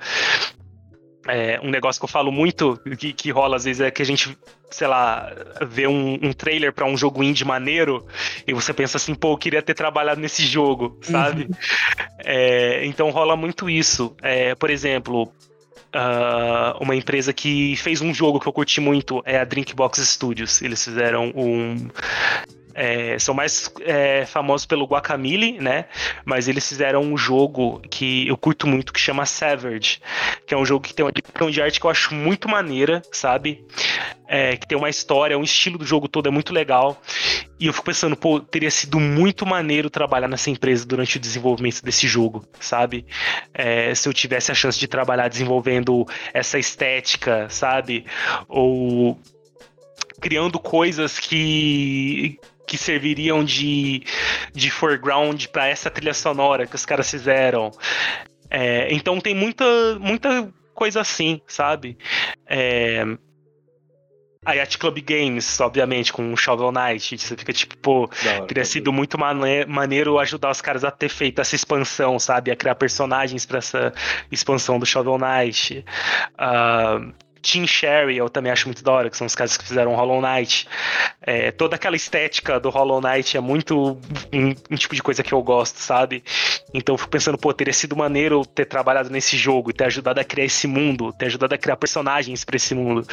É, um negócio que eu falo muito, que, que rola às vezes, é que a gente, sei lá, vê um, um trailer pra um jogo indie maneiro e você pensa assim, pô, eu queria ter trabalhado nesse jogo, sabe? É, então rola muito isso. É, por exemplo, ah, uma empresa que fez um jogo que eu curti muito é a Drinkbox Studios. Eles fizeram um. É, são mais é, famosos pelo Guacamole, né? Mas eles fizeram um jogo que eu curto muito que chama Savage, que é um jogo que tem uma direção de arte que eu acho muito maneira, sabe? É, que tem uma história, um estilo do jogo todo é muito legal. E eu fico pensando, pô, teria sido muito maneiro trabalhar nessa empresa durante o desenvolvimento desse jogo, sabe? É, se eu tivesse a chance de trabalhar desenvolvendo essa estética, sabe? Ou criando coisas que que serviriam de, de foreground para essa trilha sonora que os caras fizeram. É, então tem muita, muita coisa assim, sabe? É, a Yacht Club Games, obviamente, com o Shovel Knight, você fica tipo, pô, hora. Teria sido muito mane- maneiro ajudar os caras a ter feito essa expansão, sabe? A criar personagens pra essa expansão do Shovel Knight. Ah, Team Sherry eu também acho muito da hora, que são os caras que fizeram Hollow Knight. É, toda aquela estética do Hollow Knight é muito um, um tipo de coisa que eu gosto, sabe? Então eu fico pensando, pô, teria sido maneiro ter trabalhado nesse jogo, ter ajudado a criar esse mundo, ter ajudado a criar personagens pra esse mundo.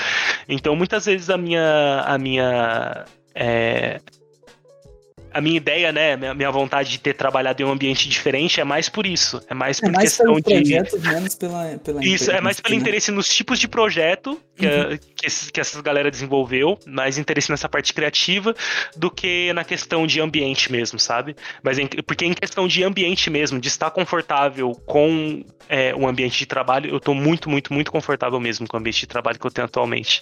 Então muitas vezes a minha. A minha é, a minha ideia, né, minha, minha vontade de ter trabalhado em um ambiente diferente é mais por isso. É mais É por mais questão pelo de. projeto, menos pela, pela Isso, é mais pelo né? interesse nos tipos de projeto que, a- que, esses- que essa galera desenvolveu, mais interesse nessa parte criativa do que na questão de ambiente mesmo, sabe? Mas em- porque em questão de ambiente mesmo, de estar confortável com é, o ambiente de trabalho, eu tô muito, muito, muito confortável mesmo com o ambiente de trabalho que eu tenho atualmente.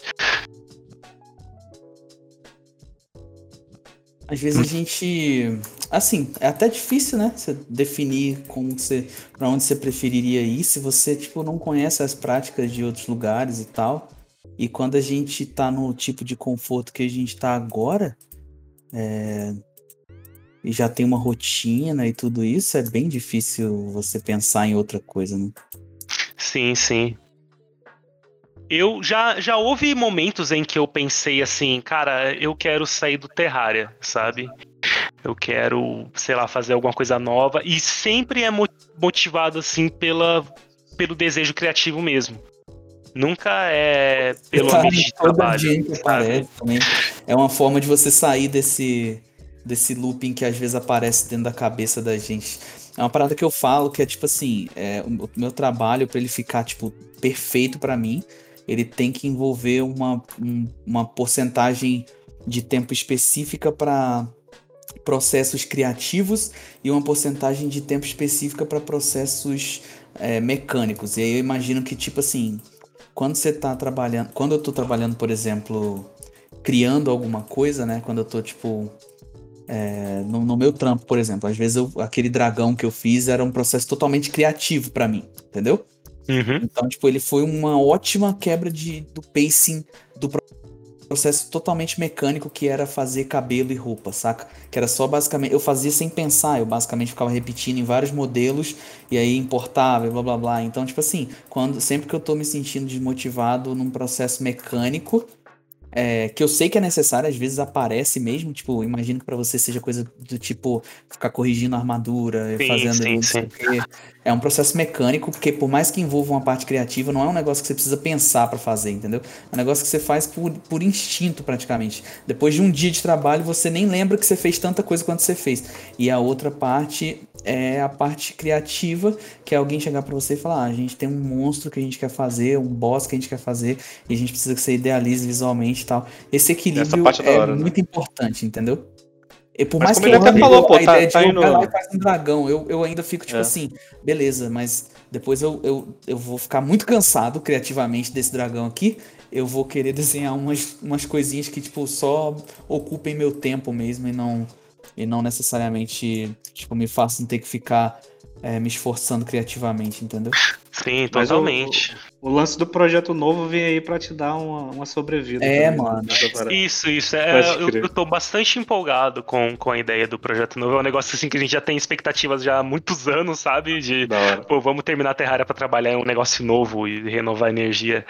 Às vezes a gente. Assim, é até difícil, né? Você definir como você. Pra onde você preferiria ir se você, tipo, não conhece as práticas de outros lugares e tal. E quando a gente tá no tipo de conforto que a gente tá agora, é, e já tem uma rotina e tudo isso, é bem difícil você pensar em outra coisa, né? Sim, sim. Eu já, já houve momentos em que eu pensei assim, cara, eu quero sair do Terraria, sabe? Eu quero, sei lá, fazer alguma coisa nova. E sempre é mo- motivado, assim, pela, pelo desejo criativo mesmo. Nunca é pelo ambiente de trabalho. aparece também. É uma forma de você sair desse, desse looping que às vezes aparece dentro da cabeça da gente. É uma parada que eu falo que é tipo assim, é, o meu trabalho para ele ficar tipo perfeito para mim, ele tem que envolver uma, um- uma porcentagem de tempo específica para processos criativos e uma porcentagem de tempo específica para processos é, mecânicos. E aí eu imagino que tipo assim, quando você tá trabalhando, quando eu tô trabalhando, por exemplo, criando alguma coisa, né? Quando eu tô tipo é, no, no meu trampo, por exemplo, às vezes eu- aquele dragão que eu fiz era um processo totalmente criativo pra mim, entendeu? Uhum. Então, tipo, ele foi uma ótima quebra de, do pacing do processo totalmente mecânico que era fazer cabelo e roupa, saca? Que era só basicamente. Eu fazia sem pensar, eu basicamente ficava repetindo em vários modelos e aí importava e blá blá blá. Então, tipo assim, quando sempre que eu tô me sentindo desmotivado num processo mecânico, é, que eu sei que é necessário, às vezes aparece mesmo, tipo, imagino que para você seja coisa do tipo ficar corrigindo a armadura, Sim, fazendo sim, não sei sim. É um processo mecânico, porque por mais que envolva uma parte criativa, não é um negócio que você precisa pensar para fazer, entendeu? É um negócio que você faz por, por instinto, praticamente. Depois de um dia de trabalho, você nem lembra que você fez tanta coisa quanto você fez. E a outra parte é a parte criativa, que é alguém chegar para você e falar: ah, a gente tem um monstro que a gente quer fazer, um boss que a gente quer fazer, e a gente precisa que você idealize visualmente e tal. Esse equilíbrio é é hora, né? muito importante, entendeu? E por Mas mais que eu até falou, pô, a tá- ideia de tá eu indo- lá e faz um dragão, eu, eu ainda fico tipo É. assim, beleza, mas depois eu, eu, eu vou ficar muito cansado criativamente desse dragão aqui. Eu vou querer desenhar umas, umas coisinhas que, tipo, só ocupem meu tempo mesmo e não, e não necessariamente, tipo, me façam ter que ficar é, me esforçando criativamente, entendeu? Sim, Mas o- totalmente. O lance do projeto novo vem aí pra te dar uma, uma sobrevida. É, também, mano. nessa parada. Isso, isso. É, eu, eu tô bastante empolgado com, com a ideia do projeto novo. É um negócio assim que a gente já tem expectativas já há muitos anos, sabe? De Da hora. pô, vamos terminar a Terraria pra trabalhar em um negócio novo e renovar energia.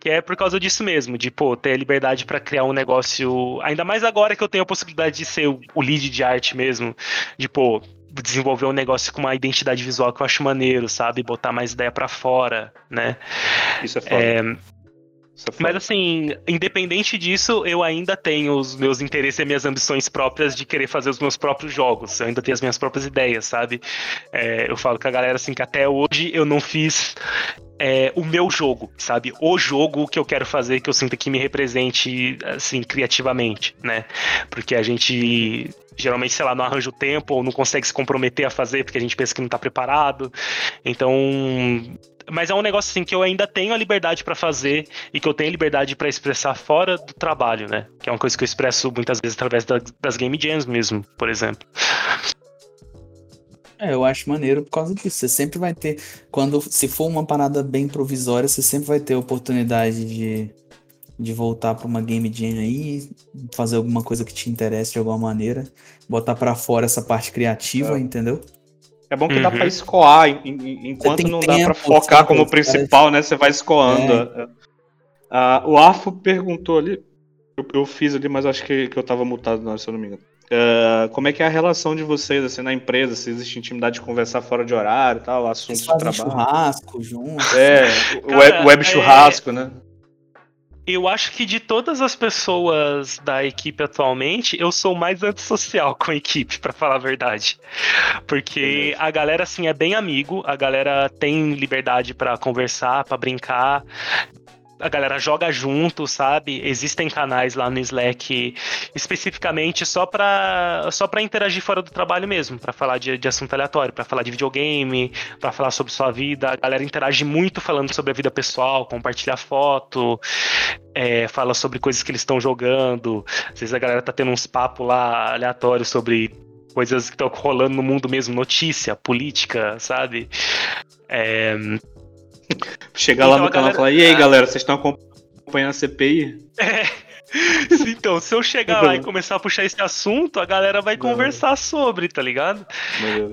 Que é por causa disso mesmo, de pô, ter liberdade pra criar um negócio. Ainda mais agora que eu tenho a possibilidade de ser o lead de arte mesmo. De pô, desenvolver um negócio com uma identidade visual que eu acho maneiro, sabe? Botar mais ideia pra fora, né? Isso é foda. É. mas assim, independente disso, eu ainda tenho os meus interesses e minhas ambições próprias de querer fazer os meus próprios jogos. Eu ainda tenho as minhas próprias ideias, sabe? É, eu falo com a galera assim que até hoje eu não fiz é, o meu jogo, sabe? O jogo que eu quero fazer, que eu sinto que me represente, assim, criativamente, né? Porque a gente geralmente, sei lá, não arranja o tempo ou não consegue se comprometer a fazer porque a gente pensa que não tá preparado. Então. Mas é um negócio assim que eu ainda tenho a liberdade pra fazer e que eu tenho liberdade pra expressar fora do trabalho, né? Que é uma coisa que eu expresso muitas vezes através da- das game jams mesmo, por exemplo. É, eu acho maneiro por causa disso. Você sempre vai ter, quando se for uma parada bem provisória, você sempre vai ter a oportunidade de, de voltar pra uma game jam aí, fazer alguma coisa que te interesse de alguma maneira, botar pra fora essa parte criativa, É. entendeu? É bom que dá Uhum. pra escoar, en- en- enquanto não dá pra tempo, focar como caras- principal, né? Você vai escoando. Ah, o Arfo perguntou ali, eu, eu fiz ali, mas acho que, que eu tava mutado na hora, se eu não me engano. Ah, como é que é a relação de vocês assim, na empresa? Se existe intimidade de conversar fora de horário e tal, assuntos de trabalho? churrasco junto. É, o Cara, web, web é- churrasco, né? Eu acho que de todas as pessoas da equipe atualmente, eu sou o mais antissocial com a equipe, pra falar a verdade. Porque a galera, assim, é bem amigo, a galera tem liberdade pra conversar, pra brincar. A galera joga junto, sabe? Existem canais lá no Slack especificamente só pra, só pra interagir fora do trabalho mesmo, pra falar de, de assunto aleatório, pra falar de videogame, pra falar sobre sua vida. A galera interage muito falando sobre a vida pessoal, compartilha foto, é, fala sobre coisas que eles estão jogando. Às vezes a galera tá tendo uns papos lá aleatórios sobre coisas que estão rolando no mundo mesmo, notícia, política, sabe? É, Chegar lá Então, no a canal e falar, e aí galera, vocês estão acompanhando a CPI? então, se eu chegar lá e começar a puxar esse assunto, a galera vai conversar sobre, tá ligado?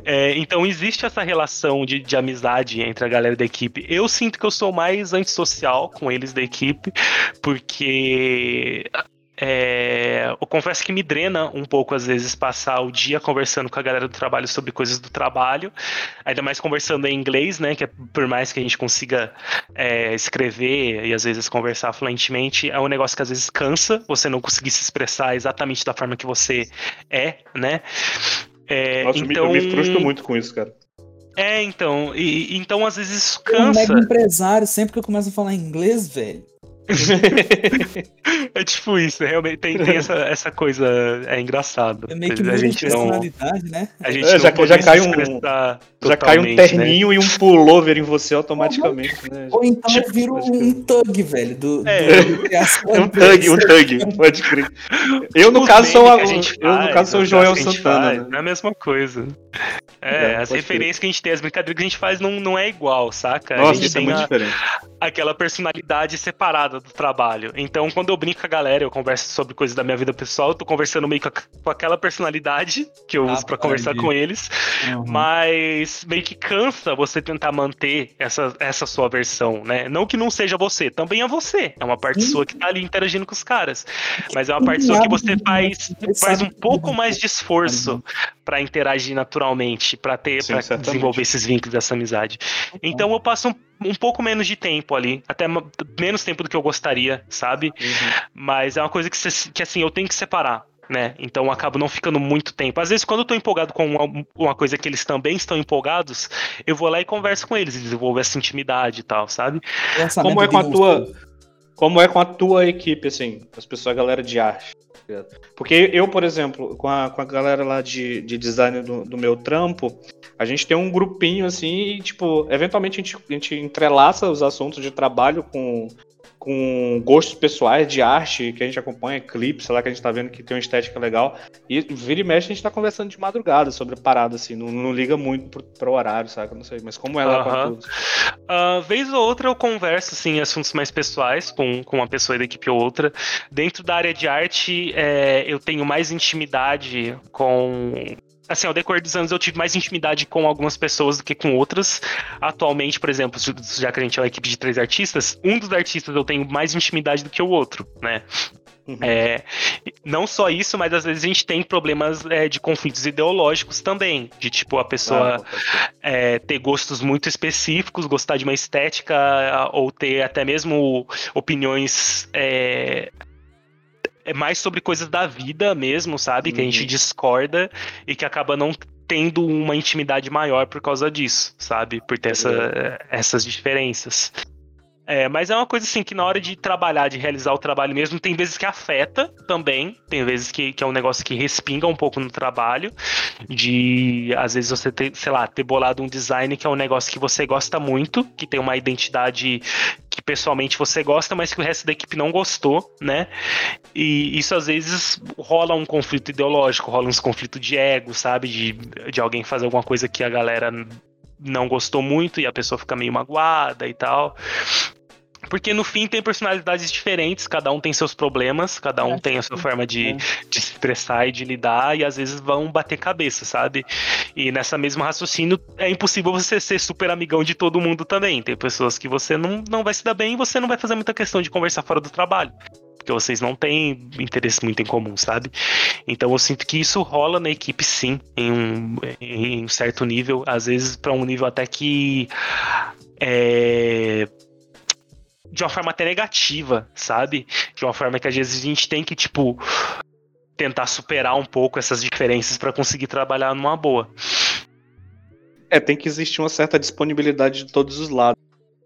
É, então existe essa relação de, de amizade entre a galera da equipe. Eu sinto que eu sou mais antissocial com eles da equipe, porque é, eu confesso que me drena um pouco, às vezes, passar o dia conversando com a galera do trabalho sobre coisas do trabalho, ainda mais conversando em inglês, né? Que é, por mais que a gente consiga é, escrever e às vezes conversar fluentemente, é um negócio que às vezes cansa você não conseguir se expressar exatamente da forma que você é, né? É, Nossa, eu me- então, eu me frustro muito com isso, cara. É, então, e, então às vezes isso Eu, um cansa. mega empresário, sempre que eu começo a falar inglês, velho, é tipo isso, né? realmente tem, tem essa, essa coisa, é engraçado. É meio que a gente não, personalidade, né? a gente É, não já- já cai um- Já cai um totalmente, né? terninho e um pullover em você automaticamente, né? Ou então Tipo, eu viro crer. um thug, velho, do, É. do, É um thug, um thug, pode crer. Eu, no Os caso, sou, a, a gente eu, no faz, caso, sou o Joel a Santana. faz, né? É a mesma coisa. É, É, as referências que a gente tem, as brincadeiras que a gente faz não, não é igual, saca? a Nossa, gente isso é tem muito a- diferente. aquela personalidade separada do trabalho. Então, quando eu brinco com a galera, eu converso sobre coisas da minha vida pessoal, eu tô conversando meio com, a- com aquela personalidade que eu Ah, uso pra entendi. conversar com eles, Uhum. mas meio que cansa você tentar manter essa, essa sua versão, né? Não que não seja você, também é você. É uma parte Sim. sua que tá ali interagindo com os caras. Mas é uma parte sua que você faz, faz um pouco mais de esforço pra interagir naturalmente, pra ter, para desenvolver esses vínculos dessa amizade. Então eu passo um, um pouco menos de tempo ali, até menos tempo do que eu gostaria, sabe? Uhum. Mas é uma coisa que, que assim, eu tenho que separar. Né? Então eu acabo não ficando muito tempo. Às vezes, quando eu tô empolgado com uma, uma coisa que eles também estão empolgados, eu vou lá e converso com eles, e desenvolvo essa intimidade e tal, sabe? Como é com a tua. Como é com a tua equipe, assim, as pessoas, a galera de arte? tá? Porque eu, por exemplo, com a, com a galera lá de, de design do, do meu trampo, a gente tem um grupinho assim, e, tipo, eventualmente a gente, a gente entrelaça os assuntos de trabalho com, com gostos pessoais de arte que a gente acompanha, clipes, sei lá, que a gente tá vendo que tem uma estética legal. E vira e mexe, a gente tá conversando de madrugada sobre a parada, assim, não, não liga muito pro, pro horário, saca? Não sei, mas como é lá com a Aham. tua? Ah, vez ou outra eu converso assim, em assuntos mais pessoais com, com uma pessoa da equipe ou outra. Dentro da área de arte, é, eu tenho mais intimidade com. Assim, ao decorrer dos anos eu tive mais intimidade com algumas pessoas do que com outras. Atualmente, por exemplo, já que a gente é uma equipe de três artistas, um dos artistas eu tenho mais intimidade do que o outro, né? Uhum. É, não só isso, mas às vezes a gente tem problemas é, de conflitos ideológicos também. De tipo, a pessoa Ah, é, ter gostos muito específicos, gostar de uma estética, ou ter até mesmo opiniões é, é mais sobre coisas da vida mesmo, sabe? Que a gente Uhum. discorda e que acaba não tendo uma intimidade maior por causa disso, sabe? Por ter essa- essas diferenças. É, mas é uma coisa assim que na hora de trabalhar, de realizar o trabalho mesmo, tem vezes que afeta também, tem vezes que, que é um negócio que respinga um pouco no trabalho, de às vezes você ter, sei lá, ter bolado um design que é um negócio que você gosta muito, que tem uma identidade que pessoalmente você gosta, mas que o resto da equipe não gostou, né? E isso às vezes rola um conflito ideológico, rola uns conflitos de ego, sabe? De, de alguém fazer alguma coisa que a galera não gostou muito e a pessoa fica meio magoada e tal. Porque no fim tem personalidades diferentes, cada um tem seus problemas, cada um É, tem a sua forma de, de se expressar e de lidar, e às vezes vão bater cabeça, sabe? E nessa mesma raciocínio, é impossível você ser super amigão de todo mundo também. Tem pessoas que você não, não vai se dar bem e você não vai fazer muita questão de conversar fora do trabalho. Porque vocês não têm interesse muito em comum, sabe? Então eu sinto que isso rola na equipe sim, em um, em um certo nível, às vezes para um nível até que é, de uma forma até negativa, sabe? De uma forma que às vezes a gente tem que, tipo, tentar superar um pouco essas diferenças para conseguir trabalhar numa boa. É, tem que existir uma certa disponibilidade de todos os lados,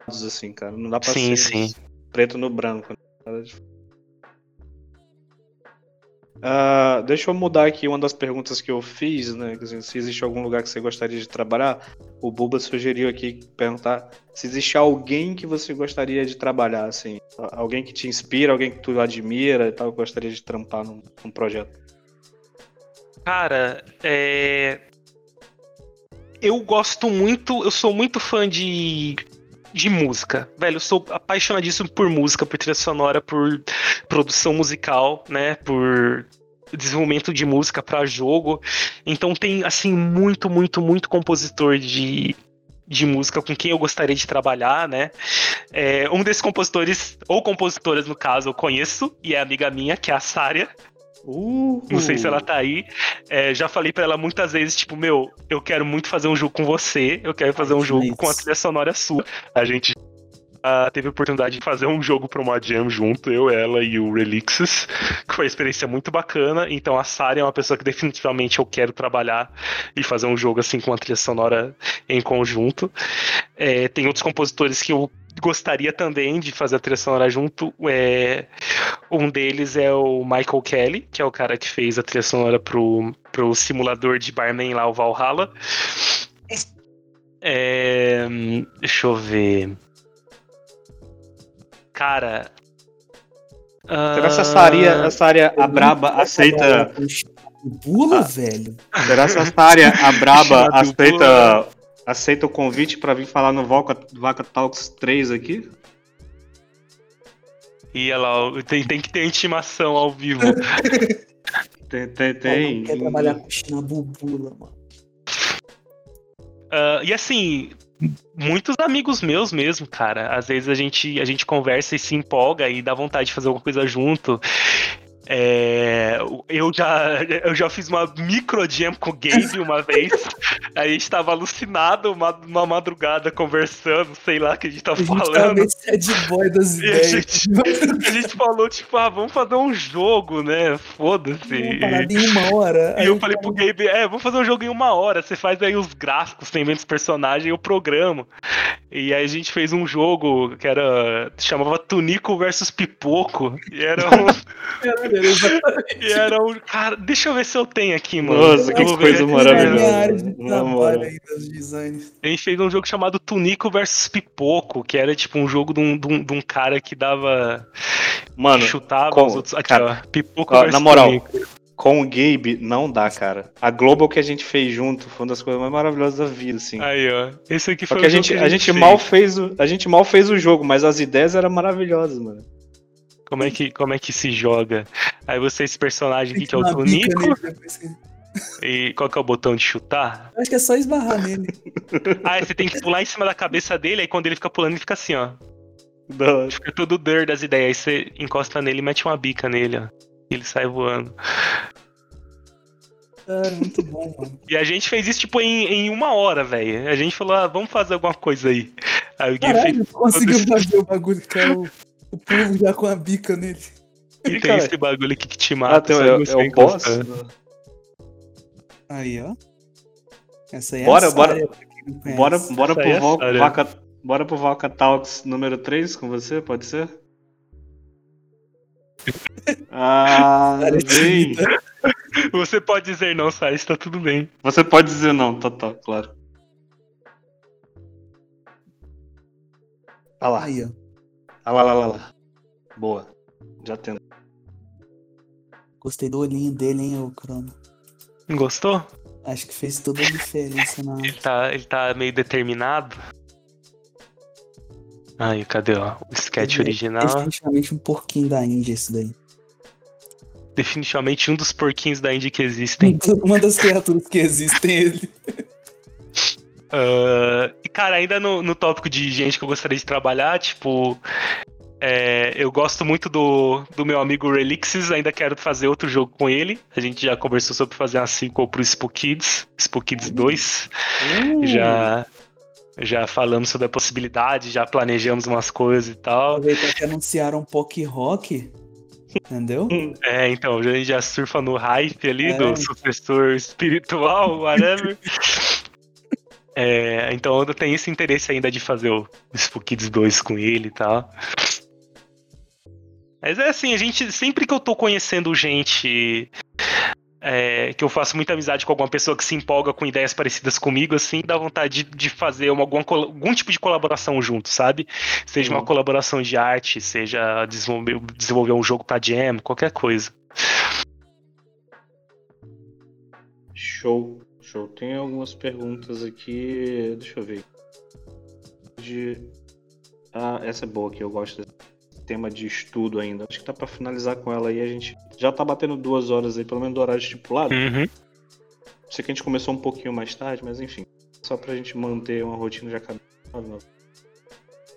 assim, cara. Não dá pra Sim, ser sim. preto no branco. né? Ah, deixa eu mudar aqui uma das perguntas que eu fiz, né? Se existe algum lugar que você gostaria de trabalhar, o Buba sugeriu aqui perguntar se existe alguém que você gostaria de trabalhar, assim, alguém que te inspira, alguém que tu admira e tal, gostaria de trampar num, num projeto. Cara, é. Eu gosto muito, eu sou muito fã de, de música, velho. Eu sou apaixonadíssimo por música, por trilha sonora, por produção musical, né? Por desenvolvimento de música para jogo. Então tem, assim, muito, muito, muito compositor de, de música com quem eu gostaria de trabalhar, né? É, um desses compositores, ou compositoras no caso, eu conheço, e é amiga minha, que é a Sária. Uh, Não sei se ela tá aí. É, já falei pra ela muitas vezes, tipo, meu, eu quero muito fazer um jogo com você, eu quero fazer um jogo com a trilha sonora sua. A gente ah, teve a oportunidade de fazer um jogo pra uma jam junto, eu, ela e o Relixes, que foi uma experiência muito bacana. Então a Sari é uma pessoa que definitivamente eu quero trabalhar e fazer um jogo assim com a trilha sonora em conjunto. É, tem outros compositores que eu gostaria também de fazer a trilha sonora junto. É, um deles é o Michael Kelly, que é o cara que fez a trilha sonora pro, pro simulador de barman lá, o Valhalla. É, deixa eu ver. Cara. Será que essa área, essa área a braba aceita. Bula, ah, velho. Será que essa área a braba aceita, aceita o convite pra vir falar no Vaca, Vaca Talks 3 aqui? E lá, tem, tem que ter intimação ao vivo. tem, tem, tem. quer trabalhar com China Bubula, mano. Uh, e assim, muitos amigos meus mesmo, cara. Às vezes a gente, a gente conversa e se empolga e dá vontade de fazer alguma coisa junto. É, eu, já, eu já fiz uma micro jam com o Gabe uma vez. a gente tava alucinado uma, uma madrugada conversando, sei lá o que a gente tava a gente falando. Sad boy das ideias. A gente, a gente, falou, tipo, ah, vamos fazer um jogo, né? Foda-se. Em uma hora. E eu falei pro Gabe, é, vamos fazer um jogo em uma hora. Você faz aí os gráficos, você inventa os personagens e eu programo. E aí a gente fez um jogo que era. chamava Tunico versus Pipoco. E era um. e era um. Cara, deixa eu ver se eu tenho aqui, mano. Nossa, que coisa maravilhosa. A gente fez um jogo chamado Tunico versus Pipoco, que era tipo um jogo de um, de um, de um cara que dava. Mano, chutava com, os outros. Aqui, cara, ó. Pipoco ó, versus Na moral, Tunico. com o Gabe não dá, cara. A Global que a gente fez junto foi uma das coisas mais maravilhosas da vida, assim. Aí, ó. Esse aqui foi Porque o a gente, que a gente mal fez o, a gente mal fez o jogo, mas as ideias eram maravilhosas, mano. Como é que, como é que se joga? Aí você, esse personagem aqui que é o Tunico. E qual que é o botão de chutar? Acho que é só esbarrar nele. Ah, você tem que pular em cima da cabeça dele, aí quando ele fica pulando, ele fica assim, ó. Da- Fica todo der das ideias. Aí você encosta nele e mete uma bica nele, ó. E ele sai voando. Cara, muito bom, mano. E a gente fez isso, tipo, em, em uma hora, velho. A gente falou, ah, vamos fazer alguma coisa aí. Aí o Gui fez. Caralho, conseguiu fazer o bagulho, cara. O, o povo já com a bica nele. E tem cara. esse bagulho aqui que te mata. Ah, tem, é, é o boss? Aí, ó. Essa aí é Bora, a bora. Bora, bora, pro é. Vaca, bora pro Valka Talks número 3 com você, pode ser? Ah, bem. Você pode dizer não, sai, está tudo bem. Você pode dizer não, total, claro. Ah lá, Aí, ó. Ah lá, lá, lá, lá. Boa. Já tendo. Gostei do olhinho dele, hein, ô Crono. Gostou? Acho que fez toda a diferença na. Ele tá, ele tá meio determinado. Aí, cadê ó, o sketch É original? Definitivamente um porquinho da Índia, esse daí. Definitivamente um dos porquinhos da Indy que existem. Uma das criaturas que existem, ele. Ah, e, cara, ainda no, no tópico de gente que eu gostaria de trabalhar, tipo. é, eu gosto muito do, do meu amigo Relixes, ainda quero fazer outro jogo com ele. A gente já conversou sobre fazer uma sequel pro Spook Kids, Spook Kids 2. Já, já falamos sobre a possibilidade, já planejamos umas coisas e tal. Aproveitar que anunciaram Pock Rock. Entendeu? É, então, a gente já surfa no hype ali É. do sucessor espiritual, whatever. É, então eu tenho esse interesse ainda de fazer o Spook Kids 2 com ele e tal. Mas é assim, a gente, sempre que eu tô conhecendo gente, é, que eu faço muita amizade com alguma pessoa que se empolga com ideias parecidas comigo, assim, dá vontade de, de fazer uma, alguma, algum tipo de colaboração junto, sabe? Seja uma Uhum. colaboração de arte, seja desenvolver, desenvolver um jogo pra jam, qualquer coisa. Show, show. Tem algumas perguntas aqui. Deixa eu ver. De... Ah, essa é boa aqui, eu gosto desse tema de estudo ainda. Acho que tá pra finalizar com ela aí. A gente já tá batendo duas horas aí, pelo menos do horário estipulado. Uhum. Sei que a gente começou um pouquinho mais tarde, mas enfim. Só pra gente manter uma rotina de academia.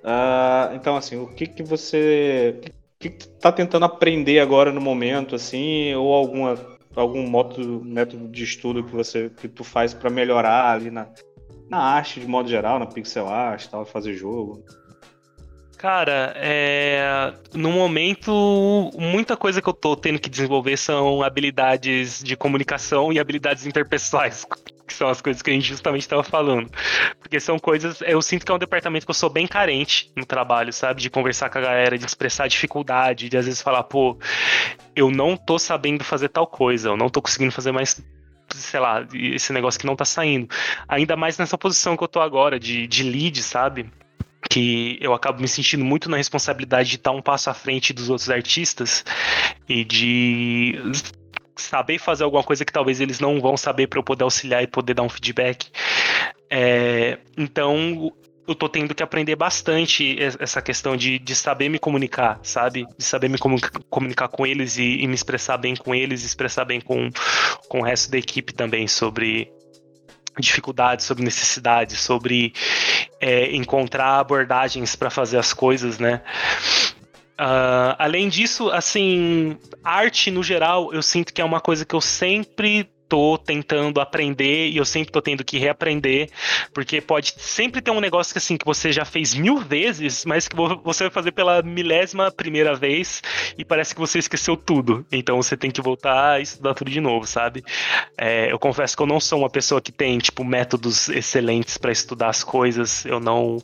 Ah, então, assim, o que que você. O que, que tá tentando aprender agora no momento, assim, ou alguma, algum método, método de estudo que você que tu faz pra melhorar ali na, na arte de modo geral, na pixel art, tal, fazer jogo? Cara, é... no momento, muita coisa que eu tô tendo que desenvolver são habilidades de comunicação e habilidades interpessoais que são as coisas que a gente justamente estava falando. Porque são coisas, eu sinto que é um departamento que eu sou bem carente no trabalho, sabe? De conversar com a galera, de expressar dificuldade, de às vezes falar, pô, eu não tô sabendo fazer tal coisa, eu não tô conseguindo fazer mais sei lá, esse negócio que não tá saindo. Ainda mais nessa posição que eu tô agora, de, de lead, sabe? que eu acabo me sentindo muito na responsabilidade de estar um passo à frente dos outros artistas e de saber fazer alguma coisa que talvez eles não vão saber para eu poder auxiliar e poder dar um feedback. É, então, eu tô tendo que aprender bastante essa questão de, de saber me comunicar, sabe? De saber me comunicar, comunicar com eles e, e, me expressar bem com eles, expressar bem com, com o resto da equipe também sobre dificuldades, sobre necessidades, sobre é, encontrar abordagens para fazer as coisas, né? Uh, além disso, assim, arte no geral, eu sinto que é uma coisa que eu sempre tô tentando aprender e eu sempre tô tendo que reaprender, porque pode sempre ter um negócio que assim que você já fez mil vezes, mas que você vai fazer pela milésima primeira vez e parece que você esqueceu tudo. Então você tem que voltar e estudar tudo de novo, sabe? É, eu confesso que eu não sou uma pessoa que tem tipo métodos excelentes para estudar as coisas. Eu não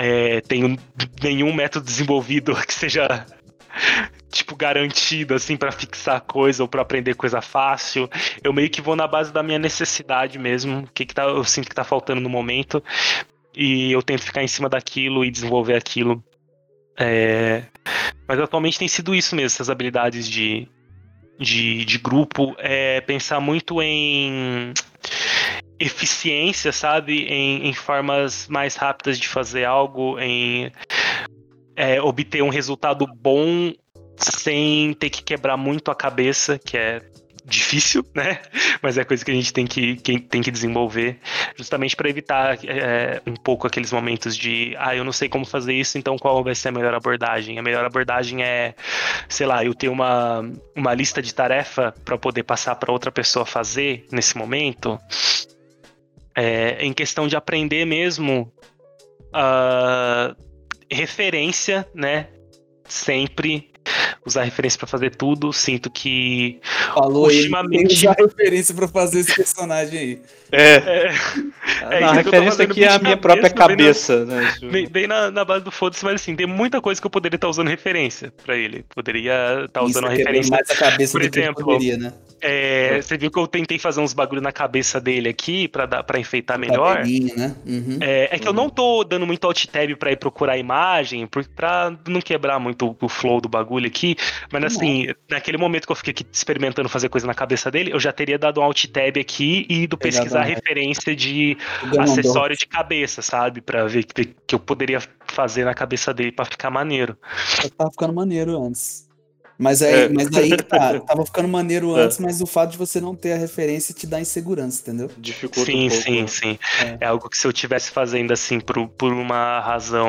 é, tenho nenhum método desenvolvido que seja tipo garantido assim para fixar coisa ou para aprender coisa fácil. Eu meio que vou na base da minha necessidade mesmo, o que, que tá, eu sinto que tá faltando no momento e eu tento ficar em cima daquilo e desenvolver aquilo. É... Mas atualmente tem sido isso mesmo, essas habilidades de, de, de grupo, é pensar muito em eficiência, sabe? Em, em formas mais rápidas de fazer algo, em é, obter um resultado bom sem ter que quebrar muito a cabeça, que é difícil, né? Mas é coisa que a gente tem que, que tem que desenvolver, justamente para evitar é, um pouco aqueles momentos de, ah, eu não sei como fazer isso, então qual vai ser a melhor abordagem? A melhor abordagem é, sei lá, eu ter uma, uma lista de tarefa para poder passar para outra pessoa fazer nesse momento é, em questão de aprender mesmo uh, referência, né? Sempre usar referência para fazer tudo. Sinto que Falou ultimamente usar referência para fazer esse personagem aí. É. é, é a referência aqui é a minha própria cabeça, bem na, né? Bem, bem na, na, base do foda-se, mas assim, tem muita coisa que eu poderia estar usando referência para ele. Poderia estar usando Isso, referência. Mais a cabeça por exemplo, poderia, né? É, você viu que eu tentei fazer uns bagulho na cabeça dele aqui pra, dar, pra enfeitar melhor. Né? Uhum. É, é, que eu não tô dando muito alt tab pra ir procurar a imagem, pra não quebrar muito o flow do bagulho aqui. Mas assim, naquele momento que eu fiquei aqui experimentando fazer coisa na cabeça dele, eu já teria dado um alt tab aqui e ido pesquisar referência de acessório de cabeça, sabe? Pra ver o que eu poderia fazer na cabeça dele pra ficar maneiro. Eu tava ficando maneiro antes. Mas aí, é. mas aí tá, tava ficando maneiro é. antes, é. mas o fato de você não ter a referência te dá insegurança, entendeu? Dificulta sim, um pouco. Sim, né? sim, é. é. algo que se eu tivesse fazendo assim por, por uma razão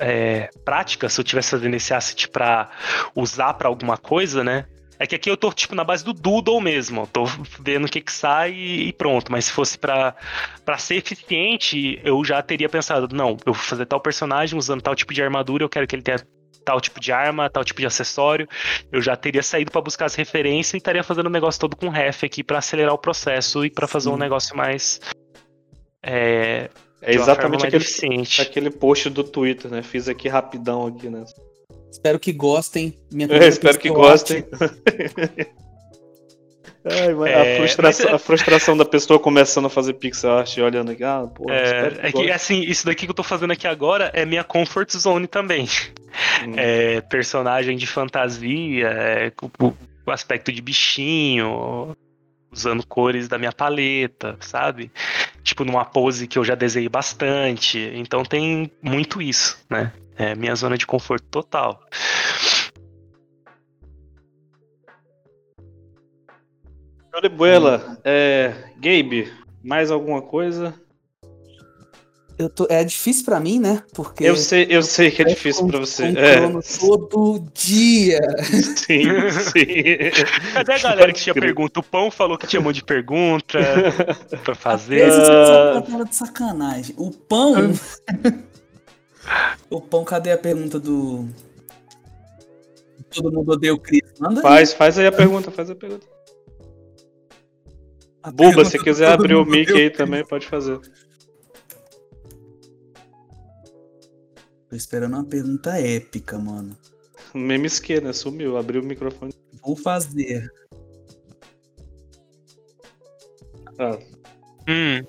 é, prática, se eu tivesse fazendo esse asset pra usar para alguma coisa, né? É que aqui eu tô, tipo, na base do doodle mesmo. Tô vendo o que que sai e pronto. Mas se fosse para ser eficiente, eu já teria pensado, não, eu vou fazer tal personagem usando tal tipo de armadura, eu quero que ele tenha tal tipo de arma, tal tipo de acessório, eu já teria saído para buscar as referências e estaria fazendo o negócio todo com ref aqui para acelerar o processo e para fazer um negócio mais. É, é exatamente aquele, aquele post do Twitter, né? Fiz aqui rapidão aqui, né? Espero que gostem. Minha é, espero que gostem. Ai, é, a, frustração, é... a, frustração, da pessoa começando a fazer pixel art e olhando aqui, ah, pô, é, é que assim, isso daqui que eu tô fazendo aqui agora é minha comfort zone também. Hum. É, personagem de fantasia, é, o, o aspecto de bichinho, usando cores da minha paleta, sabe? Tipo, numa pose que eu já desenhei bastante. Então tem muito isso, né? É minha zona de conforto total. Show de bola. É, Gabe, mais alguma coisa? Eu tô, é difícil para mim, né? Porque eu sei, eu sei que é difícil para você. É. todo dia. Sim, sim. Cadê a galera que tinha pergunta? O Pão falou que tinha um monte de pergunta para fazer. Esse uh... de sacanagem. O Pão. o Pão, cadê a pergunta do Todo mundo odeia o Chris? Manda faz, aí. faz aí a pergunta, faz a pergunta. Buba, se quiser abrir o mic aí também, pode fazer. Tô esperando uma pergunta épica, mano. Meme esquerda, sumiu, abriu o microfone. Vou fazer. Ah, Hum.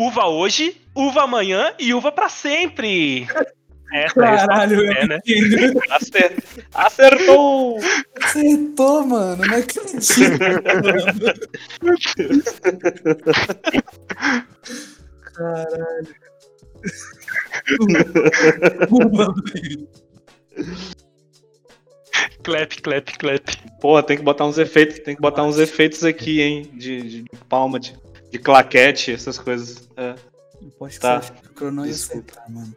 Uva hoje, uva amanhã e uva pra sempre. Essa é a Caralho, resposta, eu né? entendo. acer- Acertou! Acertou, mano. Não acredito. Caralho. Clap, clap, clap. Porra, tem que botar uns efeitos, tem que botar uns efeitos aqui, hein? De, de palma, de, de claquete, essas coisas. É. Não pode Tá. falar que o Crono ia acertar, mano.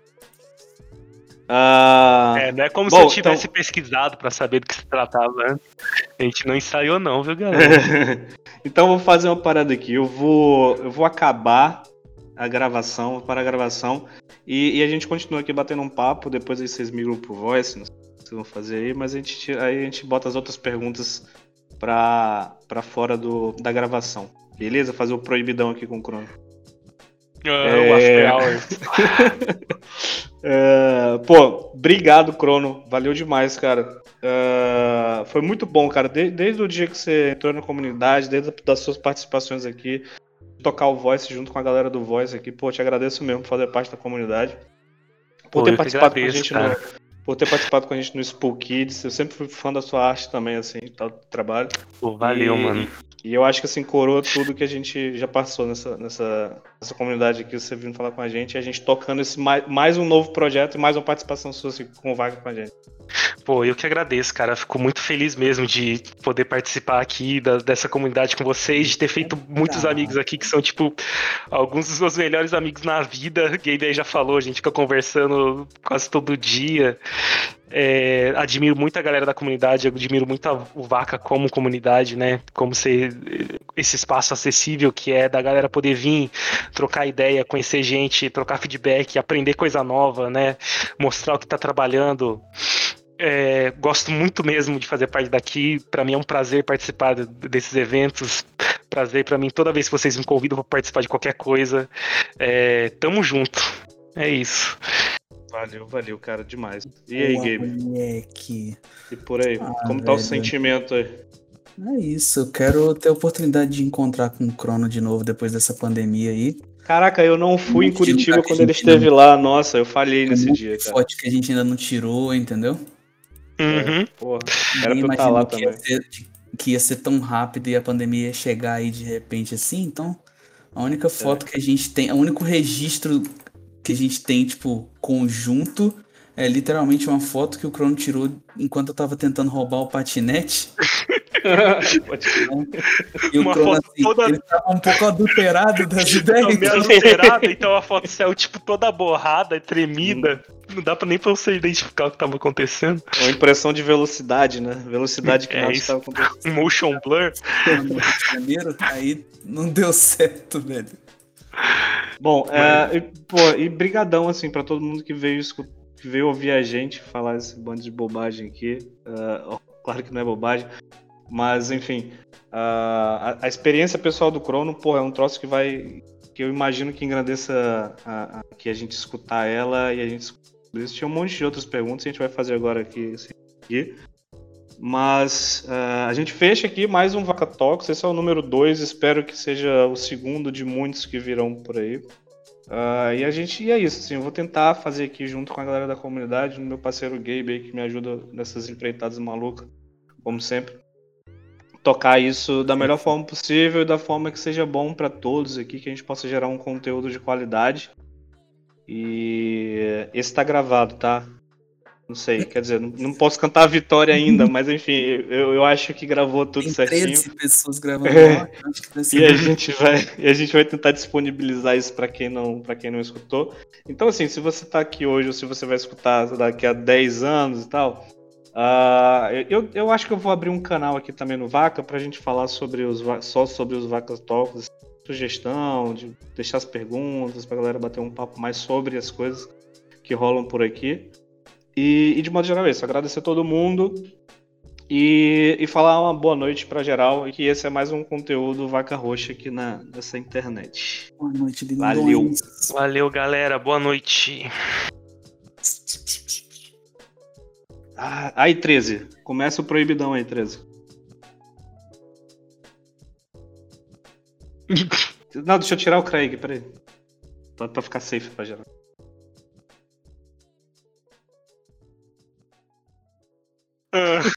Ah, É, não é como Bom, se eu tivesse então- pesquisado pra saber do que se tratava antes. A gente não ensaiou, não, viu, galera? então eu vou fazer uma parada aqui. Eu vou, eu vou acabar a gravação, para a gravação, e, e a gente continua aqui batendo um papo. Depois aí vocês migram pro voice, não sei o que vocês vão fazer aí, mas a gente, aí a gente bota as outras perguntas pra, pra fora do, da gravação. Beleza? Fazer o proibidão aqui com o Crono. Ah, o After É. Hours. É, pô, obrigado, Crono. Valeu demais, cara. É, foi muito bom, cara. De- desde o dia que você entrou na comunidade, desde a- das suas participações aqui, tocar o Voice junto com a galera do Voice aqui. Pô, te agradeço mesmo por fazer parte da comunidade. Por Pô, ter eu participado com a agradeço, gente cara. no. Por ter participado com a gente no Spook Kids. Eu sempre fui fã da sua arte também, assim, tal do trabalho. Pô, valeu, E- mano. E eu acho que assim, coroa tudo que a gente já passou nessa, nessa, nessa comunidade aqui, você vindo falar com a gente, e a gente tocando esse mais, mais um novo projeto e mais uma participação sua assim, com o Vaga com a gente. Pô, eu que agradeço, cara. Fico muito feliz mesmo de poder participar aqui da- dessa comunidade com vocês, de ter feito muitos amigos aqui que são, tipo, alguns dos meus melhores amigos na vida. Gabe aí já falou, a gente fica conversando quase todo dia. É, admiro muito a galera da comunidade, admiro muito a- o Vaca como comunidade, né? Como ser esse espaço acessível que é da galera poder vir, trocar ideia, conhecer gente, trocar feedback, aprender coisa nova, né? Mostrar o que tá trabalhando. É, gosto muito mesmo de fazer parte daqui. Pra mim é um prazer participar de- desses eventos. Prazer pra mim toda vez que vocês me convidam pra participar de qualquer coisa. É, tamo junto. É isso. Valeu, valeu, cara, demais. E aí, Boa, Gabe? moleque. E por aí? Ah, como tá o velho. sentimento aí? É isso, eu quero ter a oportunidade de encontrar com o Crono de novo depois dessa pandemia aí. Caraca, eu não fui em Curitiba quando ele gente esteve lá. Nossa, eu falhei nesse Muito dia, cara. forte que a gente ainda não tirou, entendeu? Uhum. Porra, era pra eu estar lá imaginou que ia, também. ser, que ia ser tão rápido e a pandemia ia chegar aí de repente assim, então a única foto que a gente tem, o único registro que a gente tem, tipo, conjunto é literalmente uma foto que o Crono tirou enquanto eu tava tentando roubar o patinete. E o Uma Crono, foto assim, toda- ele tava um pouco adulterado das ideias. meio alterado, então a foto saiu tipo toda borrada, tremida. Não dá pra nem pra você identificar o que tava acontecendo. Uma impressão de velocidade, né? Velocidade que É nada estava acontecendo. Motion blur. Janeiro, aí não deu certo, velho. Bom, é, e, pô, e brigadão, assim, pra todo mundo que veio, escu- que veio ouvir a gente falar esse bando de bobagem aqui. Ó, claro que não é bobagem, mas, enfim, a, a- a experiência pessoal do Crono, pô, é um troço que vai, que eu imagino que engrandeça a, a- que a gente escutar ela e a gente escutar isso. Tinha um monte de outras perguntas que a gente vai fazer agora aqui. assim, aqui. Mas ah, a gente fecha aqui mais um Vaca Talks. Esse é o número 2. Espero que seja o segundo de muitos que virão por aí. Ah, e a gente e é isso. Assim, eu vou tentar fazer aqui junto com a galera da comunidade, meu parceiro Gabe aí, que me ajuda nessas empreitadas malucas, como sempre. Tocar isso da melhor forma possível e da forma que seja bom para todos aqui, que a gente possa gerar um conteúdo de qualidade. E esse tá gravado, tá? Não sei, quer dizer, não, não posso cantar a vitória ainda, mas enfim, eu, eu acho que gravou tudo Tem certinho. 13 pessoas gravando É. lá, acho que deve E a gente vai, e a gente vai tentar disponibilizar isso para quem não, para quem não escutou. Então assim, se você tá aqui hoje ou se você vai escutar daqui a 10 anos e tal, Uh, eu, eu acho que eu vou abrir um canal aqui também no Vaca pra gente falar sobre os, só sobre os Vacas Talks, sugestão, de deixar as perguntas pra galera bater um papo mais sobre as coisas que rolam por aqui. E, e de modo geral é isso, agradecer a todo mundo e, e falar uma boa noite para geral e que esse é mais um conteúdo Vaca Roxa aqui na, nessa internet. Boa noite, lindões. Valeu. Valeu, galera. Boa noite. Ah, aí, 13. Começa o proibidão aí, 13. Não, deixa eu tirar o Craig, peraí. Pra, pra ficar safe pra geral. Uh.